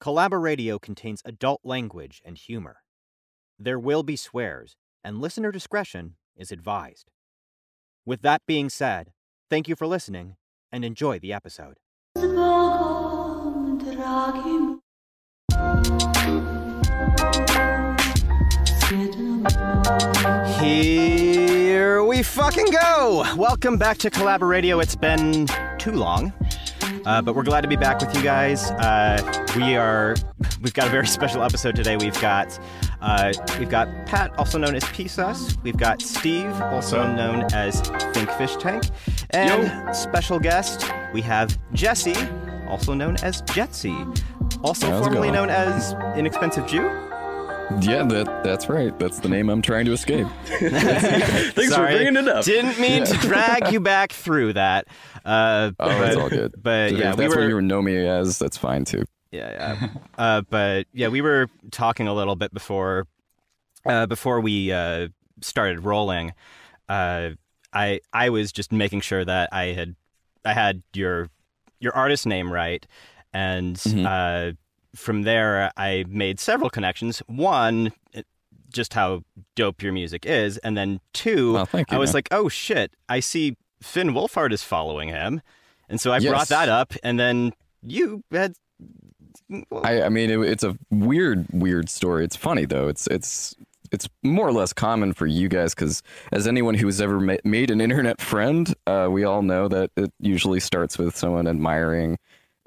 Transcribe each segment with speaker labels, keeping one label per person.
Speaker 1: Collaboradio contains adult language and humor. There will be swears, and listener discretion is advised. With that being said, thank you for listening and enjoy the episode. Here we fucking go! Welcome back to Collaboradio. It's been too long, uh, but we're glad to be back with you guys. Uh, we are, we've got a very special episode today. We've got, uh, we've got Pat, also known as Pisas. We've got Steve, also known as Think Fish Tank, and special guest we have Jesse, also known as Jetsy, also
Speaker 2: How's
Speaker 1: formerly known as Inexpensive Jew.
Speaker 2: Yeah, that that's right. That's the name I'm trying to escape.
Speaker 3: Thanks
Speaker 1: Sorry.
Speaker 3: for bringing it up.
Speaker 1: Didn't mean to drag you back through that. Uh,
Speaker 2: Oh,
Speaker 1: but,
Speaker 2: it's all good.
Speaker 1: But
Speaker 2: if
Speaker 1: yeah, we
Speaker 2: that's
Speaker 1: were.
Speaker 2: what you know me as, that's fine too.
Speaker 1: Yeah, yeah. uh, but yeah, we were talking a little bit before uh, before we uh, started rolling. Uh, I I was just making sure that I had I had your your artist name right, and
Speaker 2: Mhm.
Speaker 1: From there I made several connections. One, just how dope your music is, and then two,
Speaker 2: Oh, thank you.
Speaker 1: I was
Speaker 2: man.
Speaker 1: like, oh shit, I see Finn Wolfhard is following him, and so I
Speaker 2: Yes.
Speaker 1: brought that up, and then you had.
Speaker 2: I, I mean, it, it's a weird, weird story. It's funny though. It's it's it's more or less common for you guys because as anyone who has ever ma- made an internet friend, uh, we all know that it usually starts with someone admiring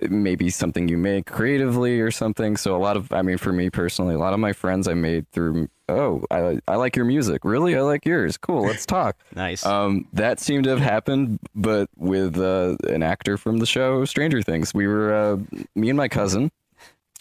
Speaker 2: maybe something you make creatively or something. So a lot of, I mean, for me personally, a lot of my friends I made through. Oh, I I like your music. Really, I like yours. Cool. Let's talk.
Speaker 1: Nice.
Speaker 2: Um, that seemed to have happened, but with uh, an actor from the show Stranger Things. We were uh, me and my cousin.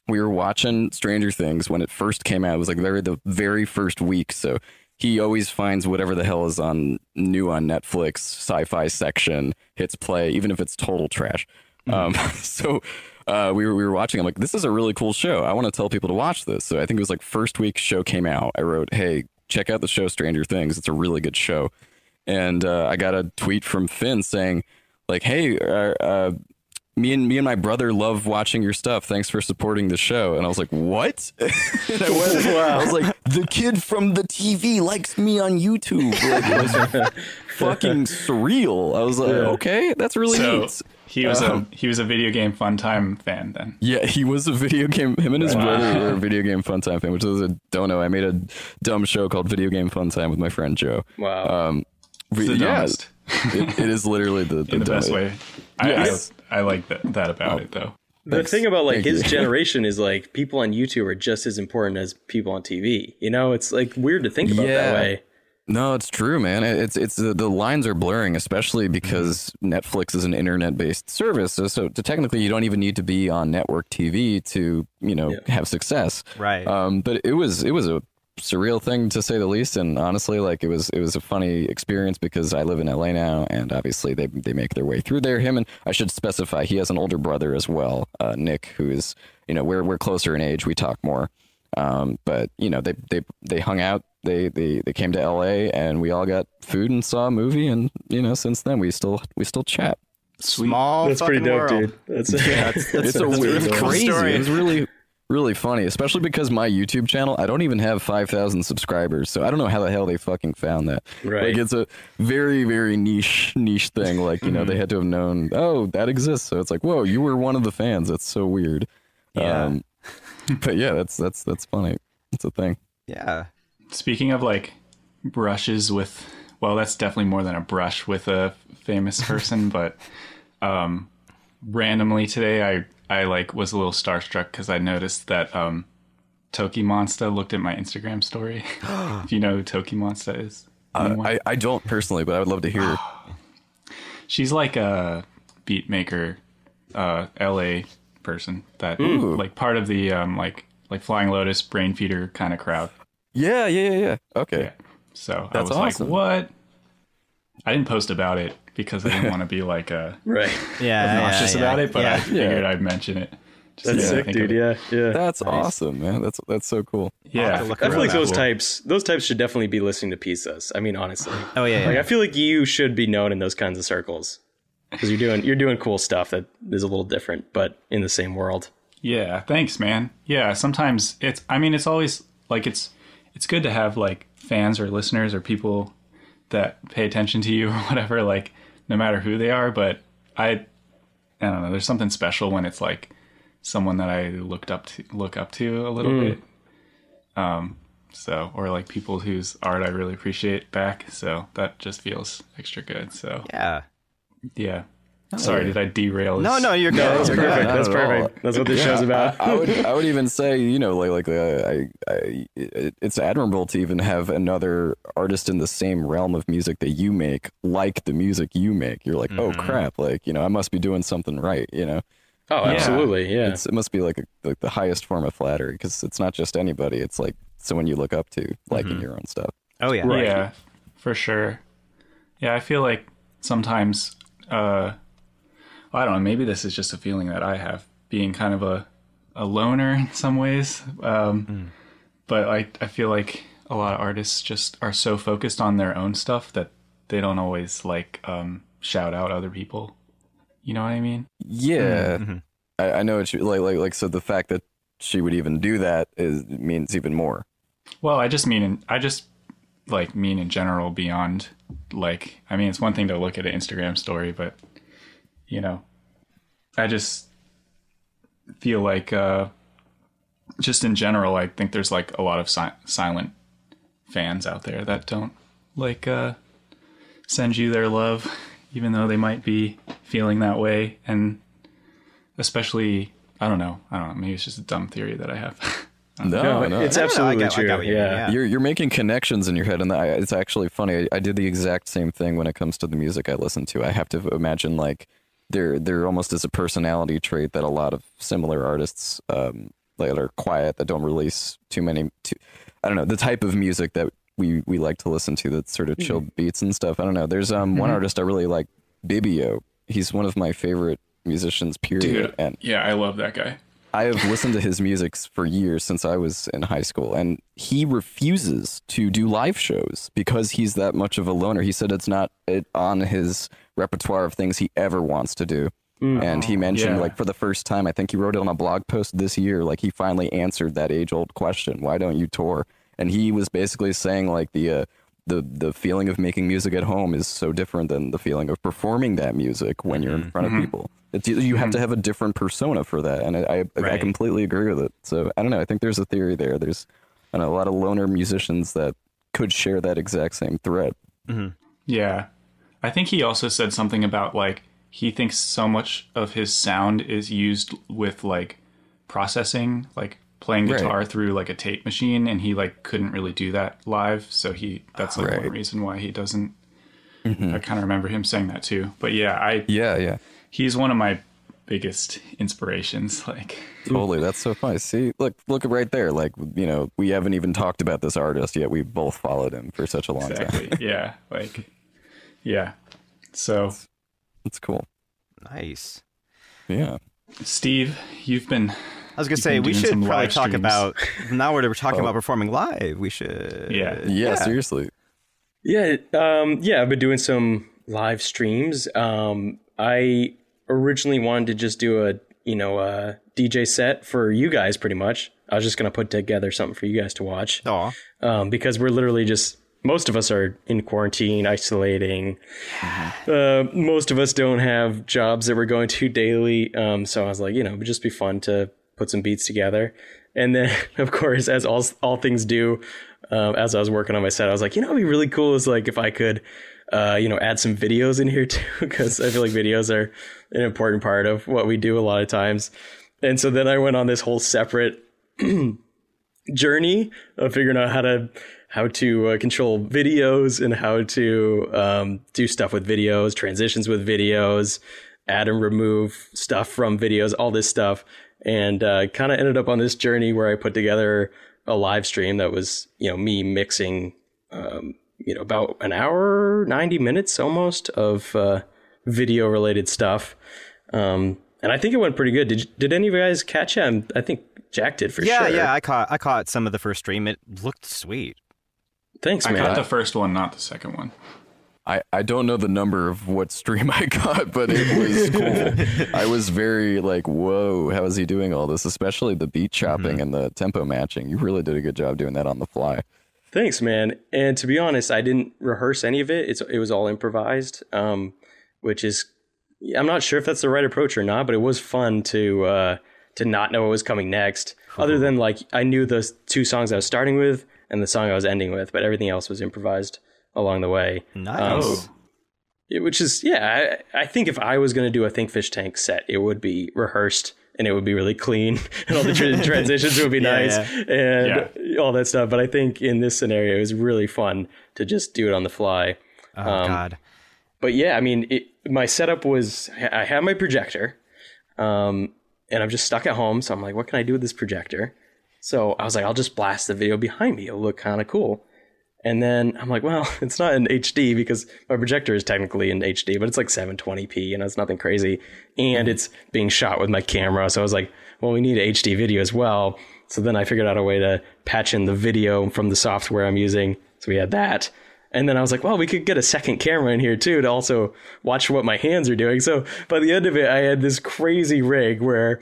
Speaker 2: We were watching Stranger Things when it first came out. It was like very the very first week. So he always finds whatever the hell is on new on Netflix sci-fi section, hits play, even if it's total trash. Um, so uh, we were we were watching. I'm like, this is a really cool show. I want to tell people to watch this. So I think it was like first week show came out. I wrote, hey, check out the show Stranger Things. It's a really good show and uh, I got a tweet from Finn saying, like, "Hey, uh, uh, me and me and my brother love watching your stuff. Thanks for supporting the show." And I was like, "What?" I, went, I was like, "The kid from the TV likes me on YouTube." Like, it was fucking surreal. I was like. "Okay, that's really
Speaker 4: So
Speaker 2: neat."
Speaker 4: He was
Speaker 2: Um,
Speaker 4: a he was a video game fun time fan then.
Speaker 2: Yeah, he was a video game. Him and his
Speaker 4: Wow.
Speaker 2: brother were a video game fun time fan, which is a don't know. I made a dumb show called Video Game Fun Time with my friend Joe.
Speaker 3: Wow.
Speaker 2: Um,
Speaker 4: It's the
Speaker 2: yeah,
Speaker 4: dumbest
Speaker 2: it, it is literally the, the,
Speaker 4: in the best way. I,
Speaker 2: Yes.
Speaker 4: I, I like that, that about
Speaker 2: Oh.
Speaker 4: it though.
Speaker 3: the
Speaker 2: thanks.
Speaker 3: thing about like
Speaker 2: Thank
Speaker 3: his
Speaker 2: you.
Speaker 3: generation is like people on YouTube are just as important as people on TV. You know, it's like weird to think about
Speaker 2: Yeah.
Speaker 3: that way.
Speaker 2: No, it's true, man. It's it's the, the lines are blurring, especially because Netflix is an internet-based service. So, so to technically, you don't even need to be on network TV to you know
Speaker 3: Yeah.
Speaker 2: have success.
Speaker 1: right.
Speaker 2: Um, but it was it was a surreal thing to say the least, and honestly, like it was it was a funny experience because I live in LA now, and obviously they they make their way through there. Him and I should specify he has an older brother as well, uh, Nick, who is you know we're we're closer in age, we talk more. Um, but you know they they they hung out. They, they they came to LA and we all got food and saw a movie and you know since then we still we still chat.
Speaker 1: Small
Speaker 3: That's pretty
Speaker 1: fucking
Speaker 3: dope,
Speaker 1: world.
Speaker 3: dude. That's,
Speaker 1: that's-
Speaker 2: it's a
Speaker 1: that's
Speaker 2: weird,
Speaker 1: really
Speaker 2: it's
Speaker 1: cool
Speaker 2: crazy.
Speaker 1: story.
Speaker 2: It was really, really funny, especially because my YouTube channel, I don't even have 5,000 subscribers. So I don't know how the hell they fucking found that.
Speaker 3: Right.
Speaker 2: Like it's a very, very niche, niche thing. Like, you know, they had to have known, oh, that exists. So it's like, whoa, you were one of the fans. That's so weird.
Speaker 1: Yeah.
Speaker 2: Um, but yeah, that's, that's, that's funny. It's a thing.
Speaker 1: Yeah.
Speaker 4: Speaking of like brushes with, well, that's definitely more than a brush with a famous person, but um, randomly today I I like was a little starstruck because I noticed that um, TOKiMONSTA looked at my Instagram story. if you know who TOKiMONSTA is,
Speaker 2: Uh, I, I don't personally, but I would love to hear.
Speaker 4: she's like a beat maker, uh, LA person that
Speaker 2: Ooh.
Speaker 4: like part of the um, like like Flying Lotus Brainfeeder kind of crowd.
Speaker 2: Yeah, yeah, yeah, yeah. Okay.
Speaker 4: Yeah. So I
Speaker 2: That's
Speaker 4: was
Speaker 2: awesome.
Speaker 4: like, what? I didn't post about it because I didn't want to be like a
Speaker 3: right.
Speaker 1: Yeah.
Speaker 4: obnoxious
Speaker 1: yeah,
Speaker 4: about it, but I
Speaker 1: yeah.
Speaker 4: figured I'd mention it. Just
Speaker 3: That's
Speaker 4: to
Speaker 3: sick, dude. Yeah, yeah.
Speaker 2: That's awesome, man. That's that's so cool.
Speaker 4: Yeah.
Speaker 3: I feel like those
Speaker 4: Cool.
Speaker 3: types, those types should definitely be listening to pizzas. I mean, honestly,
Speaker 1: Oh yeah.
Speaker 3: like
Speaker 1: yeah.
Speaker 3: I feel like you should be known in those kinds of circles because you're doing you're doing cool stuff that is a little different, but in the same world.
Speaker 4: Yeah, thanks, man. Yeah, sometimes it's I mean it's always like it's it's good to have like fans or listeners or people that pay attention to you or whatever like no matter who they are, but I I don't know, there's something special when it's like someone that I looked up to look up to a little bit. Um so or like people whose art I really appreciate back, so that just feels extra good. So
Speaker 1: Yeah.
Speaker 4: Yeah. Sorry, did I derail?
Speaker 1: No, no, you're good.
Speaker 3: That's
Speaker 1: You're
Speaker 3: perfect.
Speaker 1: good.
Speaker 3: That's perfect. That's what this show's about.
Speaker 2: I, I would I would even say you know like like uh, I, I it- it's admirable to even have another artist in the same realm of music that you make like the music you make. You're like oh crap like you know I must be doing something right you know
Speaker 3: oh, absolutely. Yeah.
Speaker 2: it's, it must be like, a, like the highest form of flattery because it's not just anybody it's like someone you look up to liking your own stuff.
Speaker 1: Oh yeah.
Speaker 3: Right.
Speaker 4: Yeah, for sure. Yeah, I feel like sometimes, uh, I don't know, maybe this is just a feeling that I have being kind of a, a loner in some ways. Um, But I, I feel like a lot of artists just are so focused on their own stuff that they don't always like um, shout out other people. You know what I mean?
Speaker 2: Yeah, I, I know what you like like like so the fact that she would even do that is means even more.
Speaker 4: Well, I just mean, I just like mean in general beyond like, I mean, it's one thing to look at an Instagram story, but you know, I just feel like, uh, just in general, I think there's like a lot of si- silent fans out there that don't like, uh, send you their love, even though they might be feeling that way. And especially, I don't know, I don't know, maybe it's just a dumb theory that I have.
Speaker 2: No,
Speaker 3: no,
Speaker 2: no.
Speaker 3: it's
Speaker 1: no,
Speaker 3: absolutely
Speaker 1: get- I
Speaker 3: true.
Speaker 1: get what you mean,
Speaker 3: yeah.
Speaker 1: yeah.
Speaker 2: You're you're making connections in your head, and it's actually funny. I, I did the exact same thing when it comes to the music I listen to. I have to imagine like there there almost is a personality trait that a lot of similar artists um, that are quiet that don't release too many. Too, I don't know the type of music that we we like to listen to that sort of chill beats and stuff. I don't know. There's um one artist I really like, Bibio. He's one of my favorite musicians. Period.
Speaker 4: Dude,
Speaker 2: And
Speaker 4: yeah, I love that guy.
Speaker 2: I have listened to his music for years since I was in high school, and he refuses to do live shows because he's that much of a loner. He said it's not it, on his repertoire of things he ever wants to do. And he mentioned,
Speaker 4: Yeah.
Speaker 2: like, for the first time, I think he wrote it on a blog post this year, like, he finally answered that age old question why don't you tour? And he was basically saying, like, the, uh, the, the feeling of making music at home is so different than the feeling of performing that music when you're in mm-hmm. front of mm-hmm. people. It's, you have to mm-hmm. have a different persona for that, and I, I, I completely agree with it. So I don't know. I think there's a theory there. There's a lot of loner musicians that could share that exact same thread.
Speaker 4: Yeah. I think he also said something about like he thinks so much of his sound is used with like processing, like playing
Speaker 2: Right.
Speaker 4: guitar through like a tape machine and he like couldn't really do that live, so he that's like
Speaker 2: Right.
Speaker 4: one reason why he doesn't mm-hmm. I kind of remember him saying that too. But yeah, I
Speaker 2: Yeah, yeah,
Speaker 4: he's one of my biggest inspirations like
Speaker 2: totally. That's so funny. See, look, look right there. Like you know, we haven't even talked about this artist yet. We both followed him for such a long time.
Speaker 4: exactly. yeah, like yeah. So,
Speaker 2: It's cool.
Speaker 1: Nice.
Speaker 2: Yeah.
Speaker 4: Steve, you've been
Speaker 1: I was gonna say we should probably talk
Speaker 4: streams.
Speaker 1: about now we're talking
Speaker 2: Oh.
Speaker 1: about performing live. We should.
Speaker 4: Yeah.
Speaker 2: yeah, Seriously.
Speaker 3: Yeah, um, yeah, I've been doing some live streams. Um, I originally wanted to just do a, you know, a DJ set for you guys pretty much. I was just going to put together something for you guys to watch.
Speaker 1: Aw.
Speaker 3: Um, because we're literally just, most of us are in quarantine, isolating. Uh, most of us don't have jobs that we're going to daily. Um, so I was like, you know, it would just be fun to put some beats together. And then, of course, as all all things do, um, as I was working on my set, I was like, you know, what'd be really cool is like if I could, uh, you know, add some videos in here too, because I feel like videos are an important part of what we do a lot of times. And so then I went on this whole separate journey of figuring out how to how to uh, control videos and how to um, do stuff with videos, transitions with videos, add and remove stuff from videos, all this stuff, and uh, kind of ended up on this journey where I put together a live stream that was you know me mixing um, you know about an hour, ninety minutes almost of uh, video related stuff. Um, and I think it went pretty good. Did did any of you guys catch it? I think Jack did for
Speaker 1: Yeah,
Speaker 3: sure.
Speaker 1: yeah. Yeah, I caught I caught some of the first stream. It looked sweet.
Speaker 3: Thanks,
Speaker 4: I
Speaker 3: man.
Speaker 4: got the first one, not the second one.
Speaker 2: I, I don't know the number of what stream I got, but it was cool. I was very like, whoa, how is he doing all this? Especially the beat chopping
Speaker 3: Mm-hmm.
Speaker 2: and the tempo matching. You really did a good job doing that on the fly.
Speaker 3: Thanks, man. And to be honest, I didn't rehearse any of it. It's it was all improvised, um, which is I'm not sure if that's the right approach or not, but it was fun to uh, to not know what was coming next. Other than like I knew the two songs I was starting with and the song I was ending with, but everything else was improvised along the way.
Speaker 1: Nice.
Speaker 3: Um, it- which is yeah, I, I think if I was going to do a Think Fish Tank set, it would be rehearsed and it would be really clean and all the tra- transitions would be
Speaker 1: Yeah,
Speaker 3: nice and all that stuff. But I think in this scenario, it was really fun to just do it on the fly.
Speaker 1: Oh
Speaker 3: um,
Speaker 1: God.
Speaker 3: But yeah, I mean, it, my setup was I have my projector, um, and I'm just stuck at home. So I'm like, what can I do with this projector? So I was like, I'll just blast the video behind me. It'll look kind of cool. And then I'm like, well, it's not in HD because my projector is technically in HD, but it's like 720p, and it's nothing crazy. And it's being shot with my camera. So I was like, well, we need HD video as well. So then I figured out a way to patch in the video from the software I'm using. So we had that. And then I was like, well, we could get a second camera in here too to also watch what my hands are doing. So by the end of it, I had this crazy rig where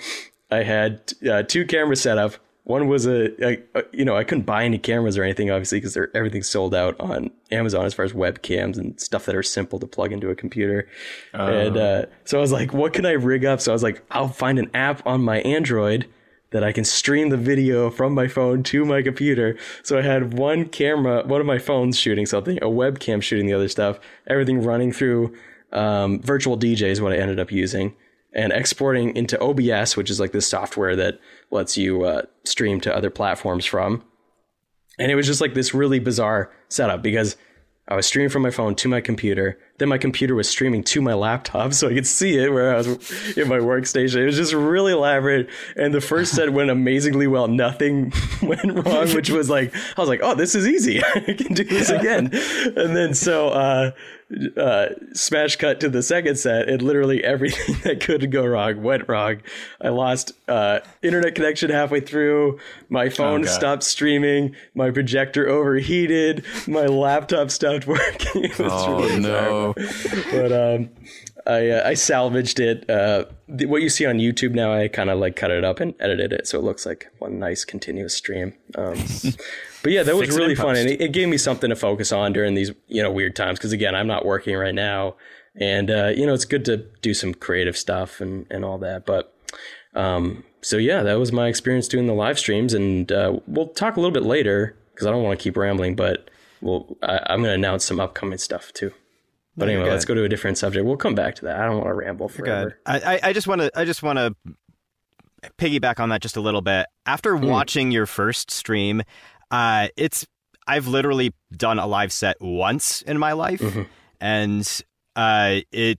Speaker 3: I had uh, two cameras set up. One was a, a, a, you know, I couldn't buy any cameras or anything, obviously, because everything's sold out on Amazon as far as webcams and stuff that are simple to plug into a computer. And uh, so I was like, what can I rig up? So I was like, I'll find an app on my Android that I can stream the video from my phone to my computer. So I had one camera, one of my phones shooting something, a webcam shooting the other stuff, everything running through um, virtual DJ is what I ended up using, and exporting into OBS, which is like this software that lets you uh, stream to other platforms from. And it was just like this really bizarre setup because I was streaming from my phone to my computer. Then my computer was streaming to my laptop so I could see it where I was in my workstation. It was just really elaborate. And the first set went amazingly well. Nothing went wrong, which was like, I was like, oh, this is easy. I can do this again. And then so, uh, uh, smash cut to the second set, and literally everything that could go wrong went wrong. I lost uh, internet connection halfway through. My phone
Speaker 4: God.
Speaker 3: stopped streaming. My projector overheated. My laptop stopped working. It was
Speaker 2: Oh
Speaker 3: really
Speaker 2: no!
Speaker 3: but um, I uh, I salvaged it. Uh, the, what you see on YouTube now, I kind of like cut it up and edited it so it looks like one nice continuous stream. Um, but yeah, that was really fun, and it, it gave me something to focus on during these you know weird times. Because again, I'm not working right now, and uh, you know it's good to do some creative stuff and and all that. But um, so yeah, that was my experience doing the live streams, and uh, we'll talk a little bit later because I don't want to keep rambling, but. Well, I, I'm going to announce some upcoming stuff too. But anyway, let's go to a different subject. We'll come back to that. I don't want to ramble forever.
Speaker 1: Good. I, I, I just want to I just want to piggyback on that just a little bit. After watching your first stream, uh, it's I've literally done a live set once in my life,
Speaker 3: Mhm.
Speaker 1: and uh, it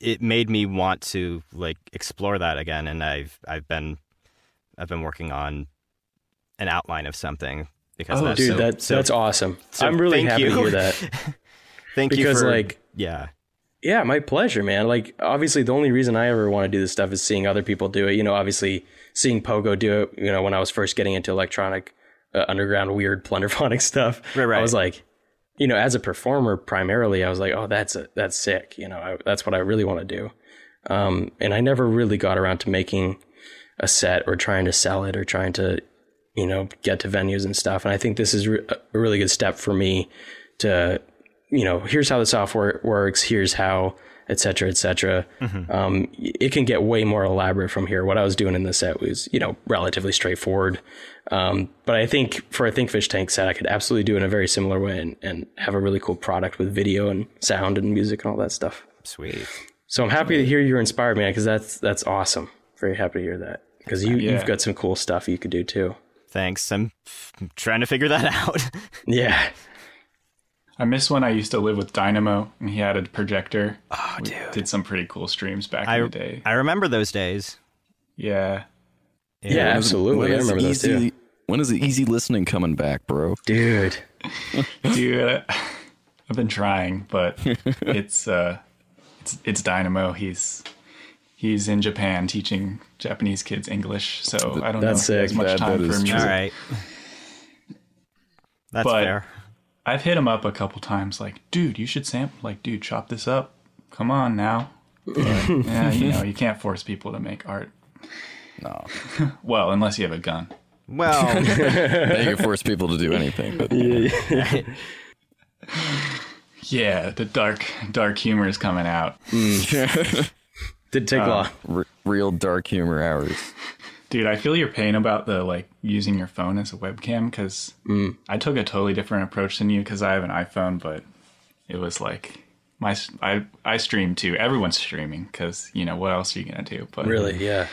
Speaker 1: it made me want to like explore that again. And I've I've been I've been working on an outline of something because
Speaker 3: Oh,
Speaker 1: that's
Speaker 3: dude,
Speaker 1: so,
Speaker 3: that,
Speaker 1: so-
Speaker 3: that's awesome.
Speaker 1: so
Speaker 3: I'm really happy
Speaker 1: you.
Speaker 3: to hear that.
Speaker 1: Thank
Speaker 3: because,
Speaker 1: you because
Speaker 3: like,
Speaker 1: yeah
Speaker 3: Yeah, my pleasure, man. Like, obviously, the only reason I ever want to do this stuff is seeing other people do it. You know, obviously, seeing Pogo do it. You know, when I was first getting into electronic, uh, underground, weird plunderphonic stuff,
Speaker 1: Right, right.
Speaker 3: I was like, you know, as a performer, primarily, I was like, oh, that's a, that's sick. You know, I, that's what I really want to do. Um, and I never really got around to making a set or trying to sell it or trying to, you know, get to venues and stuff. And I think this is re- a really good step for me to, you know, here's how the software works, here's how, et cetera, et cetera. Um, it can get way more elaborate from here. What I was doing in the set was, you know, relatively straightforward. Um, but I think for a Think Fish Tank set, I could absolutely do it in a very similar way and, and have a really cool product with video and sound and music and all that stuff.
Speaker 1: sweet.
Speaker 3: So I'm happy to hear you're inspired, man, because that's that's awesome. Very happy to hear that because you
Speaker 4: Yeah.
Speaker 3: you've got some cool stuff you could do too.
Speaker 1: Thanks. I'm trying to figure that out.
Speaker 3: Yeah,
Speaker 4: I miss when I used to live with Dynamo and he had a projector.
Speaker 1: Oh,
Speaker 4: We
Speaker 1: dude.
Speaker 4: did some pretty cool streams back
Speaker 1: I
Speaker 4: in the day.
Speaker 1: I remember those days.
Speaker 4: Yeah.
Speaker 3: yeah, absolutely. I
Speaker 2: is
Speaker 3: remember those too,
Speaker 2: When is the easy listening coming back, bro?
Speaker 3: dude.
Speaker 4: Dude, I've been trying, but it's uh it's it's Dynamo. He's he's in Japan teaching Japanese kids English, so I don't
Speaker 3: That's
Speaker 4: know if he has
Speaker 3: sick.
Speaker 4: much
Speaker 2: That-
Speaker 4: time
Speaker 2: that
Speaker 4: for
Speaker 2: is
Speaker 4: music.
Speaker 1: All right. That's
Speaker 4: But-
Speaker 1: fair.
Speaker 4: I've hit him up a couple times, like, dude, you should sample, like, dude, chop this up. Come on now. But, yeah, you know, you can't force people to make art.
Speaker 2: No,
Speaker 4: Well, unless you have a gun.
Speaker 1: Well,
Speaker 2: now you can force people to do anything. But
Speaker 4: Yeah, yeah, the dark, dark humor is coming out. Mm.
Speaker 3: Did take uh, long.
Speaker 2: R- real dark humor hours.
Speaker 4: Dude, I feel your pain about the like using your phone as a webcam because mm. I took a totally different approach than you because I have an iPhone, but it was like my I I stream too. Everyone's streaming because you know what else are you gonna do? But
Speaker 3: Really? Yeah.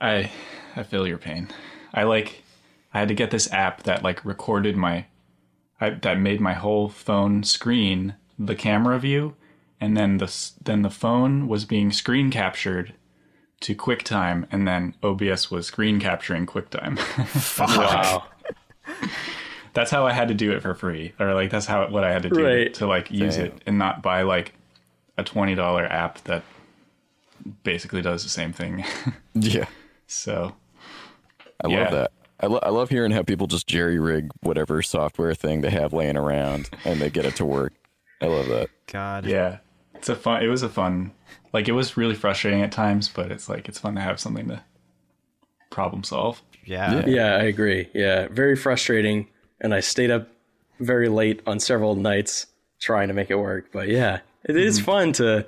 Speaker 4: I I feel your pain. I like I had to get this app that like recorded my I, that made my whole phone screen the camera view and then the then the phone was being screen captured to QuickTime and then OBS was screen capturing QuickTime.
Speaker 3: Wow.
Speaker 4: that's how I had to do it for free or like that's how what I had to do
Speaker 3: Right.
Speaker 4: to like use
Speaker 2: Damn.
Speaker 4: it and not buy like a $20 app that basically does the same thing.
Speaker 2: Yeah,
Speaker 4: so
Speaker 2: I
Speaker 4: Yeah.
Speaker 2: love that. I, lo- I love hearing how people just jerry rig whatever software thing they have laying around and they get it to work. I love that.
Speaker 1: God.
Speaker 4: Yeah, it's a fun. It was a fun. Like it was really frustrating at times, but it's like it's fun to have something to problem solve.
Speaker 1: Yeah.
Speaker 2: Yeah.
Speaker 3: Yeah, I agree. Yeah, very frustrating. And I stayed up very late on several nights trying to make it work. But yeah, it is fun to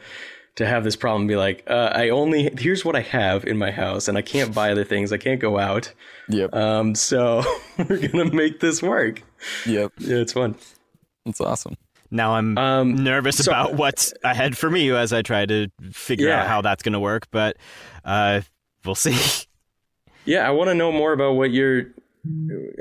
Speaker 3: to have this problem. Be like, uh, I only here's what I have in my house, and I can't buy other things. I can't go out.
Speaker 2: Yep.
Speaker 3: Um, so we're gonna make this work.
Speaker 2: yep.
Speaker 3: Yeah, it's fun.
Speaker 2: It's awesome.
Speaker 1: Now I'm
Speaker 3: Um,
Speaker 1: nervous
Speaker 3: so-
Speaker 1: about what's ahead for me as I try to figure out how that's going to work, but uh, we'll see.
Speaker 3: Yeah, I want to know more about what you're.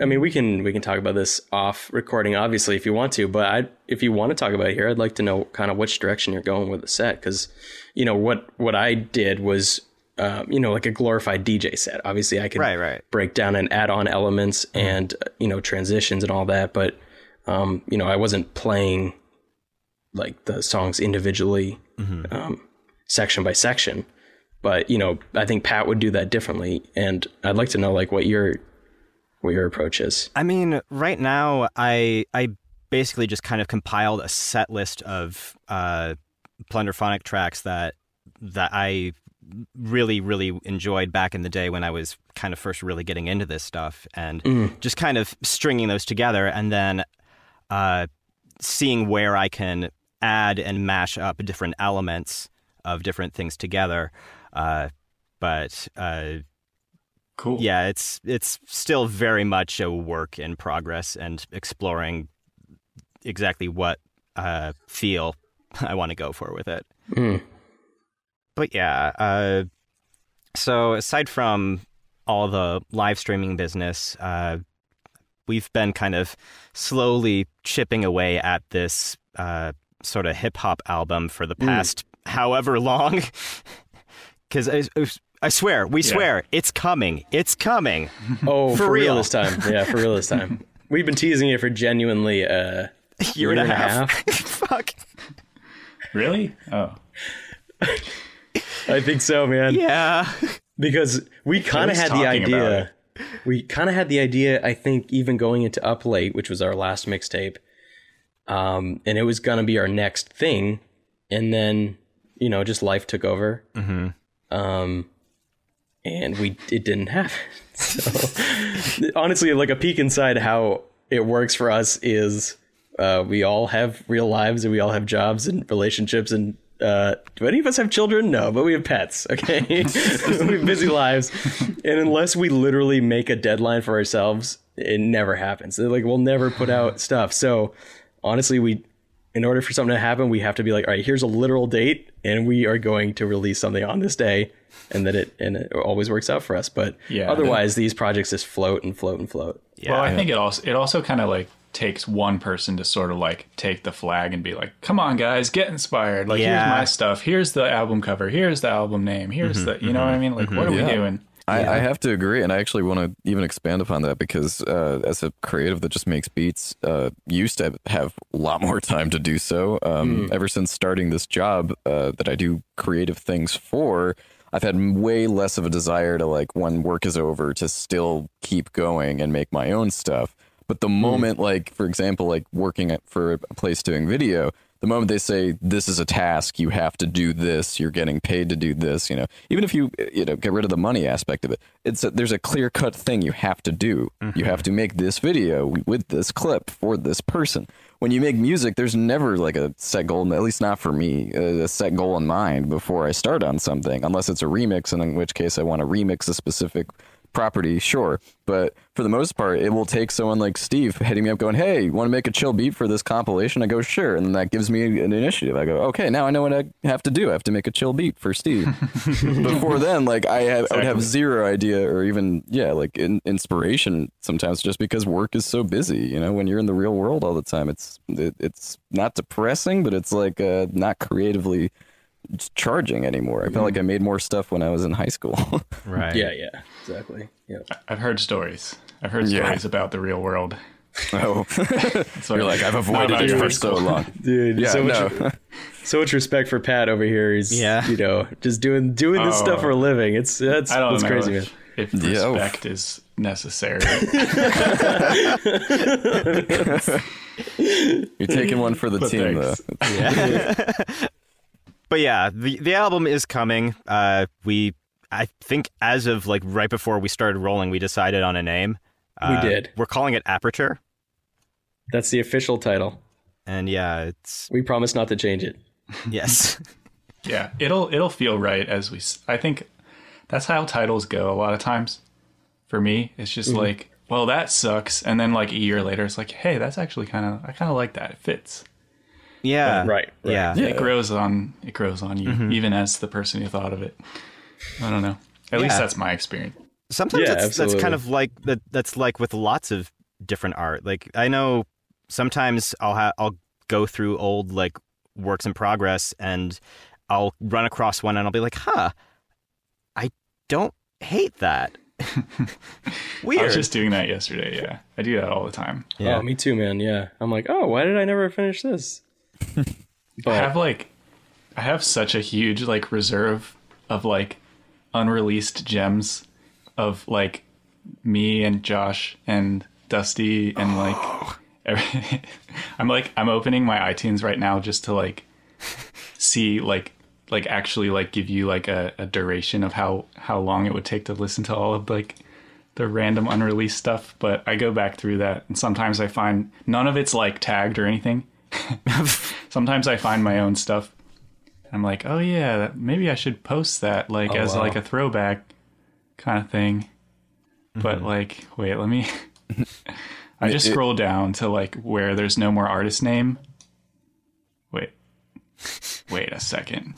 Speaker 3: I mean, we can we can talk about this off recording, obviously, if you want to. But I, if you want to talk about it here, I'd like to know kind of which direction you're going with the set, because you know what what I did was, um, you know, like a glorified DJ set. Obviously, I could
Speaker 1: Right, right.
Speaker 3: break down and add on elements and uh, you know transitions and all that, but um, you know, I wasn't playing like the songs individually, um, section by section. But you know i think pat would do that differently and i'd like to know like what your what your approach is.
Speaker 1: I mean, right now, I I basically just kind of compiled a set list of uh, plunderphonic tracks that that I really really enjoyed back in the day when I was kind of first really getting into this stuff, and just kind of stringing those together, and then uh, seeing where I can add and mash up different elements of different things together. Uh, but uh,
Speaker 4: Cool.
Speaker 1: yeah, it's it's still very much a work in progress and exploring exactly what uh, feel I want to go for with it.
Speaker 3: Mm.
Speaker 1: But yeah, uh, so aside from all the live streaming business, uh, we've been kind of slowly chipping away at this uh, sort of hip hop album for the past however long. Because I, I swear, we
Speaker 4: Yeah.
Speaker 1: swear, it's coming. It's coming.
Speaker 3: oh
Speaker 1: For
Speaker 3: for, real.
Speaker 1: real.
Speaker 3: this time yeah for real this time we've been teasing it for genuinely uh
Speaker 1: year, and a half. Fuck.
Speaker 4: Really? Oh.
Speaker 3: i think so man
Speaker 1: Yeah.
Speaker 3: because we kind of had the
Speaker 4: talking about
Speaker 3: idea we kind of had the idea i think even going into up late which was our last mixtape um and it was gonna be our next thing and then you know just life took over
Speaker 1: Mm-hmm.
Speaker 3: um and we it didn't happen so honestly like a peek inside how it works for us is uh we all have real lives and we all have jobs and relationships and uh, do any of us have children? No, but we have pets. Okay, we have busy lives, and unless we literally make a deadline for ourselves, it never happens. Like we'll never put out stuff. So honestly, we, in order for something to happen, we have to be like, all right, here's a literal date, and we are going to release something on this day, and that it and it always works out for us. But
Speaker 4: Yeah.
Speaker 3: otherwise, these projects just float and float and float.
Speaker 1: Yeah.
Speaker 4: well, I think it also it also kind of like takes one person to sort of like take the flag and be like, "Come on, guys, get inspired! Like,
Speaker 1: Yeah.
Speaker 4: here's my stuff. Here's the album cover. Here's the album name. Here's the, you know what I mean? Like, what are
Speaker 2: Yeah.
Speaker 4: we doing?
Speaker 2: I, I have to agree, and I actually want to even expand upon that because uh, as a creative that just makes beats, uh, used to have a lot more time to do so. Um, Ever since starting this job uh, that I do creative things for, I've had way less of a desire to like when work is over to still keep going and make my own stuff. But the mm-hmm. moment, like for example, like working at, for a place doing video, the moment they say this is a task, you have to do this. You're getting paid to do this. You know, even if you you know get rid of the money aspect of it, it's a, there's a clear cut thing you have to do. You mm-hmm. have to make this video with this clip for this person. When you make music, there's never like a set goal, at least not for me, uh, a set goal in mind before I start on something, unless it's a remix, and in which case I want to remix a specific property, sure. But for the most part, it will take someone like Steve hitting me up going, Hey, you want to make a chill beat for this compilation? I go, Sure. And then that gives me an initiative. I go, Okay, now I know what I have to do. I have to make a chill beat for Steve. Before then, like I, have, I would have zero idea or even, yeah, like in, inspiration sometimes just because work is so busy. You know, when you're in the real world all the time, it's, it, it's not depressing, but it's like uh, not creatively charging anymore. I felt like I made more stuff when I was in high school.
Speaker 1: Right.
Speaker 3: Yeah, yeah, exactly. Yeah.
Speaker 4: I've heard stories. I've heard
Speaker 2: Yeah.
Speaker 4: stories about the real world.
Speaker 2: oh,
Speaker 4: So
Speaker 2: you're like, I've avoided it for so long.
Speaker 3: Dude,
Speaker 2: Yeah,
Speaker 3: so much
Speaker 2: no.
Speaker 3: so much respect for Pat over here. He's
Speaker 1: Yeah.
Speaker 3: you know, just doing doing this
Speaker 4: Oh.
Speaker 3: stuff for a living. It's that's
Speaker 4: I don't
Speaker 3: that's
Speaker 4: know
Speaker 3: crazy, man.
Speaker 4: if, if
Speaker 2: Yeah,
Speaker 4: respect is necessary.
Speaker 2: You're taking one for the
Speaker 4: But
Speaker 2: team,
Speaker 4: thanks.
Speaker 2: though.
Speaker 1: Yeah. But yeah, the the album is coming. Uh, we I think as of like right before we started rolling, we decided on a name. Uh,
Speaker 3: did.
Speaker 1: We're calling it Aperture,
Speaker 3: That's the official title.
Speaker 1: and yeah, it's
Speaker 3: We promise not to change it.
Speaker 1: yes,
Speaker 4: yeah, it'll it'll feel right as we. I think that's how titles go a lot of times. For me, it's just
Speaker 3: Mm-hmm.
Speaker 4: like, well, that sucks, and then like a year later, it's like, hey, that's actually kind of I kind of like that. It fits.
Speaker 1: Yeah,
Speaker 3: Right, right.
Speaker 1: yeah,
Speaker 2: Yeah.
Speaker 4: It grows on it grows on you,
Speaker 3: Mm-hmm.
Speaker 4: even as the person who thought of it. I don't know. At least that's my experience.
Speaker 1: Sometimes
Speaker 3: Yeah,
Speaker 1: that's, that's kind of like that. That's like with lots of different art. Like I know sometimes I'll ha- I'll go through old like works in progress and I'll run across one and I'll be like, huh, I don't hate that. Weird.
Speaker 4: I was just doing that yesterday. Yeah, I do that all the time.
Speaker 1: yeah.
Speaker 3: Oh, me too, man. Yeah. I'm like, oh, why did I never finish this?
Speaker 4: I have like, I have such a huge like reserve of like unreleased gems of like me and Josh and Dusty and like, oh. every, I'm like I'm opening my iTunes right now just to like see like like actually like give you like a, a duration of how how long it would take to listen to all of like the random unreleased stuff but i go back through that and sometimes i find none of it's like tagged or anything sometimes i find my own stuff. I'm like oh yeah maybe i should post that like
Speaker 3: Oh,
Speaker 4: as
Speaker 3: wow.
Speaker 4: like a throwback kind of thing. But like wait let me i just
Speaker 2: It-
Speaker 4: scroll down to like where there's no more artist name. Wait. Wait a second.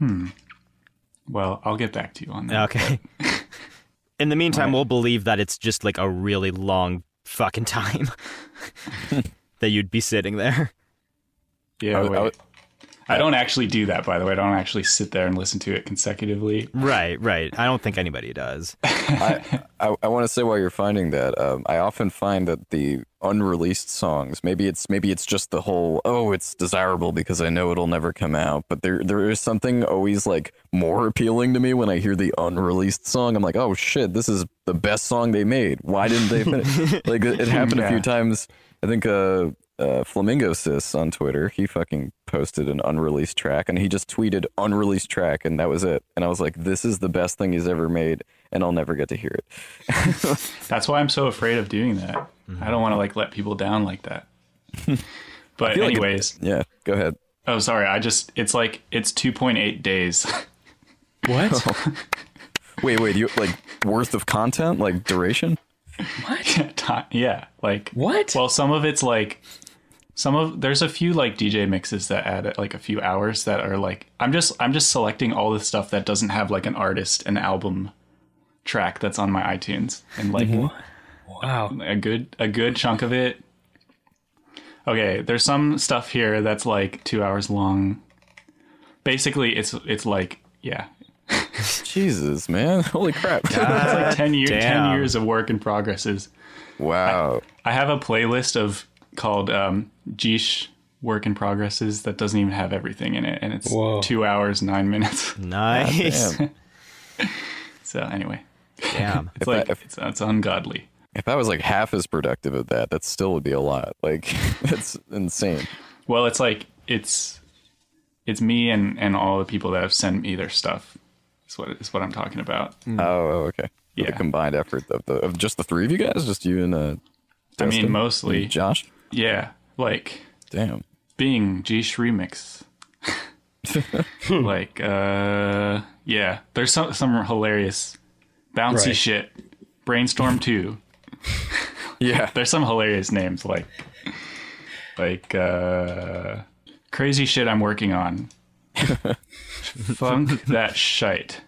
Speaker 4: Hmm. Well i'll get back to you on that
Speaker 1: Okay. In the meantime, we'll believe that it's just like a really long fucking time that you'd be sitting there.
Speaker 4: yeah
Speaker 2: I- I
Speaker 4: wait.
Speaker 2: would-
Speaker 4: I don't actually do that, by the way. I don't actually sit there and listen to it consecutively.
Speaker 1: Right, right. I don't think anybody does.
Speaker 2: I, I, I want to say while you're finding that, um, I often find that the unreleased songs, maybe it's maybe it's just the whole oh, it's desirable because I know it'll never come out, but there there is something always like more appealing to me when I hear the unreleased song. I'm like, oh shit, this is the best song they made. Why didn't they finish? like it, it happened a few times. I think uh, uh, Flamingosis on Twitter, he fucking posted an unreleased track and he just tweeted unreleased track and that was it. And I was like, this is the best thing he's ever made and I'll never get to hear it.
Speaker 4: That's why I'm so afraid of doing that.
Speaker 2: Mm-hmm.
Speaker 4: I don't want to like let people down like that. But
Speaker 2: feel like it-
Speaker 4: anyways,
Speaker 2: Yeah, go ahead.
Speaker 4: oh sorry, I just it's like it's 2.8 days.
Speaker 3: what?
Speaker 2: Wait, wait, you like worth of content, like duration?
Speaker 4: Ti- yeah, like
Speaker 3: What?
Speaker 4: Well, some of it's like some of there's a few like DJ mixes that add like a few hours that are like I'm just I'm just selecting all the stuff that doesn't have like an artist an album track that's on my iTunes and like
Speaker 3: wow.
Speaker 4: a good a good chunk of it. Okay, there's some stuff here that's like 2 hours long. Basically, it's it's like yeah,
Speaker 2: Jesus, man. Holy crap.
Speaker 4: it's like 10 years 10 years of work in progresses.
Speaker 2: wow.
Speaker 4: I have a playlist of called um, Geesh work in progresses that doesn't even have everything in it, and it's
Speaker 3: Whoa.
Speaker 4: two hours nine minutes.
Speaker 1: Nice.
Speaker 2: Damn.
Speaker 4: so anyway,
Speaker 1: Damn.
Speaker 4: it's
Speaker 2: If I-
Speaker 4: like
Speaker 2: if-
Speaker 4: it's, it's ungodly.
Speaker 2: If I was like half as productive at that, that still would be a lot. Like that's insane.
Speaker 4: Well, it's like it's it's me and and all the people that have sent me their stuff. Is what is what I'm talking about.
Speaker 2: Oh, oh, okay. The
Speaker 4: Yeah.
Speaker 2: combined effort of the of just the three of you guys, just you and uh,
Speaker 4: I mean, mostly,
Speaker 2: Josh.
Speaker 4: Yeah. Like
Speaker 2: Damn.
Speaker 4: being Geesh remix. like, uh, yeah. There's some some hilarious bouncy
Speaker 3: Right.
Speaker 4: shit. Brainstorm two.
Speaker 2: Yeah.
Speaker 4: There's some hilarious names like like uh crazy shit I'm working on. Funk that shite.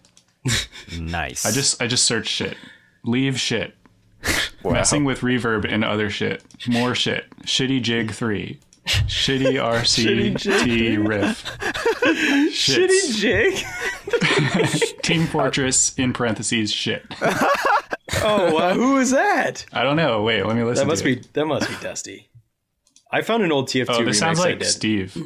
Speaker 1: Nice.
Speaker 4: I just I just searched shit. Leave shit.
Speaker 2: Wow.
Speaker 4: Messing with reverb and other shit. More shit. Shitty jig three. Shitty RCT riff.
Speaker 3: Shitty jig.
Speaker 4: Team Fortress in parentheses shit.
Speaker 3: Oh, wow. who is that?
Speaker 4: I don't know. Wait, let me listen.
Speaker 3: That must
Speaker 4: to
Speaker 3: be
Speaker 4: It.
Speaker 3: that must be Dusty. I found an old TF2
Speaker 4: Oh, this
Speaker 3: remix
Speaker 4: sounds like. Steve.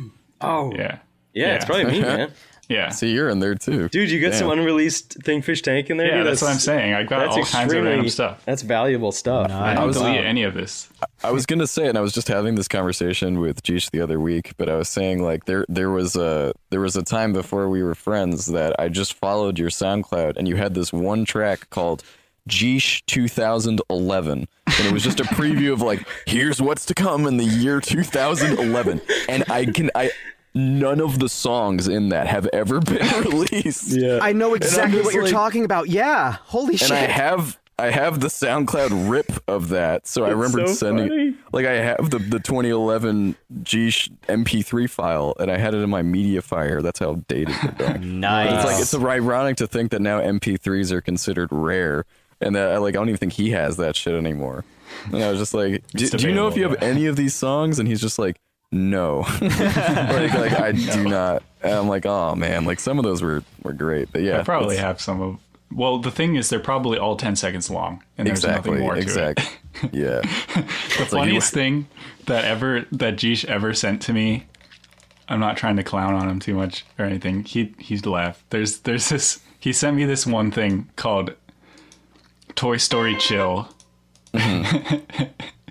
Speaker 3: Oh, yeah.
Speaker 4: Yeah.
Speaker 3: it's probably me, man.
Speaker 4: Yeah.
Speaker 2: So you're in there too.
Speaker 3: Dude, you got
Speaker 2: Damn.
Speaker 3: some unreleased Think Fish Tank in there.
Speaker 4: Yeah,
Speaker 3: dude?
Speaker 4: that's, what I'm saying. I've got
Speaker 3: That's
Speaker 4: all kinds of random stuff.
Speaker 3: That's valuable stuff.
Speaker 4: I
Speaker 1: Nice.
Speaker 4: don't
Speaker 2: was-
Speaker 4: delete
Speaker 2: um,
Speaker 4: any of this.
Speaker 2: I was gonna say, and I was just having this conversation with Jeesh the other week, but I was saying like there there was a there was a time before we were friends that I just followed your SoundCloud, and you had this one track called Jeesh 2011, and it was just a preview of like here's what's to come in the year 2011, and I can I none of the songs in that have ever been released.
Speaker 3: Yeah.
Speaker 1: I know exactly
Speaker 2: just
Speaker 1: what you're talking about. Yeah. Holy
Speaker 2: and
Speaker 1: shit.
Speaker 2: And I have I have the SoundCloud rip of that, so I remembered
Speaker 3: so
Speaker 2: sending
Speaker 3: funny.
Speaker 2: like I have the the 2011 G MP3 file, and I had it in my MediaFire. That's how dated we're
Speaker 1: nice.
Speaker 2: It's like it's ironic to think that now MP3s are considered rare, and that like I don't even think he has that shit anymore. And I was just like, do, do you know if you have
Speaker 4: debatable,
Speaker 2: any of these songs? And he's just like, no, like, like I do not. And I'm like, oh man, like some of those were were great, but yeah,
Speaker 4: I probably have some of. Well, the thing is, they're probably all 10 seconds long, and there's
Speaker 2: exactly,
Speaker 4: nothing more to
Speaker 2: exactly,
Speaker 4: it.
Speaker 2: yeah.
Speaker 4: The funniest thing that ever that Jeesh ever sent to me. I'm not trying to clown on him too much or anything. He he's laughed. There's there's this. He sent me this one thing called Toy Story Chill. Mm-hmm.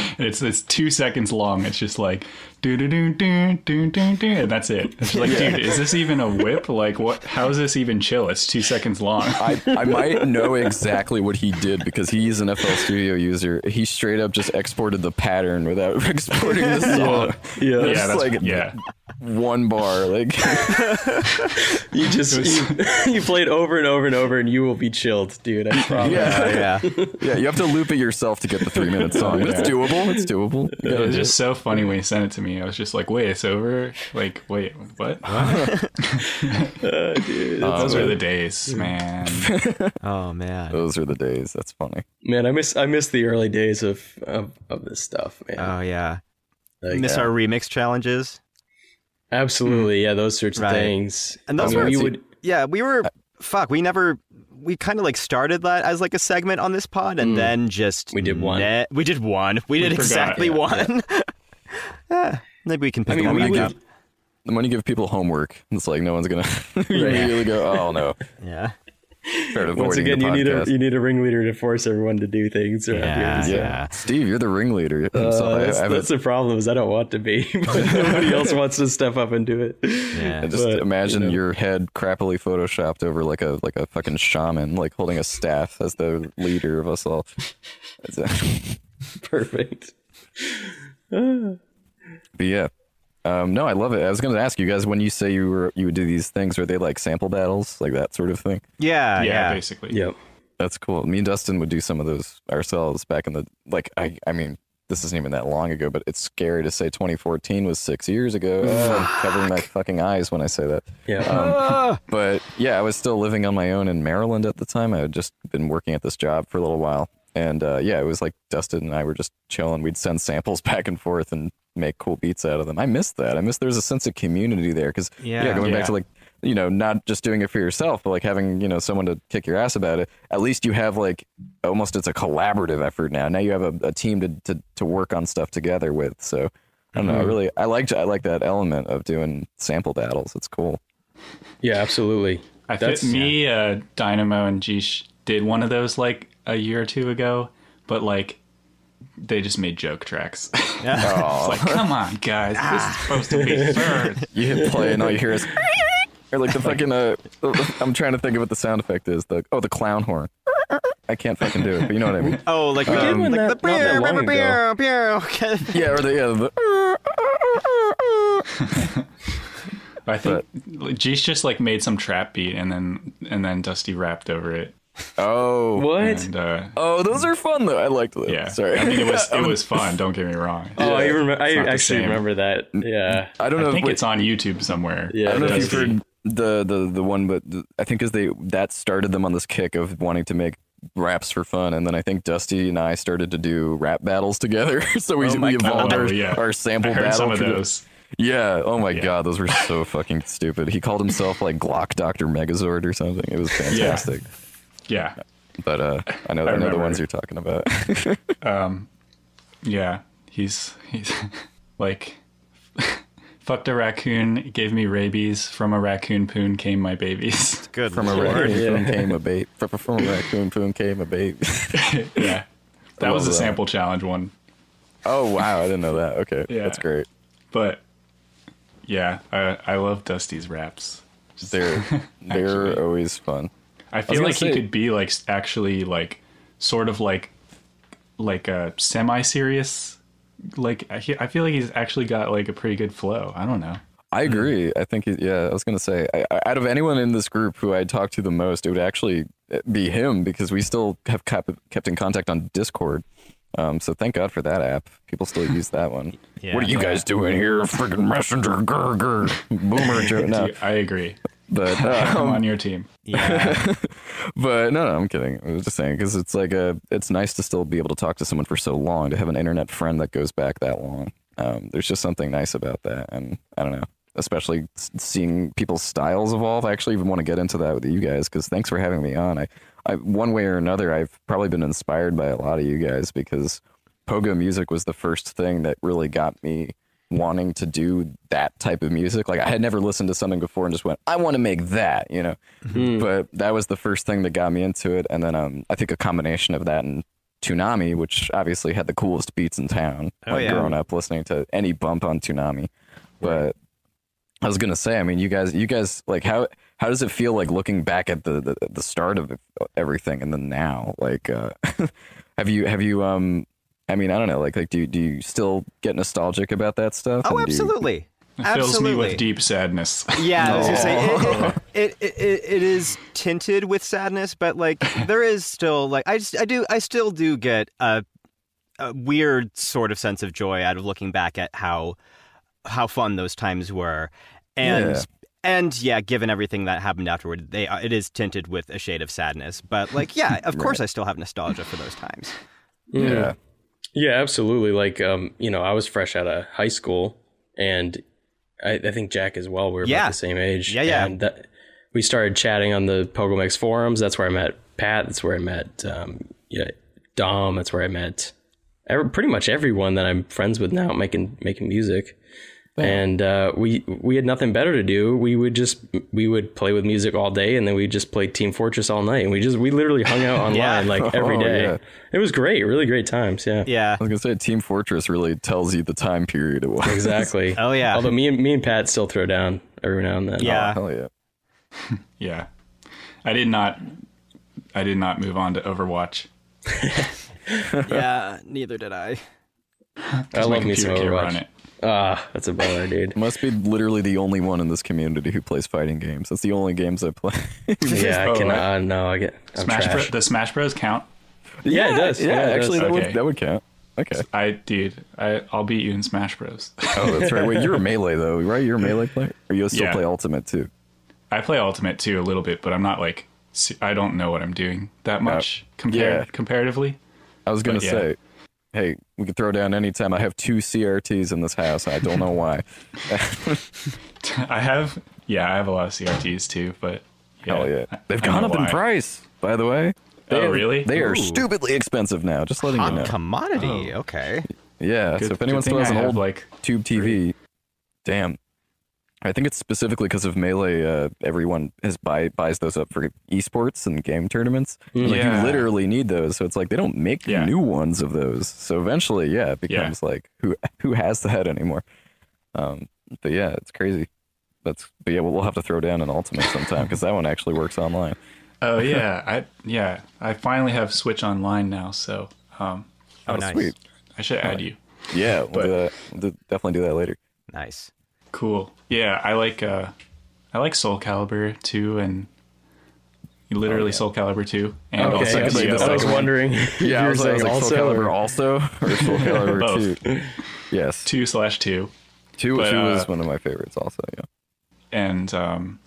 Speaker 4: it's it's two seconds long. It's just like do do do do do do do, and that's it. It's just like, dude, is this even a whip? Like, what? How is this even chill? It's two seconds long.
Speaker 2: I, I might know exactly what he did because he's an FL Studio user. He straight up just exported the pattern without exporting the song.
Speaker 3: Yeah.
Speaker 2: It's
Speaker 4: yeah, that's
Speaker 2: like
Speaker 4: yeah.
Speaker 2: one bar. Like
Speaker 3: You just you, you play it over and over and over, and you will be chilled, dude. I promise.
Speaker 2: yeah,
Speaker 1: yeah.
Speaker 2: yeah. You have to loop it yourself to get the three minute song. But it's doable. It's doable.
Speaker 4: It was
Speaker 2: do
Speaker 4: just so funny when he sent it to me. I was just like, wait, it's over? Like, wait, what? Oh, uh, those were the days, mm. man.
Speaker 1: Oh man.
Speaker 2: Those are the days. That's funny.
Speaker 3: Man, I miss I miss the early days of of, of this stuff, man.
Speaker 1: Oh yeah.
Speaker 3: Like,
Speaker 1: Miss our uh, remix challenges.
Speaker 3: absolutely, yeah, those sorts of things.
Speaker 1: And those
Speaker 3: I mean,
Speaker 1: were-
Speaker 3: we would.
Speaker 1: Yeah, we were fuck, we never we kind of like started that as like a segment on this pod and mm. then just
Speaker 3: Mm. We did one.
Speaker 1: ne- we did one. We did
Speaker 4: forgot,
Speaker 1: exactly
Speaker 3: yeah,
Speaker 1: one. Yeah, maybe we can pick
Speaker 3: I mean,
Speaker 1: one
Speaker 3: we
Speaker 1: back
Speaker 3: would.
Speaker 1: up.
Speaker 2: And when you give people homework, it's like no one's gonna immediately go, "Oh no."
Speaker 1: Yeah.
Speaker 2: Start avoiding
Speaker 3: Once again, you need a you need a ringleader to force everyone to do things.
Speaker 1: Yeah,
Speaker 3: here.
Speaker 1: yeah.
Speaker 2: Steve, you're the ringleader.
Speaker 3: Uh,
Speaker 2: So I-
Speaker 3: that's,
Speaker 2: I have
Speaker 3: that's
Speaker 2: a-
Speaker 3: the problem is I don't want to be, but nobody else wants to step up and do it.
Speaker 1: Yeah.
Speaker 2: I just
Speaker 3: But,
Speaker 2: imagine
Speaker 3: you know.
Speaker 2: your head crappily photoshopped over like a like a fucking shaman, like holding a staff as the leader of us all. It's
Speaker 3: Perfect.
Speaker 2: but yeah, um, no, I love it. I was going to ask you guys when you say you were you would do these things, are they like sample battles, like that sort of thing?
Speaker 1: Yeah,
Speaker 4: yeah,
Speaker 1: yeah.
Speaker 4: basically.
Speaker 3: Yep.
Speaker 2: That's cool. Me and Dustin would do some of those ourselves back in the like. I I mean, this isn't even that long ago, but it's scary to say 2014 was six years ago. Oh, I'm covering my fucking eyes when I say that.
Speaker 3: Yeah.
Speaker 2: Um, but yeah, I was still living on my own in Maryland at the time. I had just been working at this job for a little while. And uh, yeah, it was like Dustin and I were just chilling. We'd send samples back and forth and make cool beats out of them. I missed that. I miss there's a sense of community there because yeah,
Speaker 1: Yeah.
Speaker 2: going
Speaker 4: Yeah.
Speaker 2: back to like you know not just doing it for yourself, but like having you know someone to kick your ass about it. At least you have like almost it's a collaborative effort now. Now you have a, a team to, to to work on stuff together with. So I don't know. I really I like I like that element of doing sample battles. It's cool.
Speaker 3: yeah. Absolutely.
Speaker 4: I
Speaker 3: That's-
Speaker 4: think me, uh, Dynamo, and Jeesh did one of those like a year or two ago but like they just made joke tracks.
Speaker 2: Oh,
Speaker 4: like, come on, guys, this is supposed to be third.
Speaker 2: you hit play and all you hear is or like the fucking uh I'm trying to think of what the sound effect is. The oh the clown horn. I can't fucking do it, but you know what I mean.
Speaker 1: Oh, like
Speaker 3: did
Speaker 1: um,
Speaker 3: one
Speaker 1: like
Speaker 3: that
Speaker 1: the
Speaker 3: not that long
Speaker 1: beer, beer, beer.
Speaker 2: Yeah, or the yeah the
Speaker 4: I think G's just like made some trap beat and then and then Dusty rapped over it.
Speaker 2: Oh
Speaker 3: What?
Speaker 4: And uh,
Speaker 2: Oh, those are fun though. I liked those.
Speaker 4: yeah,
Speaker 2: Sorry.
Speaker 4: I mean it was it was fun. Don't get me wrong.
Speaker 3: Oh, I remember. I actually remember that. Yeah.
Speaker 2: I don't know.
Speaker 4: I
Speaker 2: if-
Speaker 4: think
Speaker 2: wait,
Speaker 4: it's on YouTube somewhere.
Speaker 3: Yeah,
Speaker 2: I don't know if you've heard the the the one, but the, I think because they that started them on this kick of wanting to make raps for fun, and then I think Dusty and I started to do rap battles together. so we,
Speaker 1: Oh
Speaker 2: we evolved our,
Speaker 4: Oh, yeah.
Speaker 2: our sample
Speaker 4: heard
Speaker 2: battle.
Speaker 4: some of
Speaker 2: for the-
Speaker 4: those.
Speaker 2: Yeah. Oh my
Speaker 4: Yeah.
Speaker 2: god, those were so fucking stupid. He called himself like Glock Doctor Megazord or something. It was fantastic.
Speaker 4: Yeah,
Speaker 2: But uh, I know
Speaker 4: I
Speaker 2: I, know the ones you're talking about.
Speaker 4: um, yeah. He's he's like fucked a raccoon, gave me rabies. From a raccoon poon came my babies.
Speaker 1: Good
Speaker 2: from a raccoon
Speaker 3: Yeah.
Speaker 2: poon came a babe. From, from a raccoon poon came a babe.
Speaker 4: yeah, that was a
Speaker 2: that.
Speaker 4: sample challenge one.
Speaker 2: oh wow, I didn't know that. Okay,
Speaker 4: Yeah.
Speaker 2: that's great.
Speaker 4: But yeah, I I love Dusty's raps.
Speaker 2: They're they're always fun.
Speaker 4: I feel
Speaker 2: gonna
Speaker 4: like he could be like actually like sort of like like a semi-serious like I, feel like he's actually got like a pretty good flow. I don't know.
Speaker 2: I agree. I think, he, yeah, I was going to say, I, I- out of anyone in this group who I talked to the most, it would actually be him because we still have kept, kept in contact on Discord. Um, so thank God for that app. People still use that one.
Speaker 1: Yeah.
Speaker 2: what are you guys doing here? Freaking messenger, grr, grr. Boomer joke. No,
Speaker 4: I agree.
Speaker 2: but,
Speaker 4: I'm
Speaker 2: um,
Speaker 4: on your team.
Speaker 1: Yeah.
Speaker 2: but no, no, I'm kidding. I was just saying because it's like a, it's nice to still be able to talk to someone for so long, to have an internet friend that goes back that long. Um, there's just something nice about that, and I don't know, especially seeing people's styles evolve. I actually even want to get into that with you guys because thanks for having me on. I, I, one way or another, I've probably been inspired by a lot of you guys because pogo music was the first thing that really got me wanting to do that type of music. Like I had never listened to something before and just went, I want to make that, you know. But that was the first thing that got me into it. And then um, I think a combination of that and Toonami, which obviously had the coolest beats in town.
Speaker 1: Oh,
Speaker 2: like
Speaker 1: yeah.
Speaker 2: growing up listening to any bump on Toonami. But I was gonna say, I mean, you guys, you guys, like, how how does it feel like looking back at the the, the start of everything and then now? Like, uh, have you have you um, I mean, I don't know, like, like do you, do you still get nostalgic about that stuff?
Speaker 1: Oh,
Speaker 2: And do you-
Speaker 1: absolutely.
Speaker 4: It fills me with deep sadness.
Speaker 1: Yeah, I was gonna say it, oh. it, it, it, it is tinted with sadness, but like there is still like I just I do I still do get a, a weird sort of sense of joy out of looking back at how how fun those times were, and
Speaker 2: Yeah.
Speaker 1: and yeah, given everything that happened afterward, they uh, it is tinted with a shade of sadness. But like yeah, of course I still have nostalgia for those times.
Speaker 2: yeah,
Speaker 3: Yeah, absolutely. Like, um, you know, I was fresh out of high school, and I, I think Jack as well. We were
Speaker 1: Yeah.
Speaker 3: about the same age.
Speaker 1: Yeah, yeah.
Speaker 3: And that, we started chatting on the Pogomix forums. That's where I met Pat. That's where I met um, yeah, Dom. That's where I met every, pretty much everyone that I'm friends with now, making making music. And uh, we we had nothing better to do. We would just we would play with music all day, and then we just played Team Fortress all night. And we just we literally hung out online
Speaker 1: Yeah.
Speaker 3: like every day.
Speaker 2: Oh, yeah.
Speaker 3: It was great, really great times. Yeah.
Speaker 1: Yeah.
Speaker 2: I was gonna say Team Fortress really tells you the time period it was.
Speaker 3: Exactly.
Speaker 1: Oh, yeah.
Speaker 3: Although me and me and Pat still throw down every now and then.
Speaker 1: Yeah.
Speaker 2: Hell yeah.
Speaker 4: Yeah, I did not. I did not move on to Overwatch.
Speaker 1: yeah, neither did I.
Speaker 3: I love me some
Speaker 4: computer can't run
Speaker 3: Overwatch.
Speaker 4: It.
Speaker 3: Ah, that's a baller, dude.
Speaker 2: Must be literally the only one in this community who plays fighting games. That's the only games I play.
Speaker 3: Yeah, I can.
Speaker 4: right.
Speaker 3: Uh, no, I get. I'm
Speaker 4: Smash Bro-
Speaker 3: trash.
Speaker 4: the Smash Bros count.
Speaker 3: Yeah, it does.
Speaker 2: Yeah,
Speaker 3: Yeah, it
Speaker 2: actually,
Speaker 3: does.
Speaker 2: that
Speaker 4: Okay.
Speaker 2: would that would count. Okay.
Speaker 4: I dude, I I'll beat you in Smash Bros.
Speaker 2: Oh, that's right. Wait, you're a melee though, right? You're a melee player, or you still
Speaker 4: Yeah.
Speaker 2: play Ultimate too?
Speaker 4: I play Ultimate too a little bit, but I'm not like I don't know what I'm doing that much compar-
Speaker 2: yeah.
Speaker 4: comparatively.
Speaker 2: I was gonna
Speaker 4: But, yeah.
Speaker 2: say, hey, we can throw down anytime. I have two CRTs in this house. I don't know why.
Speaker 4: I have yeah, I have a lot of CRTs too, but yeah,
Speaker 2: Hell yeah, they've
Speaker 4: I
Speaker 2: gone
Speaker 4: know
Speaker 2: up in price. By the way.
Speaker 4: Oh,
Speaker 2: They are-
Speaker 4: really?
Speaker 2: They are stupidly expensive now. Just letting you know.
Speaker 1: commodity. Oh. Okay.
Speaker 2: Yeah.
Speaker 4: Good-
Speaker 2: so if anyone
Speaker 4: good
Speaker 2: still has an old
Speaker 4: like
Speaker 2: tube TV, damn. I think it's specifically because of melee. Uh, everyone has buy buys those up for esports and game tournaments. Like
Speaker 4: Yeah.
Speaker 2: you literally need those, so it's like they don't make
Speaker 4: Yeah.
Speaker 2: new ones of those. So eventually, yeah, it becomes like who who has that anymore? Um, but yeah, it's crazy. That's but yeah, we'll, we'll have to throw down an ultimate sometime because that one actually works online.
Speaker 4: Oh yeah, I yeah, I finally have Switch Online now, so um,
Speaker 1: Oh,
Speaker 2: Oh,
Speaker 1: nice.
Speaker 2: sweet.
Speaker 4: I should add you.
Speaker 2: Yeah, we'll
Speaker 4: But-
Speaker 2: do that. We'll do- definitely do that later.
Speaker 1: Nice.
Speaker 4: Cool. Yeah, I like uh, I like Soul Calibur 2 and literally Soul Calibur 2 and
Speaker 3: Okay,
Speaker 4: also
Speaker 2: I was like,
Speaker 4: Zio.
Speaker 3: I was wondering. if
Speaker 2: Yeah, I
Speaker 3: were
Speaker 2: was, I was
Speaker 3: saying
Speaker 2: like Soul
Speaker 3: also,
Speaker 2: Calibur
Speaker 3: or-
Speaker 2: also or Soul Calibur
Speaker 4: Both.
Speaker 2: two. Yes,
Speaker 4: two slash two
Speaker 2: two.
Speaker 4: But,
Speaker 2: two was
Speaker 4: uh,
Speaker 2: one of my favorites. Also, yeah.
Speaker 4: and um,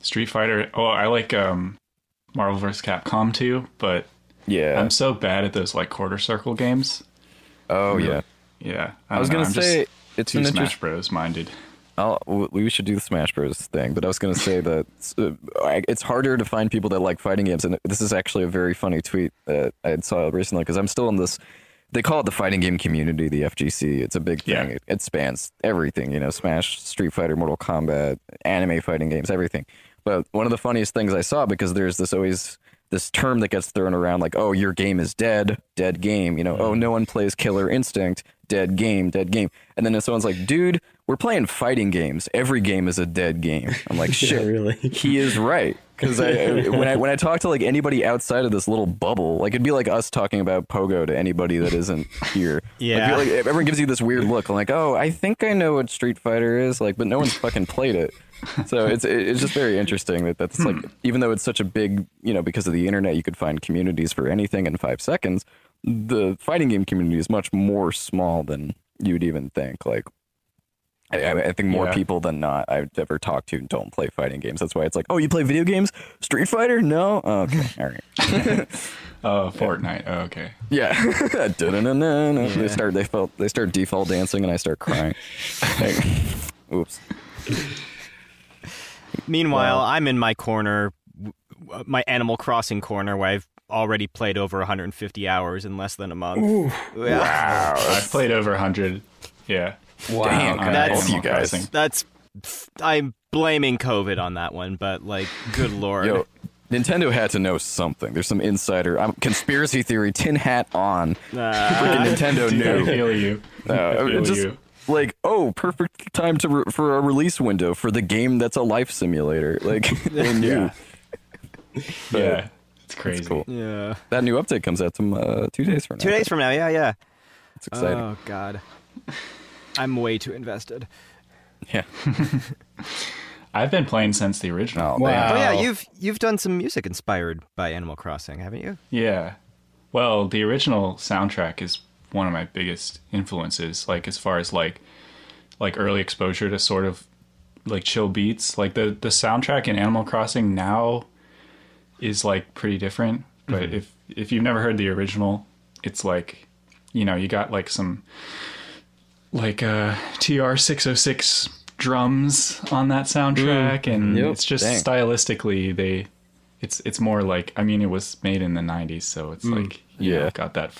Speaker 4: Street Fighter. Oh, I like um, Marvel vs. Capcom 2, but
Speaker 2: Yeah.
Speaker 4: I'm so bad at those like quarter circle games.
Speaker 2: oh yeah.
Speaker 4: Yeah,
Speaker 2: I was
Speaker 4: know,
Speaker 2: gonna
Speaker 4: I'm just
Speaker 2: say it's
Speaker 4: too Smash
Speaker 2: interest.
Speaker 4: Bros. minded.
Speaker 2: I'll, we should do the Smash Bros. thing, but I was gonna say that uh, it's harder to find people that like fighting games, and this is actually a very funny tweet that I saw recently because I'm still in this. They call it the fighting game community, the FGC. It's a big thing.
Speaker 4: Yeah.
Speaker 2: It, it spans everything, you know, Smash, Street Fighter, Mortal Kombat, anime fighting games, everything. But one of the funniest things I saw because there's this always this term that gets thrown around like, oh, your game is dead, dead game. You know, oh, no one plays Killer Instinct, dead game, dead game. And then if someone's like, dude, we're playing fighting games. Every game is a dead game. I'm like, shit,
Speaker 3: really?
Speaker 2: he is right. Because I, when I when I talk to like anybody outside of this little bubble, like it'd be like us talking about Pogo to anybody that isn't here.
Speaker 1: Yeah.
Speaker 2: like, like, everyone gives you this weird look. I'm like, oh, I think I know what Street Fighter is, like, but no one's fucking played it. So it's it's just very interesting that that's like hmm. even though it's such a big you know because of the internet you could find communities for anything in five seconds. The fighting game community is much more small than you'd even think. Like I, I think more
Speaker 4: Yeah.
Speaker 2: people than not I've ever talked to don't play fighting games. That's why it's like, oh, you play video games? Street Fighter? No? Oh, okay, all right.
Speaker 4: Oh, Fortnite. Oh, okay.
Speaker 2: Yeah. Da-da-na-na-na. They start they felt they start default dancing and I start crying. Like, oops.
Speaker 1: Meanwhile, I'm in my corner, w- w- my Animal Crossing corner, where I've already played over 150 hours in less than a month. Yeah.
Speaker 4: I've played over 100. Yeah.
Speaker 3: Wow.
Speaker 2: Damn,
Speaker 4: on
Speaker 1: that's-
Speaker 2: both you
Speaker 4: Animal
Speaker 2: guys.
Speaker 4: Crossing.
Speaker 1: That's I'm blaming COVID on that one, but like, good lord.
Speaker 2: Yo, Nintendo had to know something. There's some insider I'm, conspiracy theory tin hat on.
Speaker 1: Uh,
Speaker 2: Freaking Nintendo
Speaker 4: I feel you.
Speaker 2: Uh,
Speaker 4: I feel
Speaker 2: just
Speaker 4: you.
Speaker 2: Like oh, perfect time to re- for a release window for the game that's a life simulator. Like they knew. But
Speaker 4: Yeah. It's crazy.
Speaker 2: It's cool.
Speaker 1: yeah.
Speaker 2: That new update comes out to, uh, two days from now.
Speaker 1: Two days from now, yeah, yeah.
Speaker 2: It's exciting.
Speaker 1: Oh god. I'm way too invested.
Speaker 2: yeah.
Speaker 4: I've been playing since the original.
Speaker 2: Oh,
Speaker 3: Wow.
Speaker 1: Oh yeah, you've you've done some music inspired by Animal Crossing, haven't you?
Speaker 4: Yeah. Well, the original soundtrack is one of my biggest influences, like as far as like like early exposure to sort of like chill beats. Like the the soundtrack in Animal Crossing now is like pretty different, but mm-hmm. if if you've never heard the original, it's like you know, you got like some like uh TR606 drums on that soundtrack mm. and
Speaker 3: Yep.
Speaker 4: it's just
Speaker 2: Dang.
Speaker 4: stylistically they it's it's more like I mean it was made in the 90s so it's mm. like you know,
Speaker 2: Yeah.
Speaker 4: got that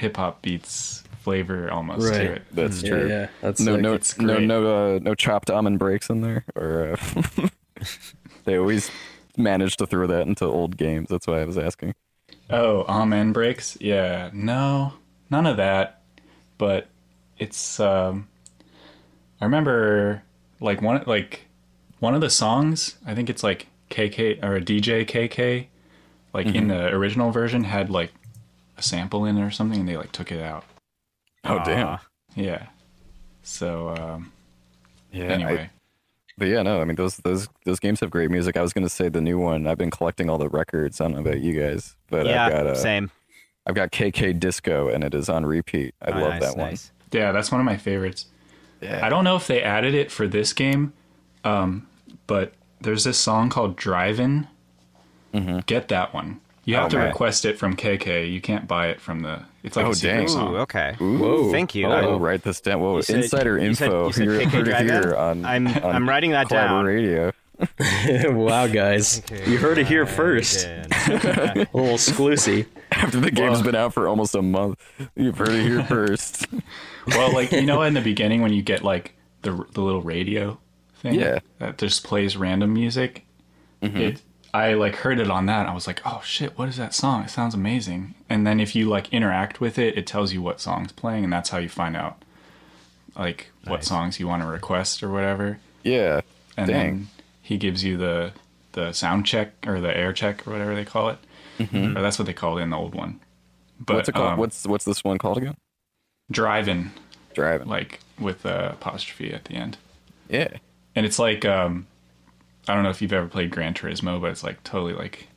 Speaker 4: hip hop beats flavor almost
Speaker 3: Right.
Speaker 4: to it.
Speaker 2: That's true.
Speaker 3: yeah. That's
Speaker 2: No,
Speaker 3: like,
Speaker 2: no,
Speaker 4: it's
Speaker 2: no, no, uh, no chopped amen breaks in there, or uh, they always manage to throw that into old games. That's why I was asking.
Speaker 4: Oh, amen breaks? Yeah. No, none of that. But it's um I remember like one like one of the songs, I think it's like KK or DJ KK like in the original version had like a sample in it or something and they like took it out.
Speaker 2: Oh damn!
Speaker 4: Yeah. So um
Speaker 2: Yeah.
Speaker 4: anyway.
Speaker 2: I, but yeah, no. I mean, those those those games have great music. I was gonna say the new one. I've been collecting all the records. I don't know about you guys, but
Speaker 1: yeah,
Speaker 2: I've got uh,
Speaker 1: same.
Speaker 2: I've got KK Disco, and it is on repeat. I
Speaker 1: Oh,
Speaker 2: love
Speaker 1: nice,
Speaker 2: that one.
Speaker 1: nice.
Speaker 4: yeah, that's one of my favorites.
Speaker 2: Yeah.
Speaker 4: I don't know if they added it for this game, um, but there's this song called Drivin'. Get that one. You have
Speaker 2: Mm-hmm. Oh,
Speaker 4: to
Speaker 2: man.
Speaker 4: request it from KK. You can't buy it from the. It's like
Speaker 2: Oh,
Speaker 4: a secret
Speaker 2: dang.
Speaker 4: song.
Speaker 1: Ooh, okay.
Speaker 3: Whoa.
Speaker 1: Thank you.
Speaker 2: Oh,
Speaker 1: I-
Speaker 2: I'll write this down. Whoa,
Speaker 1: said-
Speaker 2: insider
Speaker 1: you said-
Speaker 2: info.
Speaker 1: you said
Speaker 2: are
Speaker 1: KK
Speaker 2: heard it here on.
Speaker 1: I'm
Speaker 2: on
Speaker 1: I'm writing that
Speaker 2: Collabor
Speaker 1: down.
Speaker 2: Radio.
Speaker 3: wow, guys. You heard it here first. A little exclusive.
Speaker 2: After the game's been out for almost a month, you've heard it here first.
Speaker 4: Well, like you know, in the beginning when you get like the the little radio, thing
Speaker 2: Yeah.
Speaker 4: that just plays random music. It I like heard it on that. I was like, oh shit, what is that song? It sounds amazing. And then if you like interact with it, it tells you what song's playing, and that's how you find out like what songs you want to request or whatever.
Speaker 2: Yeah.
Speaker 4: And
Speaker 2: Dang.
Speaker 4: then he gives you the the sound check or the air check or whatever they call it. Or that's what they called it in the old one. But
Speaker 2: what's it called?
Speaker 4: um,
Speaker 2: what's what's this one called again?
Speaker 4: driving
Speaker 2: Driving.
Speaker 4: like with a apostrophe at the end.
Speaker 2: yeah.
Speaker 4: and it's like um i don't know if you've ever played gran turismo but it's like totally like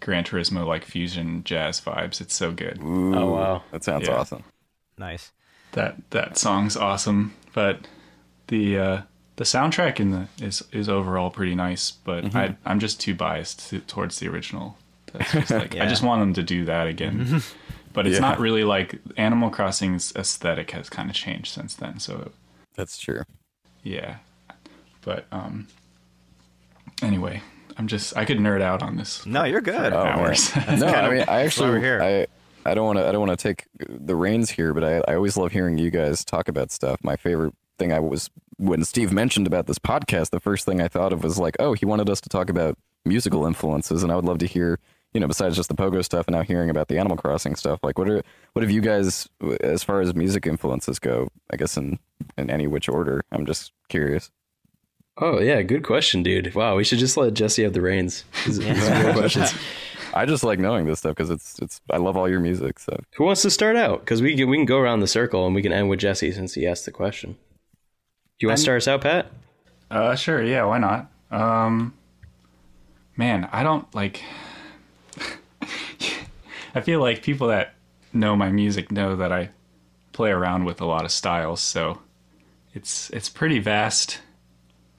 Speaker 4: gran turismo like fusion jazz vibes it's so good
Speaker 2: Ooh,
Speaker 3: Oh, wow.
Speaker 2: That sounds
Speaker 4: Yeah.
Speaker 2: awesome.
Speaker 1: Nice.
Speaker 4: that that song's awesome but the uh the soundtrack in the is is overall pretty nice but i i'm just too biased to, towards the original that's just like
Speaker 1: Yeah.
Speaker 4: i just want them to do that again but it's
Speaker 2: Yeah.
Speaker 4: not really like animal crossing's aesthetic has kind of changed since then so
Speaker 2: That's true.
Speaker 4: yeah but um anyway i'm just i could nerd out on this
Speaker 1: No, you're good.
Speaker 2: Oh,
Speaker 4: hours
Speaker 2: no, I
Speaker 1: of
Speaker 2: mean, I actually,
Speaker 1: we're here.
Speaker 2: I, I don't want to, I don't want to take the reins here, but I, I always love hearing you guys talk about stuff. My favorite thing I was when Steve mentioned about this podcast, the first thing I thought of was like, oh, he wanted us to talk about musical influences, and I would love to hear, you know, besides just the pogo stuff, and now hearing about the Animal Crossing stuff. Like, what are, what have you guys, as far as music influences go? I guess in in any which order. I'm just curious.
Speaker 3: Oh yeah, good question, dude. Wow, we should just let Jesse have the reins. These- these questions.
Speaker 2: I just like knowing this stuff because it's it's I love all your music. So
Speaker 3: Who wants to start out? Because we can we can go around the circle and we can end with Jesse since he asked the question. Do you want to start us out, Pat?
Speaker 4: Uh, sure, yeah, why not? Um, man, I don't like. I feel like people that know my music know that I play around with a lot of styles, so it's it's pretty vast.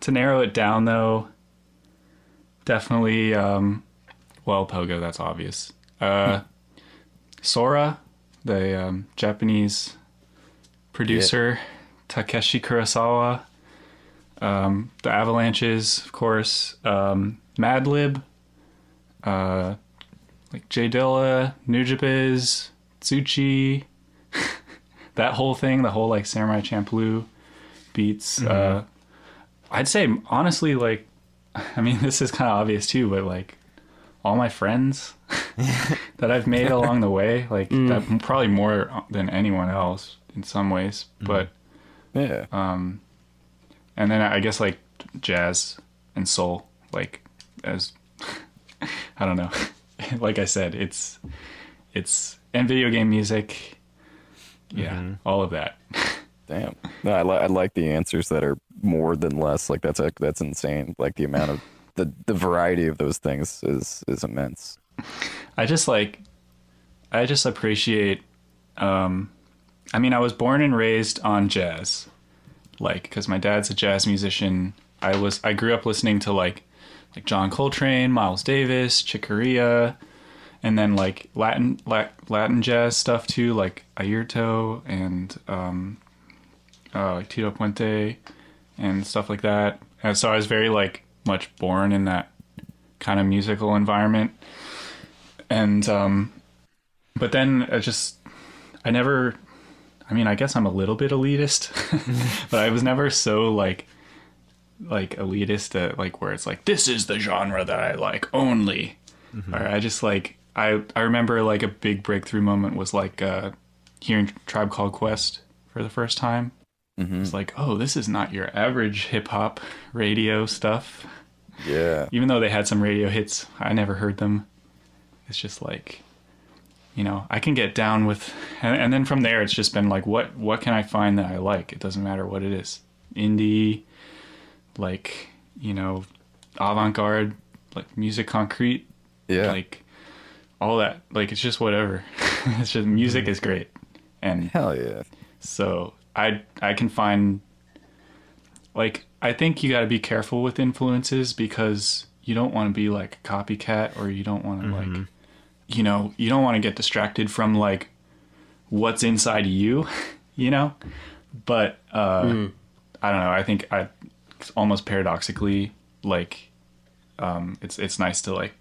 Speaker 4: To narrow it down, though, definitely, um, well, Pogo, that's obvious. Uh, Sora, the um, Japanese producer, Takeshi Kurosawa um, the Avalanches, of course, um, Madlib, uh, like J Dilla, Nujabes, Tsutchie, that whole thing, the whole like Samurai Champloo beats. Uh, I'd say honestly, like, I mean, this is kind of obvious too, but like all my friends that I've made along the way, like mm. that, probably more than anyone else in some ways, mm-hmm. but
Speaker 2: yeah, Um,
Speaker 4: and then I guess like jazz and soul, like as I don't know, like I said, it's it's and video game music, yeah, mm-hmm. all of that.
Speaker 2: damn. No, I, li- I like the answers that are more than less. Like that's a, that's insane. Like the amount of the the variety of those things is is immense.
Speaker 4: I just like I just appreciate um I mean I was born and raised on jazz. Like cuz my dad's a jazz musician. I was I grew up listening to like like John Coltrane, Miles Davis, Chick Corea, and then like Latin la- Latin jazz stuff too, like Airto and um uh like Tito Puente and stuff like that. And so I was very like much born in that kind of musical environment. And um but then I just I never I mean I guess I'm a little bit elitist but I was never so like like elitist at like where it's like this is the genre that I like only. Or I just like I I remember like a big breakthrough moment was like uh hearing Tribe Called Quest for the first time Mm-hmm. it's like oh this is not your average hip hop radio stuff
Speaker 2: Yeah,
Speaker 4: even though they had some radio hits, I never heard them. It's just like, you know, I can get down with, and, and then from there, it's just been like, what what can I find that I like? It doesn't matter what it is, indie, like you know, avant garde, like musique concrète,
Speaker 2: yeah.
Speaker 4: like all that. Like it's just whatever. it's just music mm-hmm. is great, and
Speaker 2: Hell yeah.
Speaker 4: so I I can find like I think you got to be careful with influences because you don't want to be like a copycat or you don't want to like you know, you don't want to get distracted from like what's inside you, you know? But uh I don't know, I think I almost paradoxically like um it's it's nice to like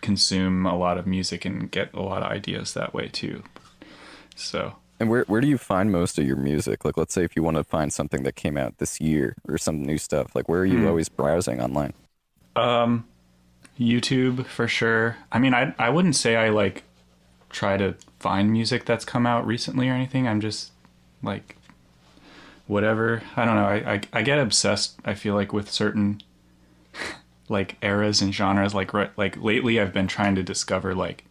Speaker 4: consume a lot of music and get a lot of ideas that way too. So,
Speaker 2: And where where do you find most of your music? Like, let's say if you want to find something that came out this year or some new stuff, like where are you always browsing online?
Speaker 4: Um, YouTube for sure. I mean, I I wouldn't say I like try to find music that's come out recently or anything. I'm just like whatever. I don't know. I I, I get obsessed. I feel like with certain like eras and genres. Like re- like lately, I've been trying to discover like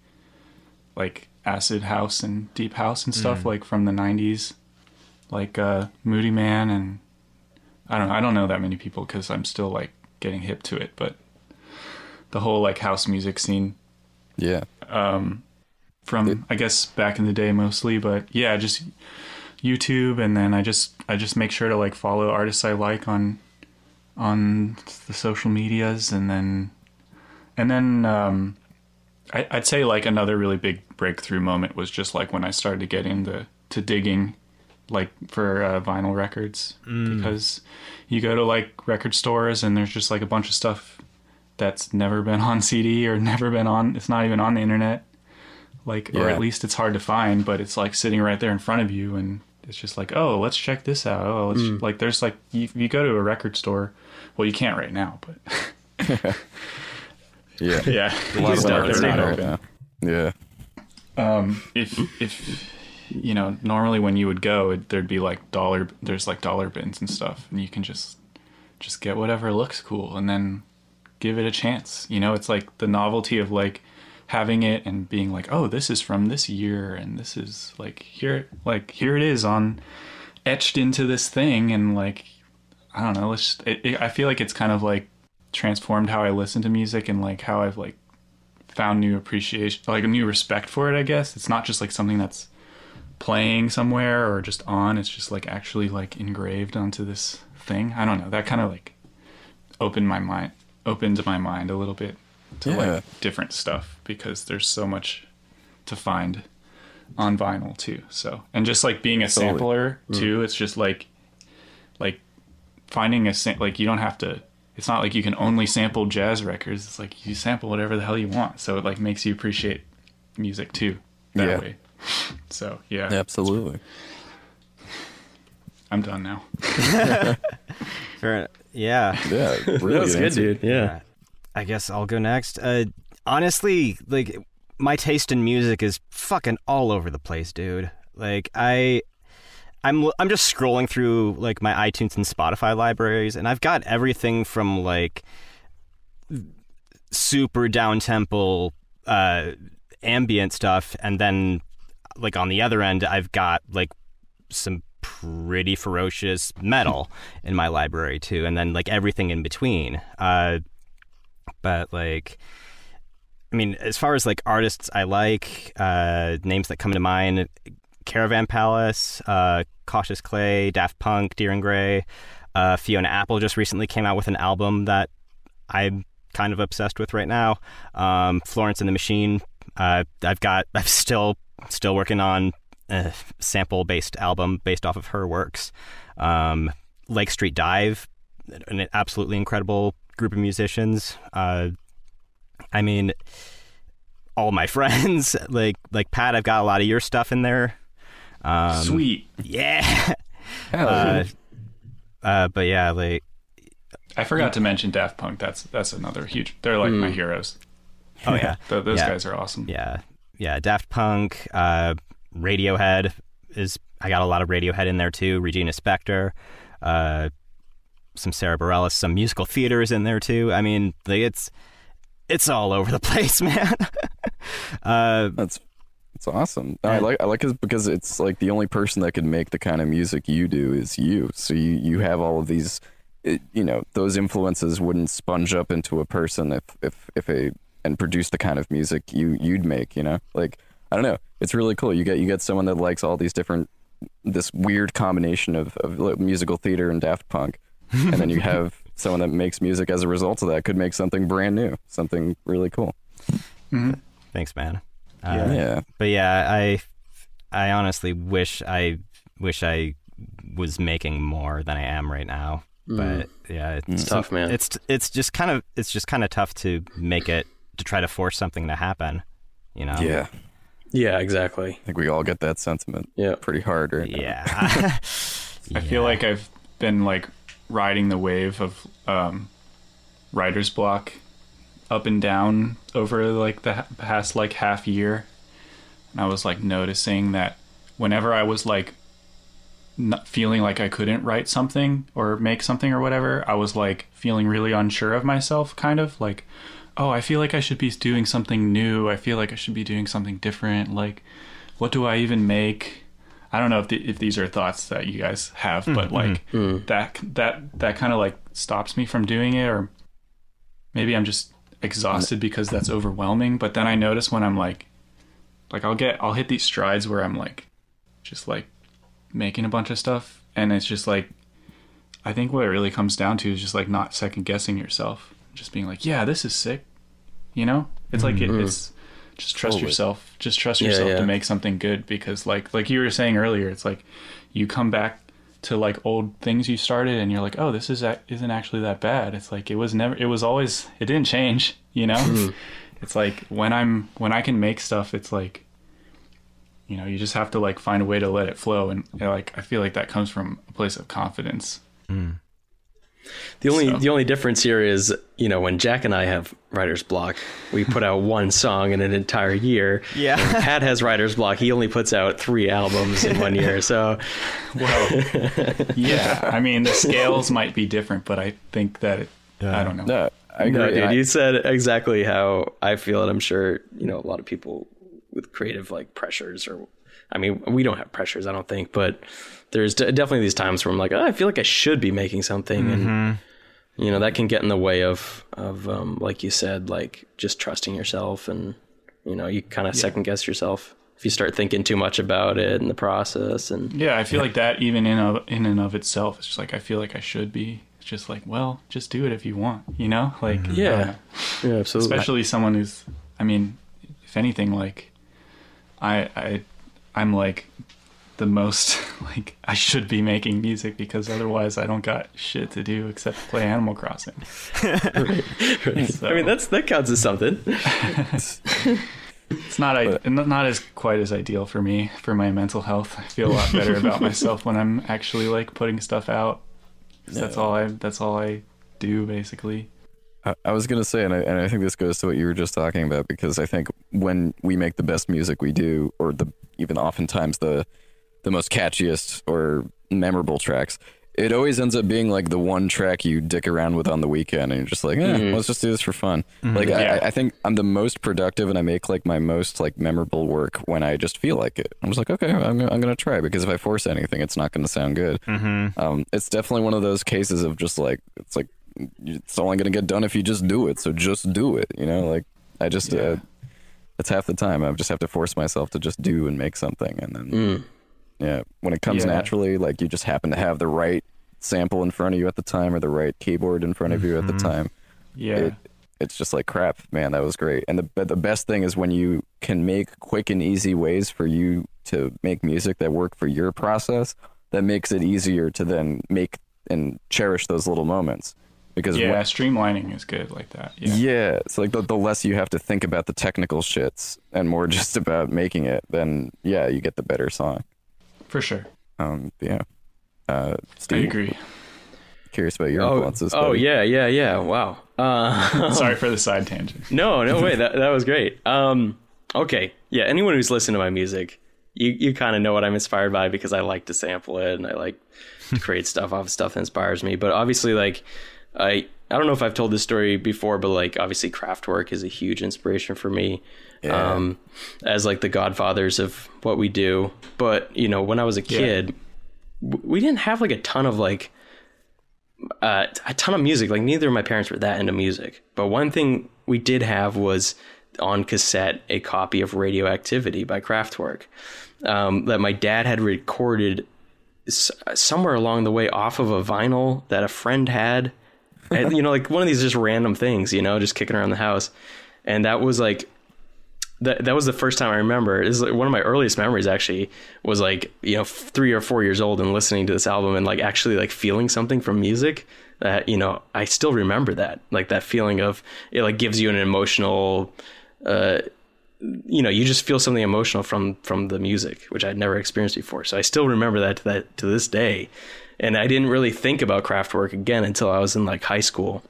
Speaker 4: like acid house and deep house and stuff like from the '90s, like uh, Moodymann and I don't know. I don't know that many people because I'm still like getting hip to it, but the whole like house music scene
Speaker 2: Yeah.
Speaker 4: from I guess back in the day mostly, but yeah, just YouTube and then I just I just make sure to like follow artists I like on on the social medias and then and then um I'd say like another really big breakthrough moment was just like when I started to get into to digging like for uh, vinyl records. Because you go to like record stores and there's just like a bunch of stuff that's never been on CD or never been on it's not even on the internet. Like or at least it's hard to find but it's like sitting right there in front of you and it's just like oh let's check this out. Oh let's like there's like you, you go to a record store well you can't right now but
Speaker 2: Yeah.
Speaker 4: yeah.
Speaker 2: A lot of
Speaker 4: they're not
Speaker 2: out
Speaker 4: open.
Speaker 2: right Yeah.
Speaker 4: if if you know normally when you would go it, there'd be like dollar there's like dollar bins and stuff and you can just just get whatever looks cool and then give it a chance you know it's like the novelty of like having it and being like oh this is from this year and this is like here like here it is on etched into this thing and like i don't know let's just, it, it, i feel like it's kind of like transformed how i listen to music and like how i've like found new appreciation like a new respect for it i guess. It's not just like something that's playing somewhere or just on. It's just like actually like engraved onto this thing. I don't know. That kind of like opened my mind opened my mind a little bit to
Speaker 2: Yeah.
Speaker 4: like different stuff because there's so much to find on vinyl too. So and just like being a
Speaker 2: Totally.
Speaker 4: sampler mm. too it's just like like finding a sam- like you don't have to it's not like you can only sample jazz records it's like you sample whatever the hell you want so it like makes you appreciate music too that
Speaker 2: Yeah.
Speaker 4: way so yeah
Speaker 2: Absolutely.
Speaker 4: i'm done now
Speaker 1: Fair- yeah.
Speaker 2: Yeah. Really
Speaker 3: that was good,
Speaker 2: answer.
Speaker 3: dude. Yeah.
Speaker 1: I guess I'll go next. Uh, honestly, like my taste in music is fucking all over the place, dude. Like I, I'm I'm just scrolling through like my iTunes and Spotify libraries, and I've got everything from like super down tempo uh, ambient stuff, and then like on the other end, I've got like some pretty ferocious metal in my library too, and then like everything in between. Uh, but like I mean, as far as like artists I like, uh, names that come to mind: Caravan Palace, uh, Cautious Clay, Daft Punk, Deer and Gray. Uh, Fiona Apple just recently came out with an album that I'm kind of obsessed with right now. Um, Florence and the Machine. Uh, I've got. I'm still still working on a sample based album based off of her works. Um, Lake Street Dive, an absolutely incredible group of musicians. Uh, I mean, all my friends, like like Pat, I've got a lot of your stuff in there. Um,
Speaker 4: sweet
Speaker 1: yeah.
Speaker 2: Hell
Speaker 1: Uh, uh, but yeah, like
Speaker 4: i forgot to mention daft punk that's that's another huge they're like my heroes
Speaker 1: oh yeah,
Speaker 4: Th- those
Speaker 1: Yeah.
Speaker 4: guys are awesome
Speaker 1: yeah, yeah. Daft Punk, uh, Radiohead is. I got a lot of Radiohead in there too. Regina Spektor, uh, some Sara Bareilles, some musical theater is in there too. I mean, it's it's all over the place, man. uh,
Speaker 2: That's it's awesome. I like I like it because it's like the only person that could make the kind of music you do is you. So you you have all of these, it, you know, those influences wouldn't sponge up into a person if if if a and produce the kind of music you you'd make. You know, like I don't know. It's really cool. You get you get someone that likes all these different this weird combination of, of musical theater and Daft Punk, and then you have someone that makes music as a result of that could make something brand new, something really cool. Mm-hmm.
Speaker 1: thanks, man. Uh,
Speaker 2: yeah.
Speaker 1: but yeah, I I honestly wish I wish I was making more than I am right now. But yeah, it's,
Speaker 3: It's tough, man.
Speaker 1: It's it's just kind of it's just kind of tough to make it to try to force something to happen. You know.
Speaker 2: Yeah.
Speaker 3: Yeah, exactly.
Speaker 2: I think we all get that sentiment
Speaker 3: Yeah.
Speaker 2: pretty hard right now.
Speaker 1: Yeah.
Speaker 4: I feel like I've been like riding the wave of um, writer's block up and down over like the past like half year, and I was like noticing that whenever I was like not feeling like I couldn't write something or make something or whatever, I was like feeling really unsure of myself, kind of like, oh, I feel like I should be doing something new. I feel like I should be doing something different. Like, what do I even make? I don't know if the, if these are thoughts that you guys have, but mm-hmm. like mm-hmm. that that that kind of like stops me from doing it, or maybe I'm just exhausted because that's overwhelming. But then I notice when I'm like, like I'll get I'll hit these strides where I'm like, just like making a bunch of stuff, and it's just like, I think what it really comes down to is just like not second guessing yourself, just being like, yeah, this is sick, you know? It's like it, mm-hmm. it's just trust
Speaker 2: Totally.
Speaker 4: yourself. Just trust
Speaker 3: Yeah,
Speaker 4: yourself
Speaker 3: yeah.
Speaker 4: to make something good because like like you were saying earlier, it's like you come back to like old things you started and you're like, "Oh, this is isn't actually that bad." It's like it was never it was always it didn't change, you know?
Speaker 3: Hmm.
Speaker 4: It's like when I'm when I can make stuff, it's like you know, you just have to like find a way to let it flow and like I feel like that comes from a place of confidence.
Speaker 3: The only
Speaker 4: So-
Speaker 3: the only difference here is, you know, when Jack and I have writer's block, we put out one song in an entire year.
Speaker 1: Yeah.
Speaker 3: When Pat has writer's block, he only puts out three albums in one year. So
Speaker 4: Well, yeah, I mean the scales might be different, but I think that it, I don't know.
Speaker 2: No, I agree.
Speaker 3: no, dude,
Speaker 2: I-
Speaker 3: you said exactly how I feel, and I'm sure you know a lot of people with creative like pressures, or I mean, we don't have pressures, I don't think, but there's de- definitely these times where I'm like, oh, I feel like I should be making something, and you know that can get in the way of of um, like you said, like just trusting yourself, and you know you kind of second guess yourself if you start thinking too much about it in the process, and
Speaker 4: Yeah, I feel like that even in of, in and of itself, it's just like I feel like I should be. It's just like, well, just do it if you want, you know? Like,
Speaker 3: Yeah.
Speaker 4: know.
Speaker 3: yeah, absolutely.
Speaker 4: especially someone who's, I mean, if anything, like, I I I'm like the most like I should be making music because otherwise I don't got shit to do except play Animal Crossing. So-
Speaker 3: I mean, that's that counts as something.
Speaker 4: It's not I, not not as quite as ideal for me for my mental health. I feel a lot better about myself when I'm actually like putting stuff out. 'Cause That's all I that's all I do basically.
Speaker 2: I, I was gonna say, and I, and I think this goes to what you were just talking about, because I think when we make the best music we do, or the even oftentimes the the most catchiest or memorable tracks, it always ends up being like the one track you dick around with on the weekend, and you're just like, eh, let's just do this for fun. Like
Speaker 4: Yeah.
Speaker 2: I, I think I'm the most productive, and I make like my most like memorable work when I just feel like it. I'm just like, okay, I'm I'm gonna try because if I force anything, it's not gonna sound good. Um, it's definitely one of those cases of just like it's like it's only gonna get done if you just do it. So just do it. You know, like I just uh, it's half the time. I just have to force myself to just do and make something, and then yeah, when it comes
Speaker 4: Yeah.
Speaker 2: naturally, like you just happen to have the right sample in front of you at the time or the right keyboard in front of you at the time.
Speaker 4: Yeah.
Speaker 2: It, it's just like crap, man. That was great. And the the best thing is when you can make quick and easy ways for you to make music that work for your process. That makes it easier to then make and cherish those little moments. Because
Speaker 4: yeah,
Speaker 2: when-
Speaker 4: streamlining is good like that. Yeah.
Speaker 2: yeah, it's like the, the less you have to think about the technical shits and more just about making it, then yeah, you get the better song.
Speaker 4: For sure.
Speaker 2: Um, yeah. Uh,
Speaker 4: I agree.
Speaker 2: curious about your
Speaker 3: Oh,
Speaker 2: influences.
Speaker 3: oh
Speaker 2: buddy.
Speaker 3: yeah, yeah, yeah. Wow. Uh,
Speaker 4: Sorry for the side tangent.
Speaker 3: No, no way. That that was great. Um, okay, yeah. Anyone who's listened to my music, you you kind of know what I'm inspired by because I like to sample it and I like to create stuff off of stuff that inspires me. But obviously, like I I don't know if I've told this story before, but like obviously, Kraftwerk is a huge inspiration for me.
Speaker 2: Yeah.
Speaker 3: Um, as like the godfathers of what we do. But you know, when I was a kid, w we didn't have like a ton of like uh, a ton of music. Like neither of my parents were that into music. But one thing we did have was on cassette a copy of Radioactivity by Kraftwerk um, that my dad had recorded s- somewhere along the way off of a vinyl that a friend had. You know, like one of these just random things, you know, just kicking around the house. And that was like that that was the first time I remember. Is like one of my earliest memories actually was like, you know, three or four years old and listening to this album and like actually like feeling something from music that, you know, I still remember that. Like that feeling of it like gives you an emotional uh you know, you just feel something emotional from from the music, which I'd never experienced before. So I still remember that to that to this day. And I didn't really think about Kraftwerk again until I was in like high school.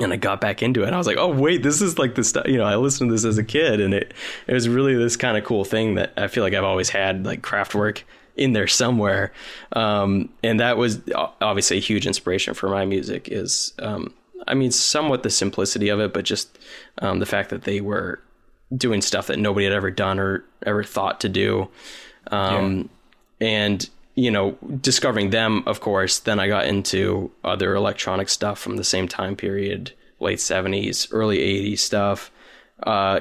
Speaker 3: And I got back into it. And I was like, "Oh wait, this is like the stuff." You know, I listened to this as a kid, and it it was really this kind of cool thing that I feel like I've always had, like Kraftwerk in there somewhere. Um, and that was obviously a huge inspiration for my music. Is um, I mean, somewhat the simplicity of it, but just um, the fact that they were doing stuff that nobody had ever done or ever thought to do. Um, yeah. And, you know, discovering them, of course, then I got into other electronic stuff from the same time period, late 70s, early 80s stuff. Uh,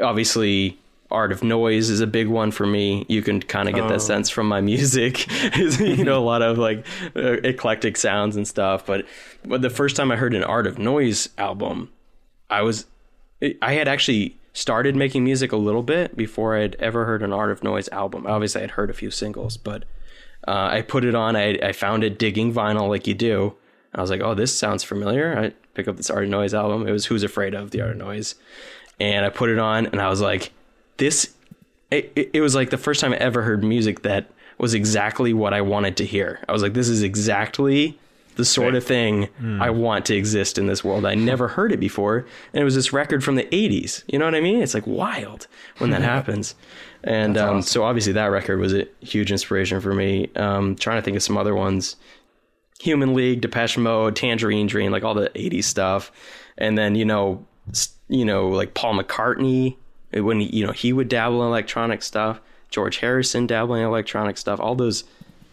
Speaker 3: obviously, Art of Noise is a big one for me. You can kind of get oh. that sense from my music. you know, a lot of like uh, eclectic sounds and stuff. But but the first time I heard an Art of Noise album, I was I had actually started making music a little bit before I'd ever heard an Art of Noise album. Obviously, I'd heard a few singles, but uh, I put it on. I, I found it digging vinyl like you do. I was like, oh, this sounds familiar. I pick up this Art of Noise album. It was Who's Afraid of the Art of Noise, and I put it on, and I was like, this. It, it was like the first time I ever heard music that was exactly what I wanted to hear. I was like, this is exactly the sort of thing mm. I want to exist in this world. I never heard it before. And it was this record from the 80s. You know what I mean? It's like wild when that happens. And um, awesome. so obviously that record was a huge inspiration for me. Um, trying to think of some other ones. Human League, Depeche Mode, Tangerine Dream, like all the 80s stuff. And then, you know, you know, like Paul McCartney, when, he, you know, he would dabble in electronic stuff. George Harrison dabbling in electronic stuff. All those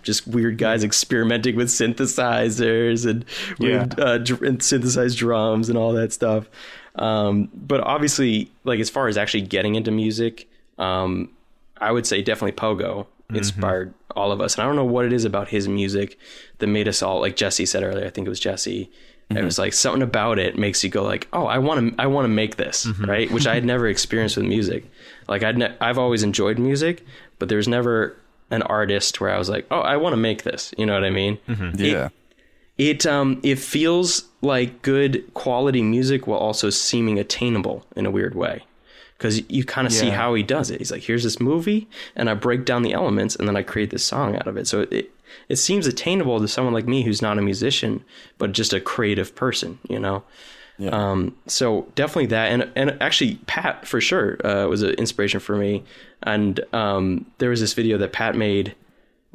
Speaker 3: just weird guys experimenting with synthesizers and weird yeah. uh, dr- and synthesized drums and all that stuff. Um, but obviously, like as far as actually getting into music, um, I would say definitely Pogo mm-hmm. inspired mm-hmm. all of us. And I don't know what it is about his music that made us all like Jesse said earlier. I think it was Jesse. Mm-hmm. It was like something about it makes you go like, oh, I want to, I want to make this, mm-hmm. right? Which I had never experienced with music. Like I'd, ne- I've always enjoyed music, but there's never an artist where I was like, oh, I want to make this. You know what I mean?
Speaker 2: Mm-hmm. Yeah.
Speaker 3: It, it um it feels like good quality music while also seeming attainable in a weird way because you kind of yeah. see how he does it. He's like, here's this movie, and I break down the elements, and then I create this song out of it. So it it seems attainable to someone like me who's not a musician, but just a creative person, you know. Yeah. Um, so definitely that, and and actually Pat for sure uh, was an inspiration for me. And um, there was this video that Pat made